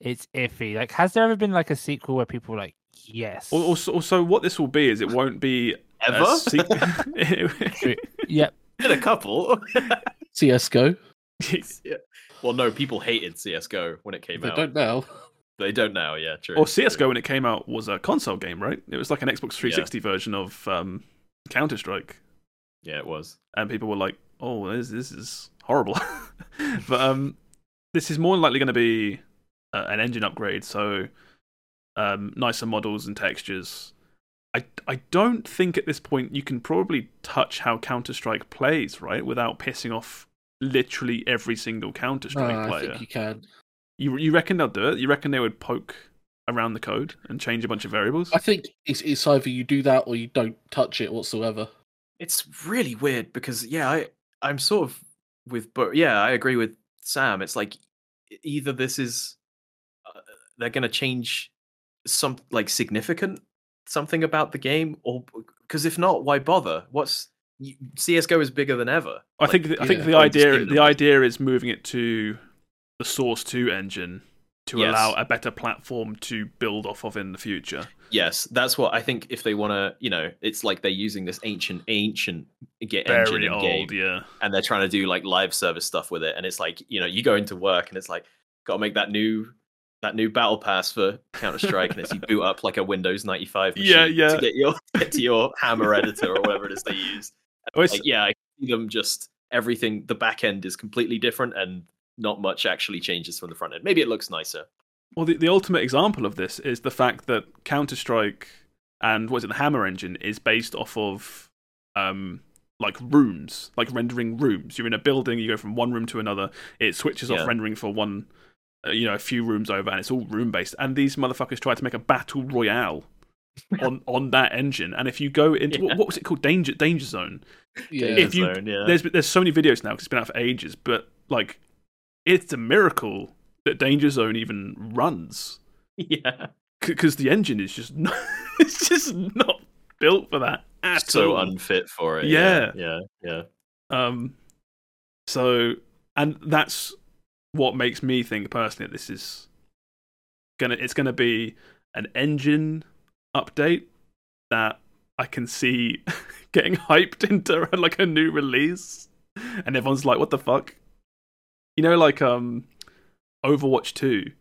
Speaker 2: it's iffy. Like, has there ever been like a sequel where people were like, yes,
Speaker 1: Al- Also, also, what this will be is it won't be
Speaker 3: ever
Speaker 1: sequ-
Speaker 2: yep,
Speaker 3: in a couple
Speaker 4: CS:GO.
Speaker 3: yeah. well no people hated csgo when it came
Speaker 4: They
Speaker 3: out They
Speaker 4: don't now.
Speaker 3: they don't now yeah true
Speaker 1: or CS:GO when it came out was a console game, right? It was like an Xbox 360 version of um, Counter Strike,
Speaker 3: yeah it was
Speaker 1: and people were like, "Oh, this this is horrible." but um, this is more likely going to be uh, an engine upgrade, so um, nicer models and textures. I I don't think at this point you can probably touch how Counter Strike plays, right, without pissing off literally every single Counter Strike
Speaker 4: Nah, I
Speaker 1: player.
Speaker 4: think you can.
Speaker 1: You you reckon they'll do it? You reckon they would poke around the code and change a bunch of variables?
Speaker 4: I think it's, it's either you do that or you don't touch it whatsoever.
Speaker 3: it's really weird because yeah i i'm sort of with but yeah i agree with sam it's like either this is uh, they're going to change some like significant something about the game, or because if not, why bother? What's CS:GO is bigger than ever.
Speaker 1: I think th- I think
Speaker 4: yeah,
Speaker 1: the idea the idea is moving it to the Source Two engine to
Speaker 3: Yes.
Speaker 1: allow a better platform to build off of in the future.
Speaker 3: Yes, that's what I think. If they want to, you know, it's like they're using this ancient, ancient get engine
Speaker 1: Very old,
Speaker 3: game,
Speaker 1: yeah.
Speaker 3: and they're trying to do like live service stuff with it. And it's like, you know, you go into work and it's like, got to make that new that new battle pass for Counter Strike, and it's you boot up like a Windows ninety five
Speaker 1: Yeah, yeah.
Speaker 3: to get your get to your Hammer editor or whatever it is they use. Like, yeah, I see them just everything. The back end is completely different, and not much actually changes from the front end. Maybe it looks nicer.
Speaker 1: Well, the, the ultimate example of this is the fact that Counter Strike and what is it, the Hammer engine is based off of um, like rooms, like rendering rooms. You're in a building, you go from one room to another. It switches
Speaker 3: Yeah.
Speaker 1: off rendering for one, uh, you know, a few rooms over, and it's all room based. And these motherfuckers tried to make a battle royale on on that engine. And if you go into
Speaker 3: Yeah.
Speaker 1: what, what was it called, Danger Danger Zone?
Speaker 4: Yeah.
Speaker 1: If you-
Speaker 3: Zone, yeah.
Speaker 1: There's there's so many videos now because it's been out for ages, but like, it's a miracle that Danger Zone even runs
Speaker 3: yeah.
Speaker 1: because the engine is just not, it's just not built for that at
Speaker 3: so
Speaker 1: all.
Speaker 3: unfit for it.
Speaker 1: Yeah.
Speaker 3: Yeah. Yeah.
Speaker 1: um, so and that's what makes me think personally that this is gonna it's gonna be an engine update that I can see getting hyped into like a new release, and everyone's like, "What the fuck?" You know, like um, Overwatch Two,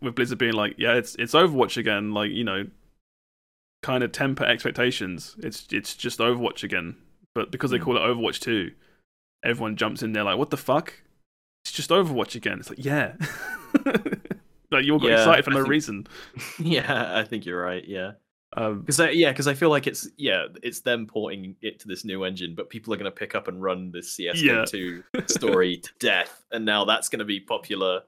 Speaker 1: with Blizzard being like, "Yeah, it's it's Overwatch again," like you know, kind of temper expectations. It's it's just Overwatch again, but because they
Speaker 3: Hmm.
Speaker 1: call it Overwatch Two, everyone jumps in there like, "What the fuck?" It's just Overwatch again. It's like, yeah, like you all got
Speaker 3: Yeah,
Speaker 1: excited for no
Speaker 3: think-
Speaker 1: reason.
Speaker 3: Yeah. I think you're right. Yeah.
Speaker 1: Um,
Speaker 3: Because I, yeah, because I feel like it's yeah, it's them porting it to this new engine, but people are going to pick up and run this
Speaker 1: Yeah.
Speaker 3: CS:GO2 story to death, and now that's going to be popular.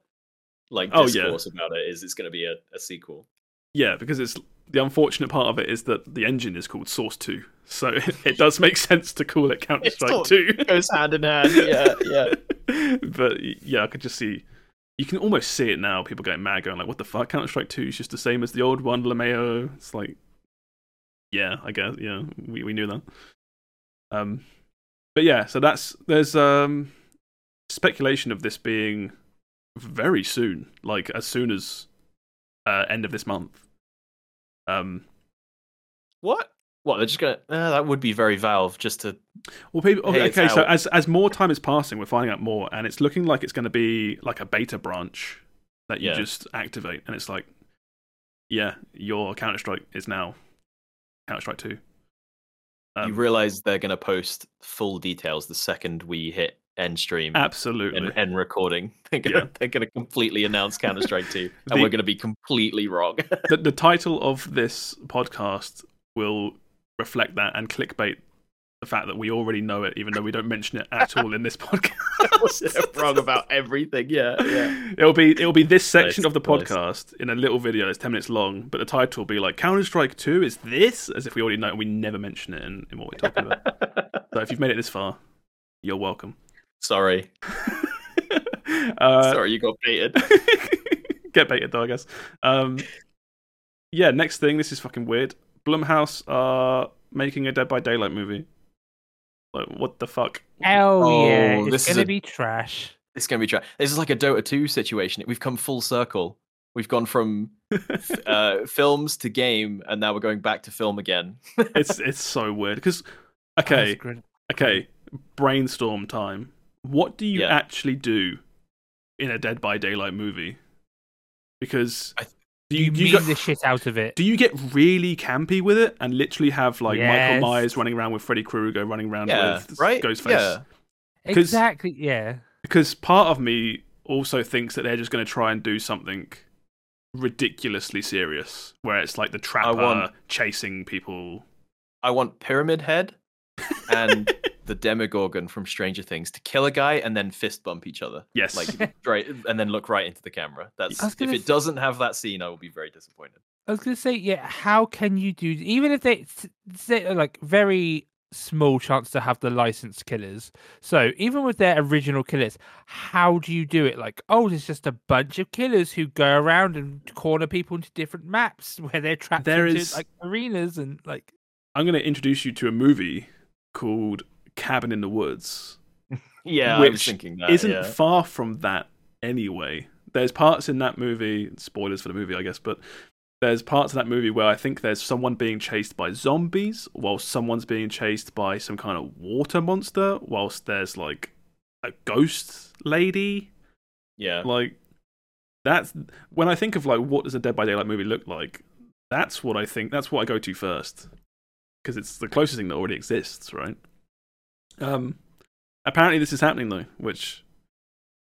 Speaker 3: Like
Speaker 1: Oh, yeah.
Speaker 3: about it is it's going to be a, a sequel.
Speaker 1: Yeah, because it's the unfortunate part of it is that the engine is called Source Two, so it does make sense to call it Counter Strike Two.
Speaker 3: goes hand in hand. Yeah, yeah.
Speaker 1: but yeah, I could just see. You can almost see it now. People getting mad, going like, "What the fuck? Counter Strike Two is just the same as the old one, Lameo." It's like, yeah, I guess, yeah, we we knew that. Um, but yeah, so that's there's um speculation of this being very soon, like as soon as uh, end of this month. Um,
Speaker 3: What? What? They're just gonna? Uh, that would be very Valve, just to.
Speaker 1: Well, people. Okay, okay so as as more time is passing, we're finding out more, and it's looking like it's going to be like a beta branch that you
Speaker 3: Yeah.
Speaker 1: just activate, and it's like, yeah, your Counter Strike is now Counter Strike Two.
Speaker 3: you
Speaker 1: Um,
Speaker 3: realize they're going to post full details the second we hit end stream
Speaker 1: absolutely.
Speaker 3: and end recording. They're gonna,
Speaker 1: Yeah.
Speaker 3: they're going to completely announce Counter Strike 2, and
Speaker 1: The-
Speaker 3: we're going to be completely wrong.
Speaker 1: the, the title of this podcast will reflect that and clickbait the fact that we already know it, even though we don't mention it at all in this podcast.
Speaker 3: wrong about everything. Yeah, yeah.
Speaker 1: It'll be it'll be this section
Speaker 3: Nice,
Speaker 1: of the
Speaker 3: nice.
Speaker 1: podcast in a little video. It's ten minutes long, but the title will be like Counter Strike Two is this, as if we already know. and We never mention it in, in what we're talking about. so if you've made it this far, you're welcome.
Speaker 3: Sorry,
Speaker 1: uh,
Speaker 3: sorry, you got baited.
Speaker 1: get baited though, I guess. Um, yeah. Next thing, this is fucking weird. Blumhouse are making a Dead by Daylight movie. Like, what the fuck?
Speaker 2: Hell yeah,
Speaker 3: Oh,
Speaker 2: it's
Speaker 3: this is
Speaker 2: gonna
Speaker 3: a-
Speaker 2: be trash.
Speaker 3: It's going to be trash. This is like a Dota 2 situation. We've come full circle. We've gone from uh, films to game, and now we're going back to film again.
Speaker 1: It's it's so weird because okay, okay, brainstorm time. What do you
Speaker 3: Yeah.
Speaker 1: actually do in a Dead by Daylight movie? Because
Speaker 3: I-
Speaker 1: do
Speaker 2: You,
Speaker 1: you, do you
Speaker 2: mean
Speaker 1: go-
Speaker 2: the shit out of it.
Speaker 1: do you get really campy with it and literally have like
Speaker 2: Yes.
Speaker 1: Michael Myers running around with Freddy Krueger running around
Speaker 3: Yeah,
Speaker 1: with
Speaker 3: right?
Speaker 1: Ghostface?
Speaker 3: Yeah.
Speaker 1: 'cause-
Speaker 2: Exactly. Yeah.
Speaker 1: Because part of me also thinks that they're just going to try and do something ridiculously serious, where it's like the trapper
Speaker 3: want-
Speaker 1: chasing people.
Speaker 3: I want Pyramid Head and the Demogorgon from Stranger Things to kill a guy and then fist bump each other.
Speaker 1: Yes,
Speaker 3: Like right, and then look right into the camera. That's if it
Speaker 2: s-
Speaker 3: doesn't have that scene, I will be very disappointed.
Speaker 2: I was gonna say, yeah. How can you do even if they say uh, like very small chance to have the licensed killers. So even with their original killers, how do you do it? Like, oh, there's just a bunch of killers who go around and corner people into different maps where they're trapped
Speaker 1: There
Speaker 2: into
Speaker 1: is-
Speaker 2: like arenas and like.
Speaker 1: I'm going to introduce you to a movie called Cabin in the Woods.
Speaker 3: Yeah, I was
Speaker 1: Which
Speaker 3: thinking that.
Speaker 1: isn't
Speaker 3: yeah.
Speaker 1: far from that anyway. There's parts in that movie, spoilers for the movie, I guess, but there's parts of that movie where I think there's someone being chased by zombies, while someone's being chased by some kind of water monster, whilst there's like a ghost lady.
Speaker 3: yeah.
Speaker 1: Like that's when I think of like what does a Dead by Daylight movie look like. That's what I think. That's what I go to first because it's the closest thing that already exists, right? Um, apparently this is happening though, which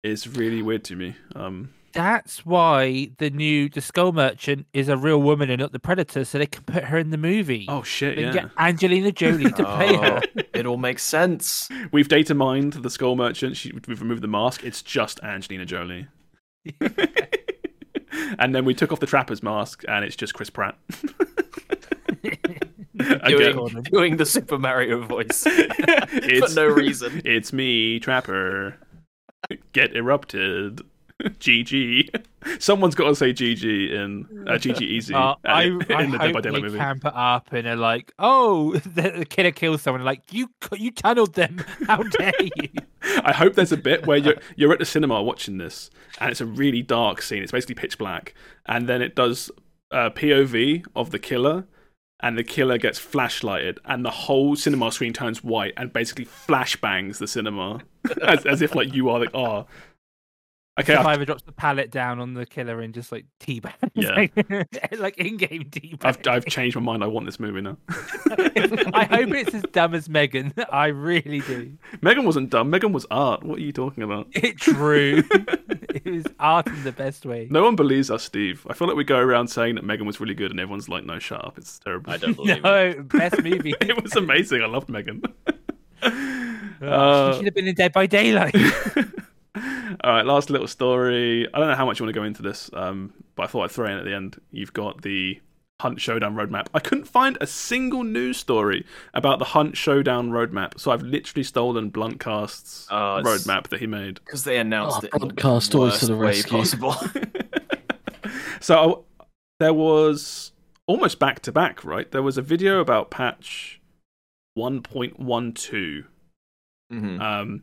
Speaker 1: is really weird to me. Um,
Speaker 2: That's why the new the Skull Merchant is a real woman and not the Predator, so they can put her in the movie.
Speaker 1: oh shit,
Speaker 2: They
Speaker 1: yeah.
Speaker 2: can get Angelina Jolie to play her.
Speaker 3: Oh, it all makes sense.
Speaker 1: We've data mined the Skull Merchant. She, we've removed the mask. It's just Angelina Jolie. and then we took off the Trapper's mask, and it's just Chris Pratt. Again.
Speaker 3: Doing, doing the Super Mario voice
Speaker 1: it's,
Speaker 3: for no reason.
Speaker 1: It's me, Trapper. Get erupted. GG. Someone's got to say GG in uh, GG Easy
Speaker 2: Uh, I,
Speaker 1: it-
Speaker 2: I
Speaker 1: in the Dead by
Speaker 2: hope they
Speaker 1: movie.
Speaker 2: camp it up and are like, oh, the, the killer kills someone. Like you, you tunneled them. How dare you?
Speaker 1: I hope there's a bit where you're you're at the cinema watching this, and it's a really dark scene. It's basically pitch black, and then it does uh, POV of the killer, and the killer gets flashlighted, and the whole cinema screen turns white, and basically flashbangs the cinema, as, as if like you are the oh. Okay, I've,
Speaker 2: Survivor drops the pallet down on the killer and just like teabag.
Speaker 1: Yeah.
Speaker 2: like in-game teabag.
Speaker 1: I've I've changed my mind. I want this movie now.
Speaker 2: I hope it's as dumb as Megan. I really do.
Speaker 1: Megan wasn't dumb. Megan was art. What are you talking about?
Speaker 2: It's true. it was art in the best way.
Speaker 1: No one believes us, Steve. I feel like we go around saying that Megan was really good, and everyone's like, "No, shut up. It's terrible."
Speaker 3: I don't believe it.
Speaker 2: No, best movie.
Speaker 1: it was amazing. I loved Megan.
Speaker 2: Oh,
Speaker 1: Uh,
Speaker 2: she should have been in Dead by Daylight.
Speaker 1: All right, last little story. I don't know how much you want to go into this, um, but I thought I'd throw in at the end. You've got the Hunt Showdown roadmap. I couldn't find a single news story about the Hunt Showdown roadmap, so I've literally stolen Bluntcast's
Speaker 3: Oh, it's-
Speaker 1: roadmap that he made.
Speaker 3: because they announced
Speaker 4: Oh,
Speaker 3: it in the
Speaker 4: podcast always to
Speaker 3: worst
Speaker 4: the
Speaker 3: way
Speaker 4: rescue.
Speaker 3: possible.
Speaker 1: so there was almost back to back, right? There was a video about patch 1.12
Speaker 3: Mhm.
Speaker 1: Um,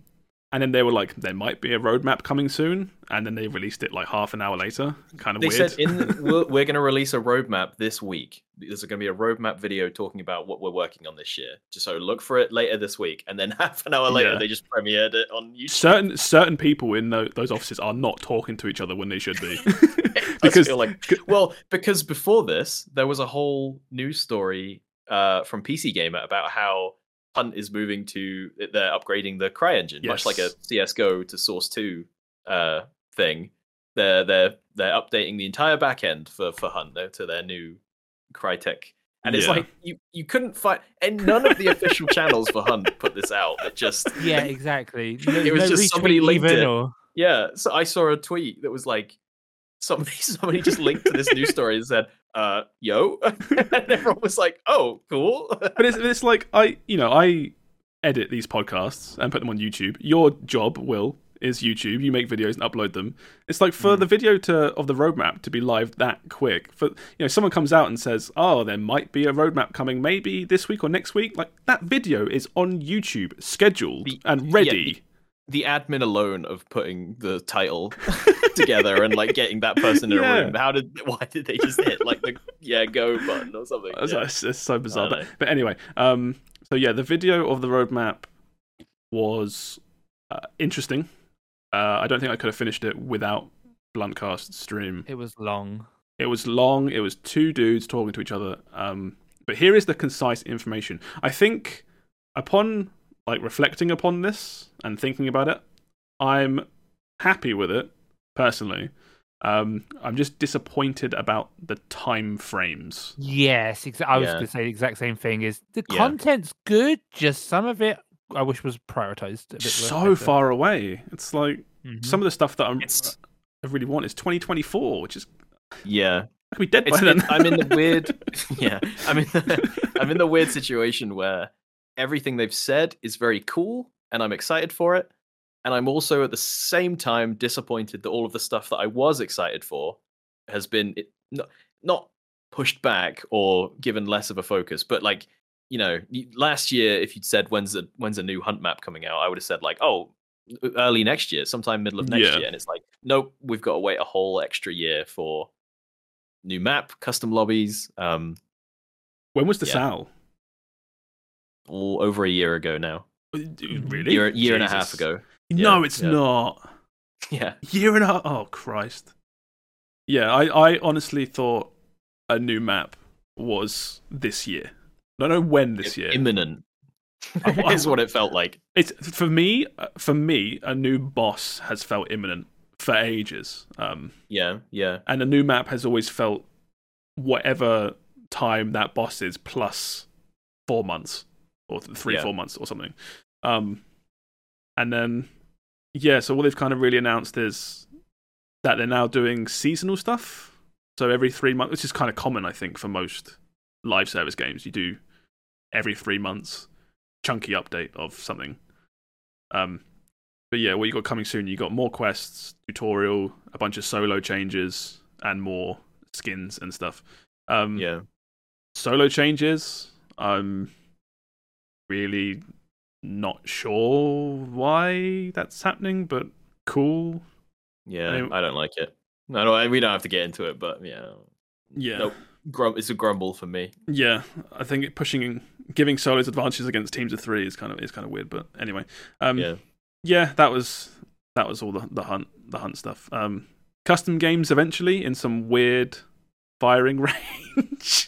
Speaker 1: and then they were like, there might be a roadmap coming soon, and then they released it like half an hour later. Kind of
Speaker 3: They
Speaker 1: weird.
Speaker 3: said in we're, we're going to release a roadmap this week. There's going to be a roadmap video talking about what we're working on this year. Just so look for it later this week, and then half an hour later
Speaker 1: Yeah.
Speaker 3: they just premiered it on YouTube.
Speaker 1: certain certain people in tho- those offices are not talking to each other when they should be, because
Speaker 3: like well, because before this there was a whole news story uh, from PC Gamer about how Hunt is moving to they're upgrading the Cry engine, much like a CS:GO to Source Two uh, thing. They're they're they're updating the entire backend for for Hunt though, to their new Crytek. And it's
Speaker 1: Yeah.
Speaker 3: like you, you couldn't find and none of the official channels for Hunt put this out. It just
Speaker 2: yeah, exactly. No,
Speaker 3: It was
Speaker 2: no
Speaker 3: just somebody linked it.
Speaker 2: Or...
Speaker 3: Yeah, so I saw a tweet that was like somebody somebody just linked to this news story and said, uh, yo. and everyone was like, Oh, cool.
Speaker 1: but it's it's like I you know I edit these podcasts and put them on YouTube. Your job, Will, is YouTube. You make videos and upload them. It's like for
Speaker 3: Mm.
Speaker 1: the video to of the roadmap to be live that quick. For you know, someone comes out and says, "Oh, there might be a roadmap coming, maybe this week or next week." Like that video is on YouTube, scheduled
Speaker 3: The-
Speaker 1: and
Speaker 3: yeah,
Speaker 1: ready.
Speaker 3: The admin alone of putting the title together and like getting that person in
Speaker 1: Yeah.
Speaker 3: a room. How did why did they just hit like the yeah, go button or something?
Speaker 1: It's,
Speaker 3: Yeah.
Speaker 1: it's- it's so bizarre. But, but anyway, um, so yeah, the video of the roadmap was uh, interesting. Uh, I don't think I could have finished it without Bluntcast stream.
Speaker 2: It was long.
Speaker 1: It was long. It was two dudes talking to each other. Um, but here is the concise information. I think upon like reflecting upon this and thinking about it, I'm happy with it personally. Um, I'm just disappointed about the time frames.
Speaker 2: Yes, exa- I was
Speaker 3: Yeah.
Speaker 2: going to say the exact same thing. Is the
Speaker 3: Yeah.
Speaker 2: content's good? Just some of it I wish was prioritized. A bit
Speaker 1: so
Speaker 2: better.
Speaker 1: far away. It's like
Speaker 2: Mhm.
Speaker 1: some of the stuff that I'm,
Speaker 3: It's-
Speaker 1: I really want is 2024, which is
Speaker 3: yeah.
Speaker 1: I could be dead
Speaker 3: It's,
Speaker 1: by then.
Speaker 3: it's- I'm in the weird yeah. I'm in the I'm in the weird situation where everything they've said is very cool, and I'm excited for it. And I'm also at the same time disappointed that all of the stuff that I was excited for has been it, not, not pushed back or given less of a focus. But like, you know, last year, if you'd said when's a when's a new hunt map coming out, I would have said like, oh, early next year, sometime middle of next
Speaker 1: Yeah.
Speaker 3: year. And it's like, nope, we've got to wait a whole extra year for new map, custom lobbies. Um,
Speaker 1: When was the
Speaker 3: Yeah.
Speaker 1: Sal?
Speaker 3: All over a year ago now,
Speaker 1: Really?
Speaker 3: year year and a half
Speaker 1: Jesus.
Speaker 3: ago.
Speaker 1: No,
Speaker 3: Yeah,
Speaker 1: it's
Speaker 3: yeah.
Speaker 1: not.
Speaker 3: Yeah,
Speaker 1: Year and a half. Oh Christ. Yeah, I, I honestly thought a new map was this year. I don't know when this year.
Speaker 3: imminent
Speaker 1: I-
Speaker 3: is what it felt like.
Speaker 1: It's for me. uh, For me, a new boss has felt imminent for ages. Um,
Speaker 3: Yeah, yeah,
Speaker 1: and a new map has always felt whatever time that boss is plus four months or three
Speaker 3: Yeah.
Speaker 1: four months or something um and then yeah so what they've kind of really announced is that they're now doing seasonal stuff so every three months which is kind of common i think for most live service games you do every three months chunky update of something um but yeah what you got coming soon you got more quests tutorial a bunch of solo changes and more skins and stuff um
Speaker 3: yeah.
Speaker 1: solo changes. I'm really not sure why that's happening, but cool.
Speaker 3: Yeah,
Speaker 1: I mean-
Speaker 3: I don't like it. No, no, we don't have to get into it, but yeah,
Speaker 1: Yeah,
Speaker 3: Nope. Grum- it's a grumble for me.
Speaker 1: yeah. I think it pushing, giving solos advantages against teams of three is kind of is kind of weird. But anyway, um,
Speaker 3: yeah,
Speaker 1: yeah, that was that was all the the hunt the hunt stuff. Um, custom games eventually in some weird firing range.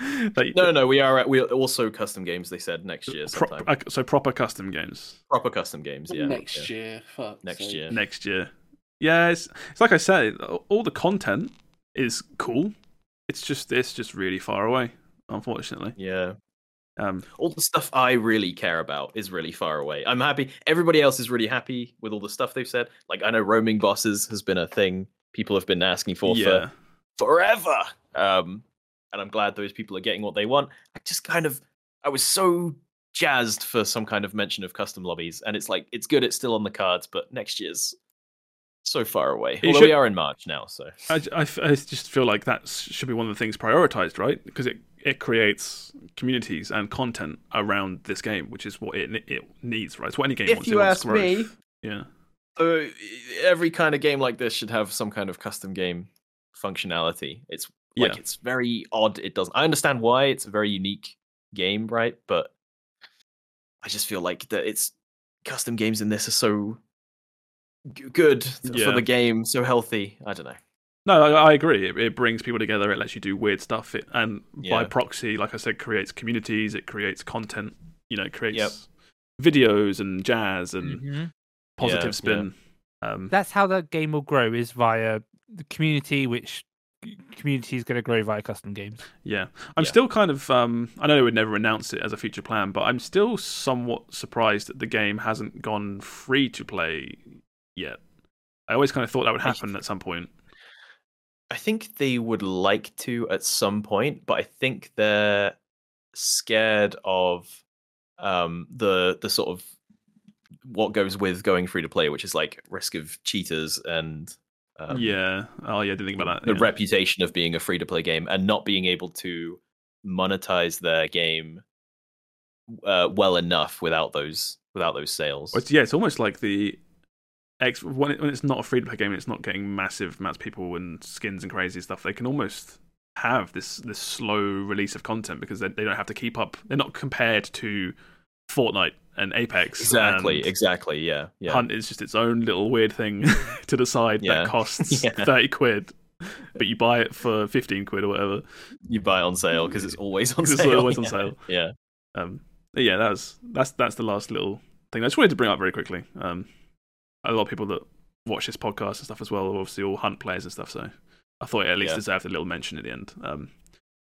Speaker 1: Like,
Speaker 3: no, no, we are at, we are also custom games. They said next year
Speaker 1: pro-
Speaker 3: sometime.
Speaker 1: so proper custom games.
Speaker 3: Proper custom games, yeah.
Speaker 4: Next
Speaker 3: yeah.
Speaker 4: year. Fuck
Speaker 3: Next
Speaker 4: sake.
Speaker 3: year.
Speaker 1: next year. Yeah, it's, it's like I said, all the content is cool. It's just it's just really far away, unfortunately.
Speaker 3: Yeah.
Speaker 1: Um,
Speaker 3: all the stuff I really care about is really far away. I'm happy. Everybody else is really happy with all the stuff they've said. Like I know roaming bosses has been a thing people have been asking for
Speaker 1: yeah,
Speaker 3: for forever. Um, and I'm glad those people are getting what they want. I just kind of, I was so jazzed for some kind of mention of custom lobbies, and it's like it's good. It's still on the cards, but next year's so far away. Although
Speaker 1: should-
Speaker 3: we are in March now, so
Speaker 1: I—I just feel like that should be one of the things prioritized, right? Because it it creates communities and content around this game, which is what it it needs, right? It's what any game
Speaker 3: If
Speaker 1: wants.
Speaker 3: you
Speaker 1: it wants
Speaker 3: ask
Speaker 1: growth.
Speaker 3: me-
Speaker 1: yeah,
Speaker 3: So every kind of game like this should have some kind of custom game functionality. It's like
Speaker 1: Yeah.
Speaker 3: it's very odd. It doesn't. I understand why it's a very unique game, right? But I just feel like that it's custom games in this are so g- good th-
Speaker 1: Yeah.
Speaker 3: for the game, so healthy. I don't know.
Speaker 1: no, I, I agree. It, it brings people together. It lets you do weird stuff. It, and by proxy, like I said, creates communities. It creates content. You know, it creates
Speaker 3: Yep.
Speaker 1: videos and jazz and
Speaker 2: Mhm.
Speaker 1: positive
Speaker 3: yeah.
Speaker 1: spin. Um,
Speaker 2: That's how that game will grow is via the community, which community is going to grow via custom games.
Speaker 1: Yeah, I'm
Speaker 3: Yeah.
Speaker 1: still kind of. Um, I know they would never announce it as a future plan, but I'm still somewhat surprised that the game hasn't gone free to play yet. I always kind of thought that would happen at some point.
Speaker 3: I think they would like to at some point, but I think they're scared of um, the the sort of what goes with going free to play, which is like risk of cheaters and um,
Speaker 1: yeah. Oh yeah, I didn't think about that.
Speaker 3: the
Speaker 1: yeah.
Speaker 3: reputation of being a free to play game and not being able to monetize their game uh, well enough without those without those sales.
Speaker 1: It's- yeah, it's almost like the X when, it, when it's not a free to play game, and it's not getting massive amounts of people and skins and crazy stuff. They can almost have this this slow release of content because they, they don't have to keep up. They're not compared to Fortnite and Apex.
Speaker 3: Exactly,
Speaker 1: and
Speaker 3: exactly, yeah, yeah.
Speaker 1: Hunt is just its own little weird thing to decide
Speaker 3: Yeah.
Speaker 1: that costs
Speaker 3: Yeah.
Speaker 1: thirty quid, but you buy it for fifteen quid or whatever.
Speaker 3: You buy it on sale because it's always on
Speaker 1: 'Cause it's
Speaker 3: sale.
Speaker 1: always on
Speaker 3: yeah.
Speaker 1: sale.
Speaker 3: Yeah.
Speaker 1: Um, yeah, that was that's that's the last little thing I just wanted to bring up very quickly. Um, a lot of people that watch this podcast and stuff as well are obviously all hunt players and stuff, so I thought it at least
Speaker 3: Yeah.
Speaker 1: deserved a little mention at the end. Um,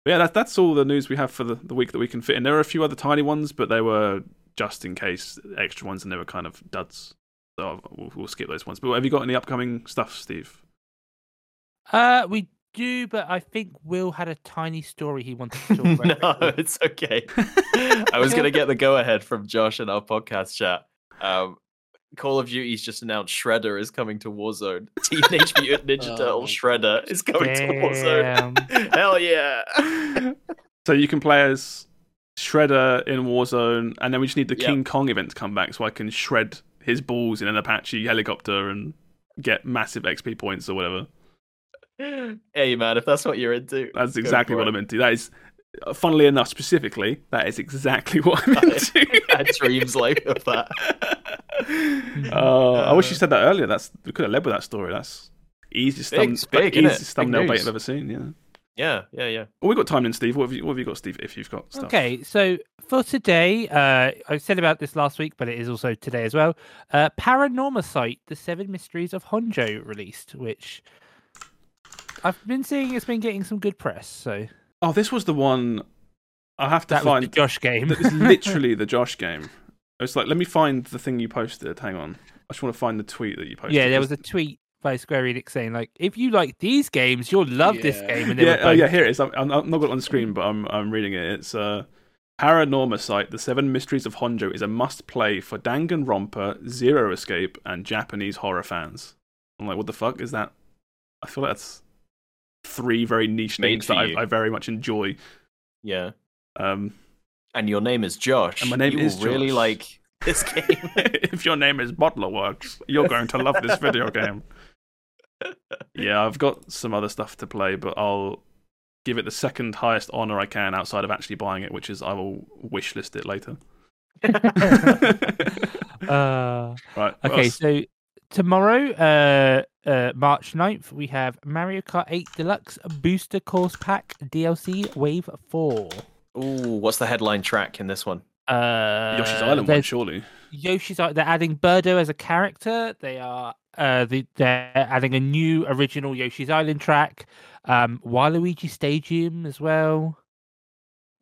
Speaker 1: yeah, that's that's all the news we have for the, the week that we can fit in. There are a few other tiny ones, but they were just in case extra ones, and they were kind of duds. So we'll, we'll skip those ones. But have you got any upcoming stuff, Steve?
Speaker 2: Uh, we do, but I think Will had a tiny story he wanted to talk about.
Speaker 3: no,
Speaker 2: about.
Speaker 3: it's okay. I was gonna get the go ahead from Josh in our podcast chat. Um, Call of Duty's just announced Shredder is coming to Warzone. Teenage Mutant Ninja
Speaker 4: Oh
Speaker 3: Turtle Shredder is coming to Warzone. Hell yeah!
Speaker 1: so you can play as Shredder in Warzone, and then we just need the
Speaker 3: Yep.
Speaker 1: King Kong event to come back so I can shred his balls in an Apache helicopter and get massive XP points or whatever.
Speaker 3: hey man, if that's what you're into,
Speaker 1: That's exactly what
Speaker 3: it.
Speaker 1: I'm into. That is, uh, funnily enough, specifically, that is exactly what I'm into.
Speaker 3: I had dreams like of that.
Speaker 1: Uh, I wish you
Speaker 3: Uh,
Speaker 1: said that earlier. That's we could have led with that story. That's easiest,
Speaker 3: Big,
Speaker 1: thumb,
Speaker 3: big,
Speaker 1: easiest
Speaker 3: Big
Speaker 1: thumbnail bait. I've ever seen. Yeah.
Speaker 3: Yeah, yeah, yeah.
Speaker 1: Well, we got time then, Steve. What have you, what have you got, Steve? If you've got stuff.
Speaker 2: Okay, so for today, uh, I said about this last week, but it is also today as well. Uh, Paranormasight: The Seven Mysteries of Honjo released, which I've been seeing it's been getting some good press. So
Speaker 1: Oh, this was the one. I have to
Speaker 2: that was
Speaker 1: find.
Speaker 2: the Josh game.
Speaker 1: It's literally the Josh game. It's like let me find the thing you posted. Hang on. I just want to find the tweet that you posted.
Speaker 2: yeah, there was a tweet by Square Enix saying like, if you like these games, you'll love this game. And
Speaker 1: yeah,
Speaker 2: were
Speaker 1: oh, yeah. Here it is. I'm, I'm not got it on the screen, but I'm I'm reading it. It's uh, Paranormasight: The Seven Mysteries of Honjo is a must-play for Danganronpa, Zero Escape, and Japanese horror fans. I'm like, what the fuck is that? I feel like that's three very niche
Speaker 3: Made
Speaker 1: names that. I, I very much enjoy.
Speaker 3: Yeah.
Speaker 1: Um,
Speaker 3: And your name is Josh.
Speaker 1: And my name
Speaker 3: you
Speaker 1: is
Speaker 3: will really
Speaker 1: Josh.
Speaker 3: like this game.
Speaker 1: if your name is Bottlerworks, you're going to love this video game. Yeah, I've got some other stuff to play, but I'll give it the second highest honor I can outside of actually buying it, which is I will wish list it later.
Speaker 2: uh,
Speaker 1: Right.
Speaker 2: okay,
Speaker 1: else?
Speaker 2: so tomorrow, uh, uh, March 9th, we have Mario Kart 8 Deluxe Booster Course Pack DLC Wave 4.
Speaker 3: Ooh, what's the headline track in this one?
Speaker 2: Uh,
Speaker 1: Yoshi's Island one, surely.
Speaker 2: Yoshi's Island. They're adding Birdo as a character. They are uh, the, they're adding a new original Yoshi's Island track. Um, Waluigi Stadium as well.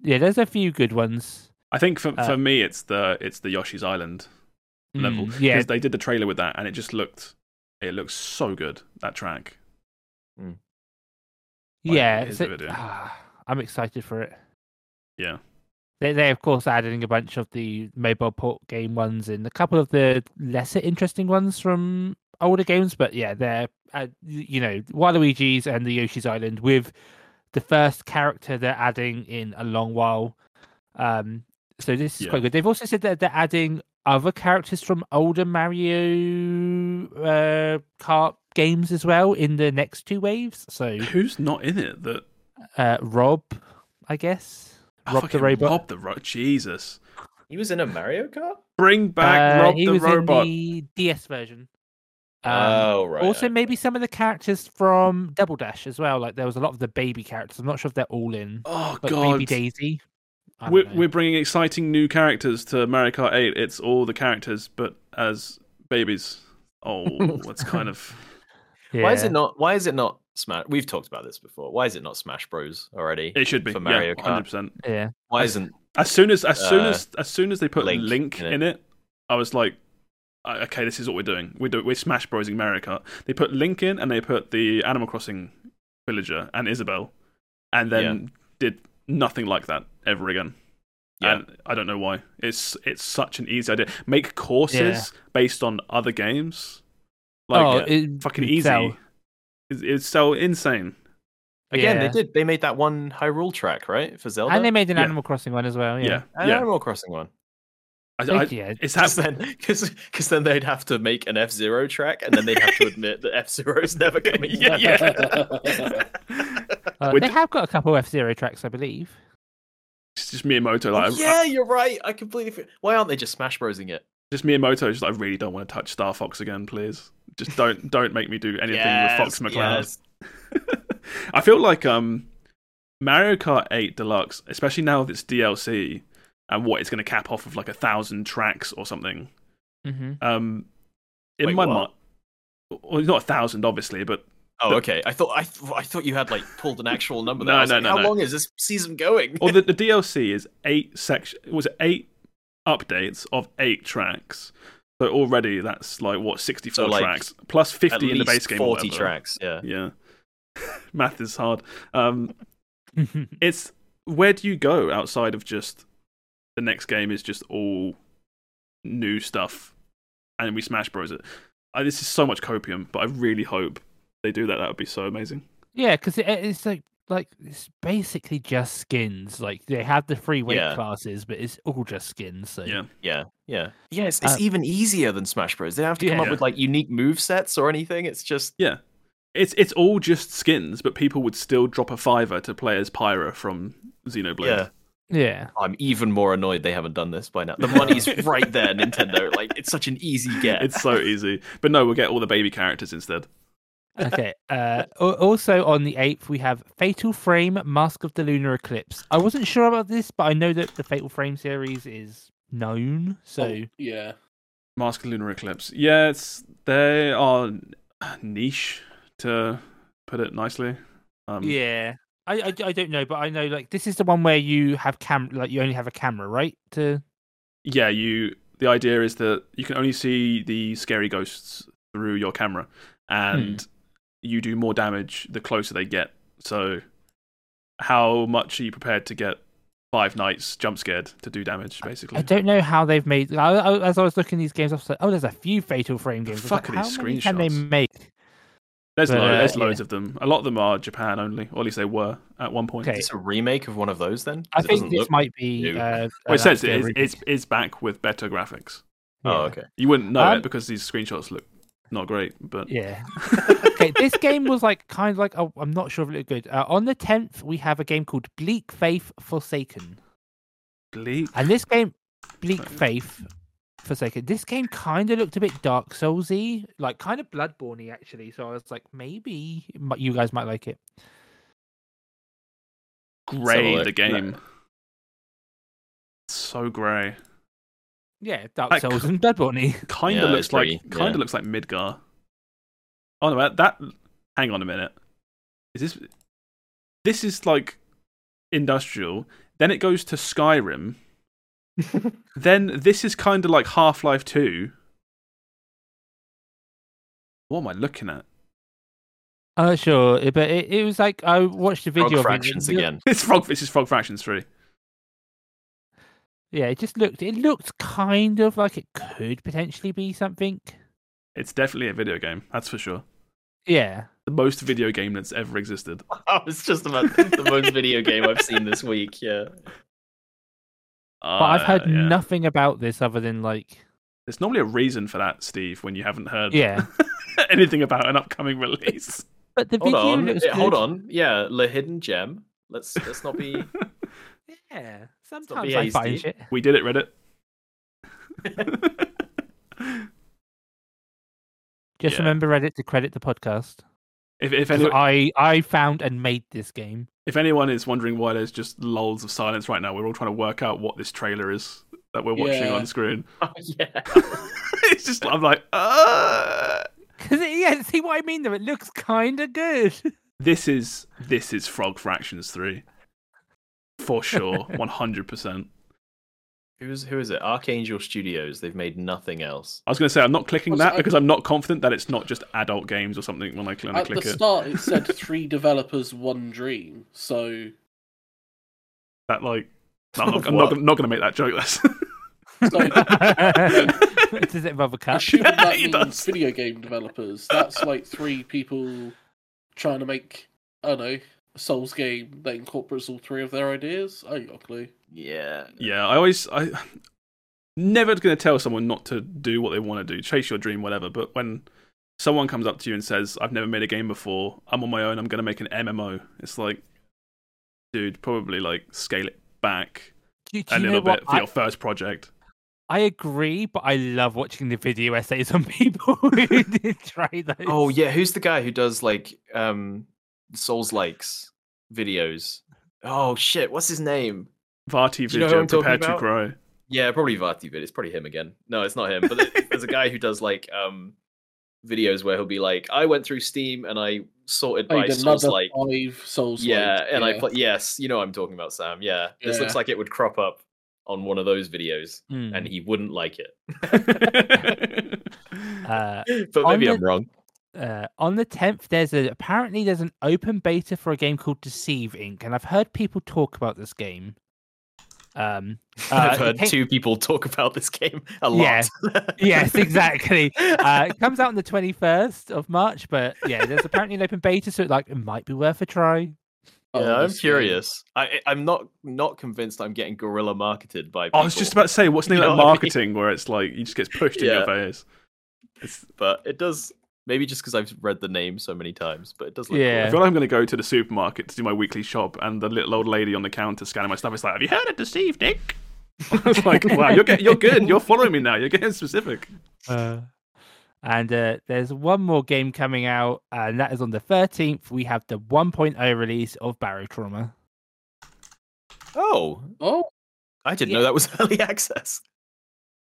Speaker 2: Yeah, there's a few good ones.
Speaker 1: I think for
Speaker 2: Uh,
Speaker 1: for me, it's the it's the Yoshi's Island level
Speaker 2: Mm, yeah,
Speaker 1: because they did the trailer with that, and it just looked it looks so good that track. Like,
Speaker 2: yeah.
Speaker 1: here's
Speaker 2: so-
Speaker 1: the
Speaker 2: ah, I'm excited for it.
Speaker 1: Yeah.
Speaker 2: They they of course adding a bunch of the mobile port game ones and a couple of the lesser interesting ones from older games, but yeah, they're uh, you know Waluigi's and the Yoshi's Island with the first character they're adding in a long while. Um, so this is
Speaker 1: Yeah.
Speaker 2: quite good. They've also said that they're adding other characters from older Mario uh, Kart games as well in the next two waves. So
Speaker 1: Who's not in it? That
Speaker 2: uh, Rob, I guess.
Speaker 1: oh,
Speaker 2: Rob the robot.
Speaker 1: Rob the ro- Jesus.
Speaker 3: He was in a Mario Kart?
Speaker 1: Bring back
Speaker 2: Uh,
Speaker 1: Rob
Speaker 2: he
Speaker 1: the
Speaker 2: was
Speaker 1: robot.
Speaker 2: in the DS version. Um,
Speaker 3: oh, right.
Speaker 2: also, maybe some of the characters from Double Dash as well. Like there was a lot of the baby characters. I'm not sure if they're all in.
Speaker 1: Oh
Speaker 2: Like
Speaker 1: god.
Speaker 2: Baby Daisy.
Speaker 1: We're,
Speaker 2: know.
Speaker 1: we're bringing exciting new characters to Mario Kart 8. It's all the characters, but as babies. Oh, that's kind of.
Speaker 3: Why is it not? Why is it not Smash? We've talked about this before. Why is it not Smash Bros already?
Speaker 1: It should be
Speaker 3: For Mario
Speaker 1: yeah,
Speaker 3: Kart.
Speaker 1: 100%.
Speaker 2: Yeah.
Speaker 3: Why isn't?
Speaker 1: As soon as as soon
Speaker 3: Uh,
Speaker 1: as as soon as they put Link,
Speaker 3: Link
Speaker 1: in,
Speaker 3: in
Speaker 1: it. I was like, "Uh, okay, this is what we're doing. We're do- we're Smash Brosing Mario Kart. They put Link in, and they put the Animal Crossing villager and Isabelle, and then did nothing like that ever again.
Speaker 3: Yeah.
Speaker 1: And I don't know why. It's it's such an easy idea. Make courses based on other games. Like
Speaker 2: oh,
Speaker 1: uh,
Speaker 2: it,
Speaker 1: fucking easy.
Speaker 2: sell.
Speaker 1: It's, it's so insane.
Speaker 3: Again,
Speaker 2: Yeah.
Speaker 3: they did. They made that one Hyrule track, right, for Zelda.
Speaker 2: And they made an
Speaker 1: Yeah.
Speaker 2: Animal Crossing one as well.
Speaker 1: Yeah,
Speaker 2: Yeah.
Speaker 3: An
Speaker 1: yeah.
Speaker 3: Animal Crossing one.
Speaker 1: I, I,
Speaker 2: yeah.
Speaker 1: it's
Speaker 3: Because then, because then they'd have to make an F Zero track, and then they'd have to admit that F Zero is never coming.
Speaker 1: Yeah,
Speaker 3: back.
Speaker 2: Uh, they
Speaker 1: d-
Speaker 2: have got a couple F Zero tracks, I believe.
Speaker 1: It's just Miyamoto.
Speaker 3: Oh,
Speaker 1: Like, I-
Speaker 3: yeah, you're right. I completely. for- Why aren't they just Smash Brosing it?
Speaker 1: Just Miyamoto is like, I really don't want to touch Star Fox again, please. Just don't don't make me do anything with Fox McCloud.
Speaker 3: yes.
Speaker 1: I feel like um Mario Kart 8 Deluxe, especially now with its DLC and what it's going to cap off of like a thousand tracks or something.
Speaker 2: hmm
Speaker 1: Um, in
Speaker 3: Wait,
Speaker 1: my
Speaker 3: what?
Speaker 1: mind, well, not a thousand, obviously, but
Speaker 3: Oh, okay. I thought I, th- I thought you had like pulled an actual number. There.
Speaker 1: No,
Speaker 3: I was
Speaker 1: no,
Speaker 3: like,
Speaker 1: no,
Speaker 3: How
Speaker 1: no.
Speaker 3: long is this season going?
Speaker 1: or the, the DLC is eight section. Was it eight updates of eight tracks? So already that's like what sixty four
Speaker 3: So, like,
Speaker 1: tracks plus
Speaker 3: At
Speaker 1: fifty in the base game.
Speaker 3: Forty tracks. Yeah.
Speaker 1: Yeah. Math is hard. Um, it's where do you go outside of just the next game is just all new stuff, and we Smash Bros. It. I, this is so much copium, but I really hope they do that. That would be so amazing.
Speaker 2: yeah, because it, it's like like it's basically just skins. Like they have the free weight
Speaker 3: Yeah.
Speaker 2: classes, but it's all just skins. So
Speaker 1: Yeah.
Speaker 3: Yeah, yeah, yeah. It's, it's
Speaker 2: Uh,
Speaker 3: even easier than Smash Bros. They don't have to come
Speaker 2: Yeah.
Speaker 3: up with like unique move sets or anything. It's just
Speaker 1: Yeah. It's it's all just skins, but people would still drop a fiver to play as Pyra from Xenoblade.
Speaker 3: yeah.
Speaker 2: Yeah,
Speaker 3: I'm even more annoyed they haven't done this by now. The money's right there, Nintendo. Like it's such an easy get.
Speaker 1: It's so easy. But no, we'll get all the baby characters instead.
Speaker 2: okay. Uh, also on the eighth, we have Fatal Frame: Mask of the Lunar Eclipse. I wasn't sure about this, but I know that the Fatal Frame series is known. So
Speaker 4: Oh, yeah.
Speaker 1: Mask of the Lunar Eclipse. Yeah, it's they are niche to put it nicely. Um,
Speaker 2: yeah, I, I I don't know, but I know like this is the one where you have cam like you only have a camera, right? To
Speaker 1: yeah, you. The idea is that you can only see the scary ghosts through your camera, and hmm. you do more damage the closer they get. So, how much are you prepared to get Five Nights jump scared to do damage? Basically,
Speaker 2: I don't know how they've made. I, I, as I was looking these games, I was like, oh, there's a few Fatal Frame games. Was
Speaker 1: fuck
Speaker 2: like,
Speaker 1: are these
Speaker 2: how many can they make?
Speaker 1: There's
Speaker 2: but,
Speaker 1: lo-
Speaker 2: uh,
Speaker 1: there's
Speaker 2: yeah.
Speaker 1: loads of them. A lot of them are Japan only, or at least they were at one point.
Speaker 2: Okay.
Speaker 3: Is this a remake of one of those then?
Speaker 2: I think
Speaker 3: doesn't
Speaker 2: this might be. Uh,
Speaker 1: Well, it says it is,
Speaker 2: remake.
Speaker 1: it's, it's back with better graphics.
Speaker 3: Oh, okay.
Speaker 1: You wouldn't know
Speaker 2: Um,
Speaker 1: it because these screenshots look not great, but
Speaker 2: Yeah. okay, this game was like kind of like oh, I'm not sure if it looked good. Uh, on the tenth, we have a game called Bleak Faith Forsaken,
Speaker 1: bleak.
Speaker 2: and this game, Bleak Faith Forsaken, this game kind of looked a bit Dark Soulsy, like kind of Bloodborne actually. So I was like, maybe you guys might like it.
Speaker 1: Grey,
Speaker 3: look.
Speaker 1: the game. So grey.
Speaker 2: Yeah, Dark
Speaker 1: Like,
Speaker 2: Souls
Speaker 1: c-
Speaker 2: and Bloodborne.
Speaker 1: Kind of
Speaker 3: it's
Speaker 1: looks like
Speaker 3: pretty-
Speaker 1: kind of
Speaker 3: yeah.
Speaker 1: looks like Midgar. Oh no, that, that. Hang on a minute. Is this? This is like industrial. Then it goes to Skyrim. then this is kind of like Half Life Two. What am I looking at?
Speaker 2: Uh, sure, uh, but it, it was like I watched a
Speaker 3: Frog
Speaker 2: video of
Speaker 3: fractions
Speaker 2: it
Speaker 3: again.
Speaker 1: It's Frog. This is Frog Fractions Three.
Speaker 2: Yeah, it just looked. It looked kind of like it could potentially be something.
Speaker 1: It's definitely a video game. That's for sure.
Speaker 2: Yeah.
Speaker 1: The most video game that's ever existed.
Speaker 3: I was just about the most video game I've seen this week. Yeah.
Speaker 2: But I've heard
Speaker 1: Uh, yeah.
Speaker 2: nothing about this other than like,
Speaker 1: There's normally a reason for that, Steve, when you haven't heard
Speaker 2: yeah.
Speaker 1: anything about an upcoming release.
Speaker 2: But the
Speaker 3: Hold
Speaker 2: video
Speaker 3: on.
Speaker 2: looks
Speaker 3: Yeah, Hold on. Yeah, the hidden gem. Let's let's not be.
Speaker 2: Yeah, sometimes
Speaker 3: be
Speaker 2: I find
Speaker 3: hasty.
Speaker 2: shit.
Speaker 1: we did it, Reddit.
Speaker 2: Just
Speaker 1: Yeah.
Speaker 2: remember Reddit to credit the podcast.
Speaker 1: If if
Speaker 2: 'Cause
Speaker 1: any,
Speaker 2: I I found and made this game.
Speaker 1: if anyone is wondering why there's just lulls of silence right now, we're all trying to work out what this trailer is that we're watching
Speaker 4: Yeah.
Speaker 1: on screen.
Speaker 3: oh, yeah.
Speaker 1: it's just I'm like, uh...
Speaker 2: Cause it, yeah, see what I mean though. It looks kind of good.
Speaker 1: this is this is Frog Fractions three for sure, one hundred percent.
Speaker 3: Who's who is it? Archangel Studios. They've made nothing else.
Speaker 1: I was going to say I'm not clicking
Speaker 4: Was
Speaker 1: that
Speaker 4: I- uh,
Speaker 1: because I'm not confident that it's not just adult games or something when I cl- when I
Speaker 4: At the
Speaker 1: click it.
Speaker 4: start, it said three developers, one dream. So
Speaker 1: That like, no, I'm not, I'm not, gonna- not going to make that joke. That's
Speaker 4: So-
Speaker 2: Does it above a cut?
Speaker 4: assuming that
Speaker 1: It
Speaker 4: means
Speaker 1: does.
Speaker 4: video game developers, that's like three people trying to make I don't know a Souls game that incorporates all three of their ideas. I ain't got a clue.
Speaker 3: Yeah.
Speaker 1: yeah. I always I never going to tell someone not to do what they want to do, chase your dream, whatever. But when someone comes up to you and says, "I've never made a game before. I'm on my own. I'm going to make an MMO," it's like, dude, probably like scale it back
Speaker 2: Do, do
Speaker 1: a little
Speaker 2: know what?
Speaker 1: bit for
Speaker 2: I,
Speaker 1: your first project.
Speaker 2: I agree, but I love watching the video essays on people who did try those.
Speaker 3: Oh yeah. Who's the guy who does like um Souls likes videos? Oh shit. What's his name?
Speaker 1: Varti
Speaker 3: Do you know who I'm
Speaker 1: Vidya,
Speaker 3: talking
Speaker 1: prepare to
Speaker 3: about?
Speaker 1: grow.
Speaker 3: Yeah, probably Vati Vid. It's probably him again. No, it's not him. But there's a guy who does like um videos where he'll be like, I went through Steam and I sorted
Speaker 4: I
Speaker 3: by
Speaker 4: did
Speaker 3: Souls like
Speaker 4: five Souls.
Speaker 3: yeah, and I
Speaker 4: yeah.
Speaker 3: play yes, you know what I'm talking about, Sam. Yeah. This looks like it would crop up on one of those videos
Speaker 2: Hmm.
Speaker 3: and he wouldn't like it.
Speaker 2: Uh,
Speaker 3: but
Speaker 2: On
Speaker 3: maybe
Speaker 2: the-
Speaker 3: I'm wrong.
Speaker 2: Uh, on the 10th, there's a apparently there's an open beta for a game called Deceive Inc. And I've heard people talk about this game. Um, uh,
Speaker 3: I've heard
Speaker 2: came-
Speaker 3: two people talk about this game a
Speaker 2: Yeah.
Speaker 3: lot.
Speaker 2: yes, exactly. Uh, it comes out on the 21st of March, but yeah, there's apparently an open beta, so like it might be worth a try.
Speaker 4: Oh,
Speaker 3: Yeah, I'm curious. I, I- I'm not not convinced I'm getting guerrilla marketed by. People,
Speaker 1: I was just about to say, what's the
Speaker 3: You
Speaker 1: name
Speaker 3: know
Speaker 1: of
Speaker 3: what I mean?
Speaker 1: marketing where it's like you just gets pushed in your face? It's,
Speaker 3: but it does. Maybe just because I've read the name so many times, but it does look cool.
Speaker 2: Yeah.
Speaker 1: I feel like I'm going to go to the supermarket to do my weekly shop, and the little old lady on the counter scanning my stuff is like, "Have you heard of Deceive, Nick?" I was like, "Wow, you're get, you're good. You're following me now. You're getting specific."
Speaker 2: Uh, and uh, there's one more game coming out, and that is on the 13th. We have the 1.0 release of Barotrauma.
Speaker 3: Oh,
Speaker 4: Oh,
Speaker 3: I didn't
Speaker 2: Yeah.
Speaker 3: know that was early access.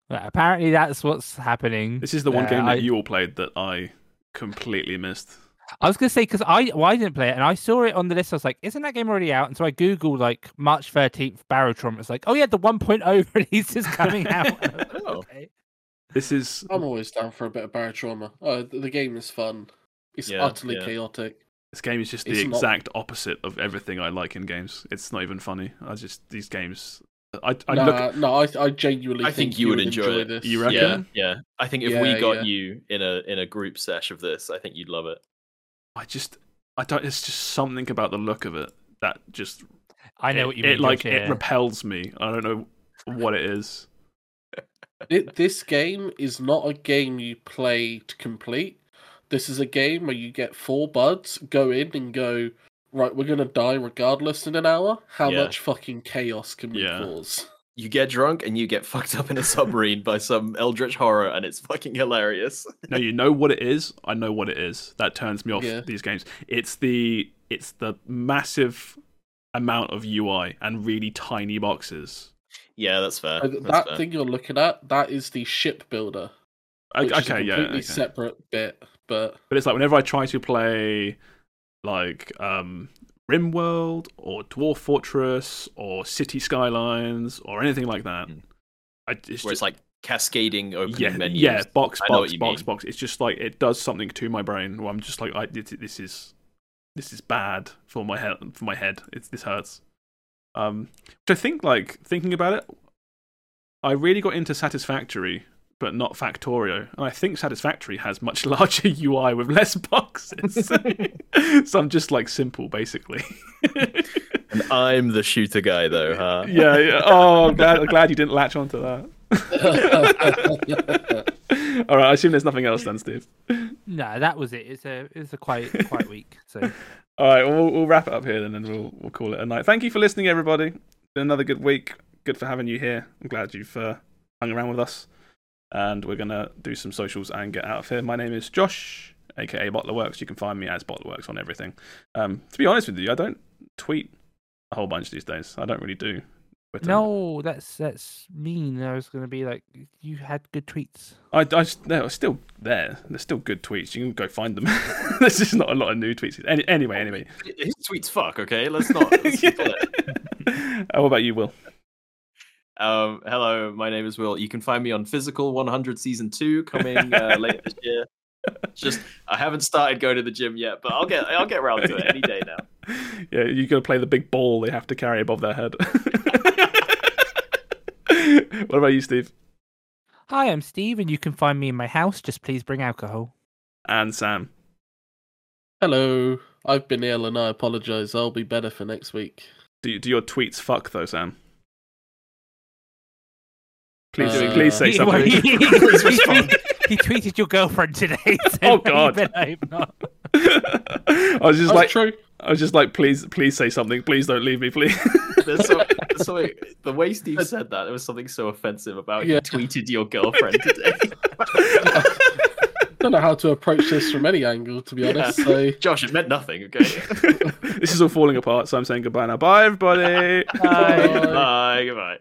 Speaker 2: Well, apparently, that's what's happening.
Speaker 1: This is the one
Speaker 2: Uh,
Speaker 1: game that
Speaker 2: I-
Speaker 1: you all played that I completely missed.
Speaker 2: I was gonna say because I well, I didn't play it and I saw it on the list. I was like, "Isn't that game already out?" And so I googled like March 13th Barotrauma. It's like, "Oh yeah, the 1.0 release is coming out." And I was like,
Speaker 3: Oh.
Speaker 2: "Okay."
Speaker 1: This is
Speaker 4: I'm always down for a bit of barotrauma. Oh, uh, the, the game is fun. It's
Speaker 3: Yeah,
Speaker 4: utterly
Speaker 3: yeah.
Speaker 4: chaotic.
Speaker 1: this game is just the
Speaker 4: It's not-
Speaker 1: exact opposite of everything I like in games. It's not even funny. I just these games. I, I
Speaker 4: nah,
Speaker 1: look.
Speaker 4: no, I, I genuinely
Speaker 3: I think you would enjoy it.
Speaker 4: this.
Speaker 1: You reckon?
Speaker 3: Yeah, yeah. I think if
Speaker 4: Yeah,
Speaker 3: we got
Speaker 4: yeah.
Speaker 3: you in a in a group sesh of this, I think you'd love it.
Speaker 1: I just. I don't. It's just something about the look of it that just.
Speaker 2: I know
Speaker 1: it,
Speaker 2: what you
Speaker 1: it,
Speaker 2: mean.
Speaker 1: like
Speaker 2: Josh,
Speaker 1: it repels me. I don't know what it is.
Speaker 4: It, this game is not a game you play to complete. This is a game where you get four buds, go in and go, right, we're gonna die regardless in an hour. How
Speaker 3: Yeah.
Speaker 4: much fucking chaos can we
Speaker 1: Yeah.
Speaker 4: cause?
Speaker 3: You get drunk and you get fucked up in a submarine by some eldritch horror, and it's fucking hilarious.
Speaker 1: No, you know what it is. I know what it is. That turns me off
Speaker 4: Yeah.
Speaker 1: these games. It's the it's the massive amount of UI and really tiny boxes.
Speaker 3: Yeah, that's fair.
Speaker 4: Uh,
Speaker 3: That's
Speaker 4: that
Speaker 3: fair.
Speaker 4: thing you're looking at, that is the ship builder.
Speaker 1: O-
Speaker 4: Which is a
Speaker 1: okay, yeah,
Speaker 4: completely
Speaker 1: okay.
Speaker 4: separate bit, but
Speaker 1: But it's like whenever I try to play like um RimWorld or Dwarf Fortress or City Skylines or anything like that,
Speaker 3: Mm.
Speaker 1: I, it's
Speaker 3: Where
Speaker 1: just
Speaker 3: it's like cascading opening
Speaker 1: yeah,
Speaker 3: menus.
Speaker 1: yeah, box,
Speaker 3: I know what
Speaker 1: box, box,
Speaker 3: mean.
Speaker 1: box. It's just like it does something to my brain. Where I'm just like, I this, this is this is bad for my head. For my head, it's this hurts. Um, which I think like thinking about it, I really got into Satisfactory, but not Factorio, and I think Satisfactory has much larger UI with less boxes. so I'm just like simple, basically.
Speaker 3: And I'm the shooter guy, though, huh?
Speaker 1: yeah, yeah. Oh, I'm glad, I'm glad you didn't latch onto that. All right, I assume there's nothing else then, Steve.
Speaker 2: No, that was it. It's a it's a quite quite week. So
Speaker 1: All right, we'll, we'll wrap it up here then, and we'll we'll call it a night. Thank you for listening, everybody. Been another good week. Good for having you here. I'm glad you've uh, hung around with us, and we're gonna do some socials and get out of here. My name is Josh, aka Bottlerworks. You can find me as Bottlerworks on everything. Um, to be honest with you, I don't tweet a whole bunch these days. I don't really do. Twitter.
Speaker 2: no, that's that's mean. I was gonna be like, you had good tweets.
Speaker 1: I, I they're still there. They're still good tweets. You can go find them. There's just not a lot of new tweets. Any, anyway, anyway.
Speaker 3: His tweets fuck, okay? Let's not. Let's
Speaker 1: Yeah.
Speaker 3: it.
Speaker 1: How about you, Will?
Speaker 3: Um, hello, my name is Will. You can find me on Physical 100 Season 2 coming uh, later this year. Just I haven't started going to the gym yet, but I'll get I'll get around to it any day now.
Speaker 1: Yeah, you got to play the big ball they have to carry above their head. what about you, Steve?
Speaker 2: Hi, I'm Steve, and you can find me in my house. Just please bring alcohol.
Speaker 1: And Sam.
Speaker 4: Hello, I've been ill and I apologise. I'll be better for next week.
Speaker 1: Do, do your tweets fuck though, Sam? Please,
Speaker 4: Uh,
Speaker 1: please say
Speaker 2: He-
Speaker 1: something.
Speaker 2: he, he-
Speaker 3: Please
Speaker 2: he
Speaker 3: respond.
Speaker 2: tweeted, he tweeted your girlfriend today.
Speaker 1: Oh, God.
Speaker 2: I hope not.
Speaker 1: I was just
Speaker 4: That's
Speaker 1: like,
Speaker 4: true.
Speaker 1: I was just like, please, please say something. Please don't leave me, please.
Speaker 3: There's, so, there's something, the way Steve said that, there was something so offensive about
Speaker 4: Yeah.
Speaker 3: you tweeted your girlfriend today.
Speaker 4: I don't know how to approach this from any angle, to be honest. So
Speaker 3: Josh, it meant nothing, okay?
Speaker 1: this is all falling apart, so I'm saying goodbye now. Bye, everybody.
Speaker 2: Bye.
Speaker 4: Bye.
Speaker 3: Bye, goodbye.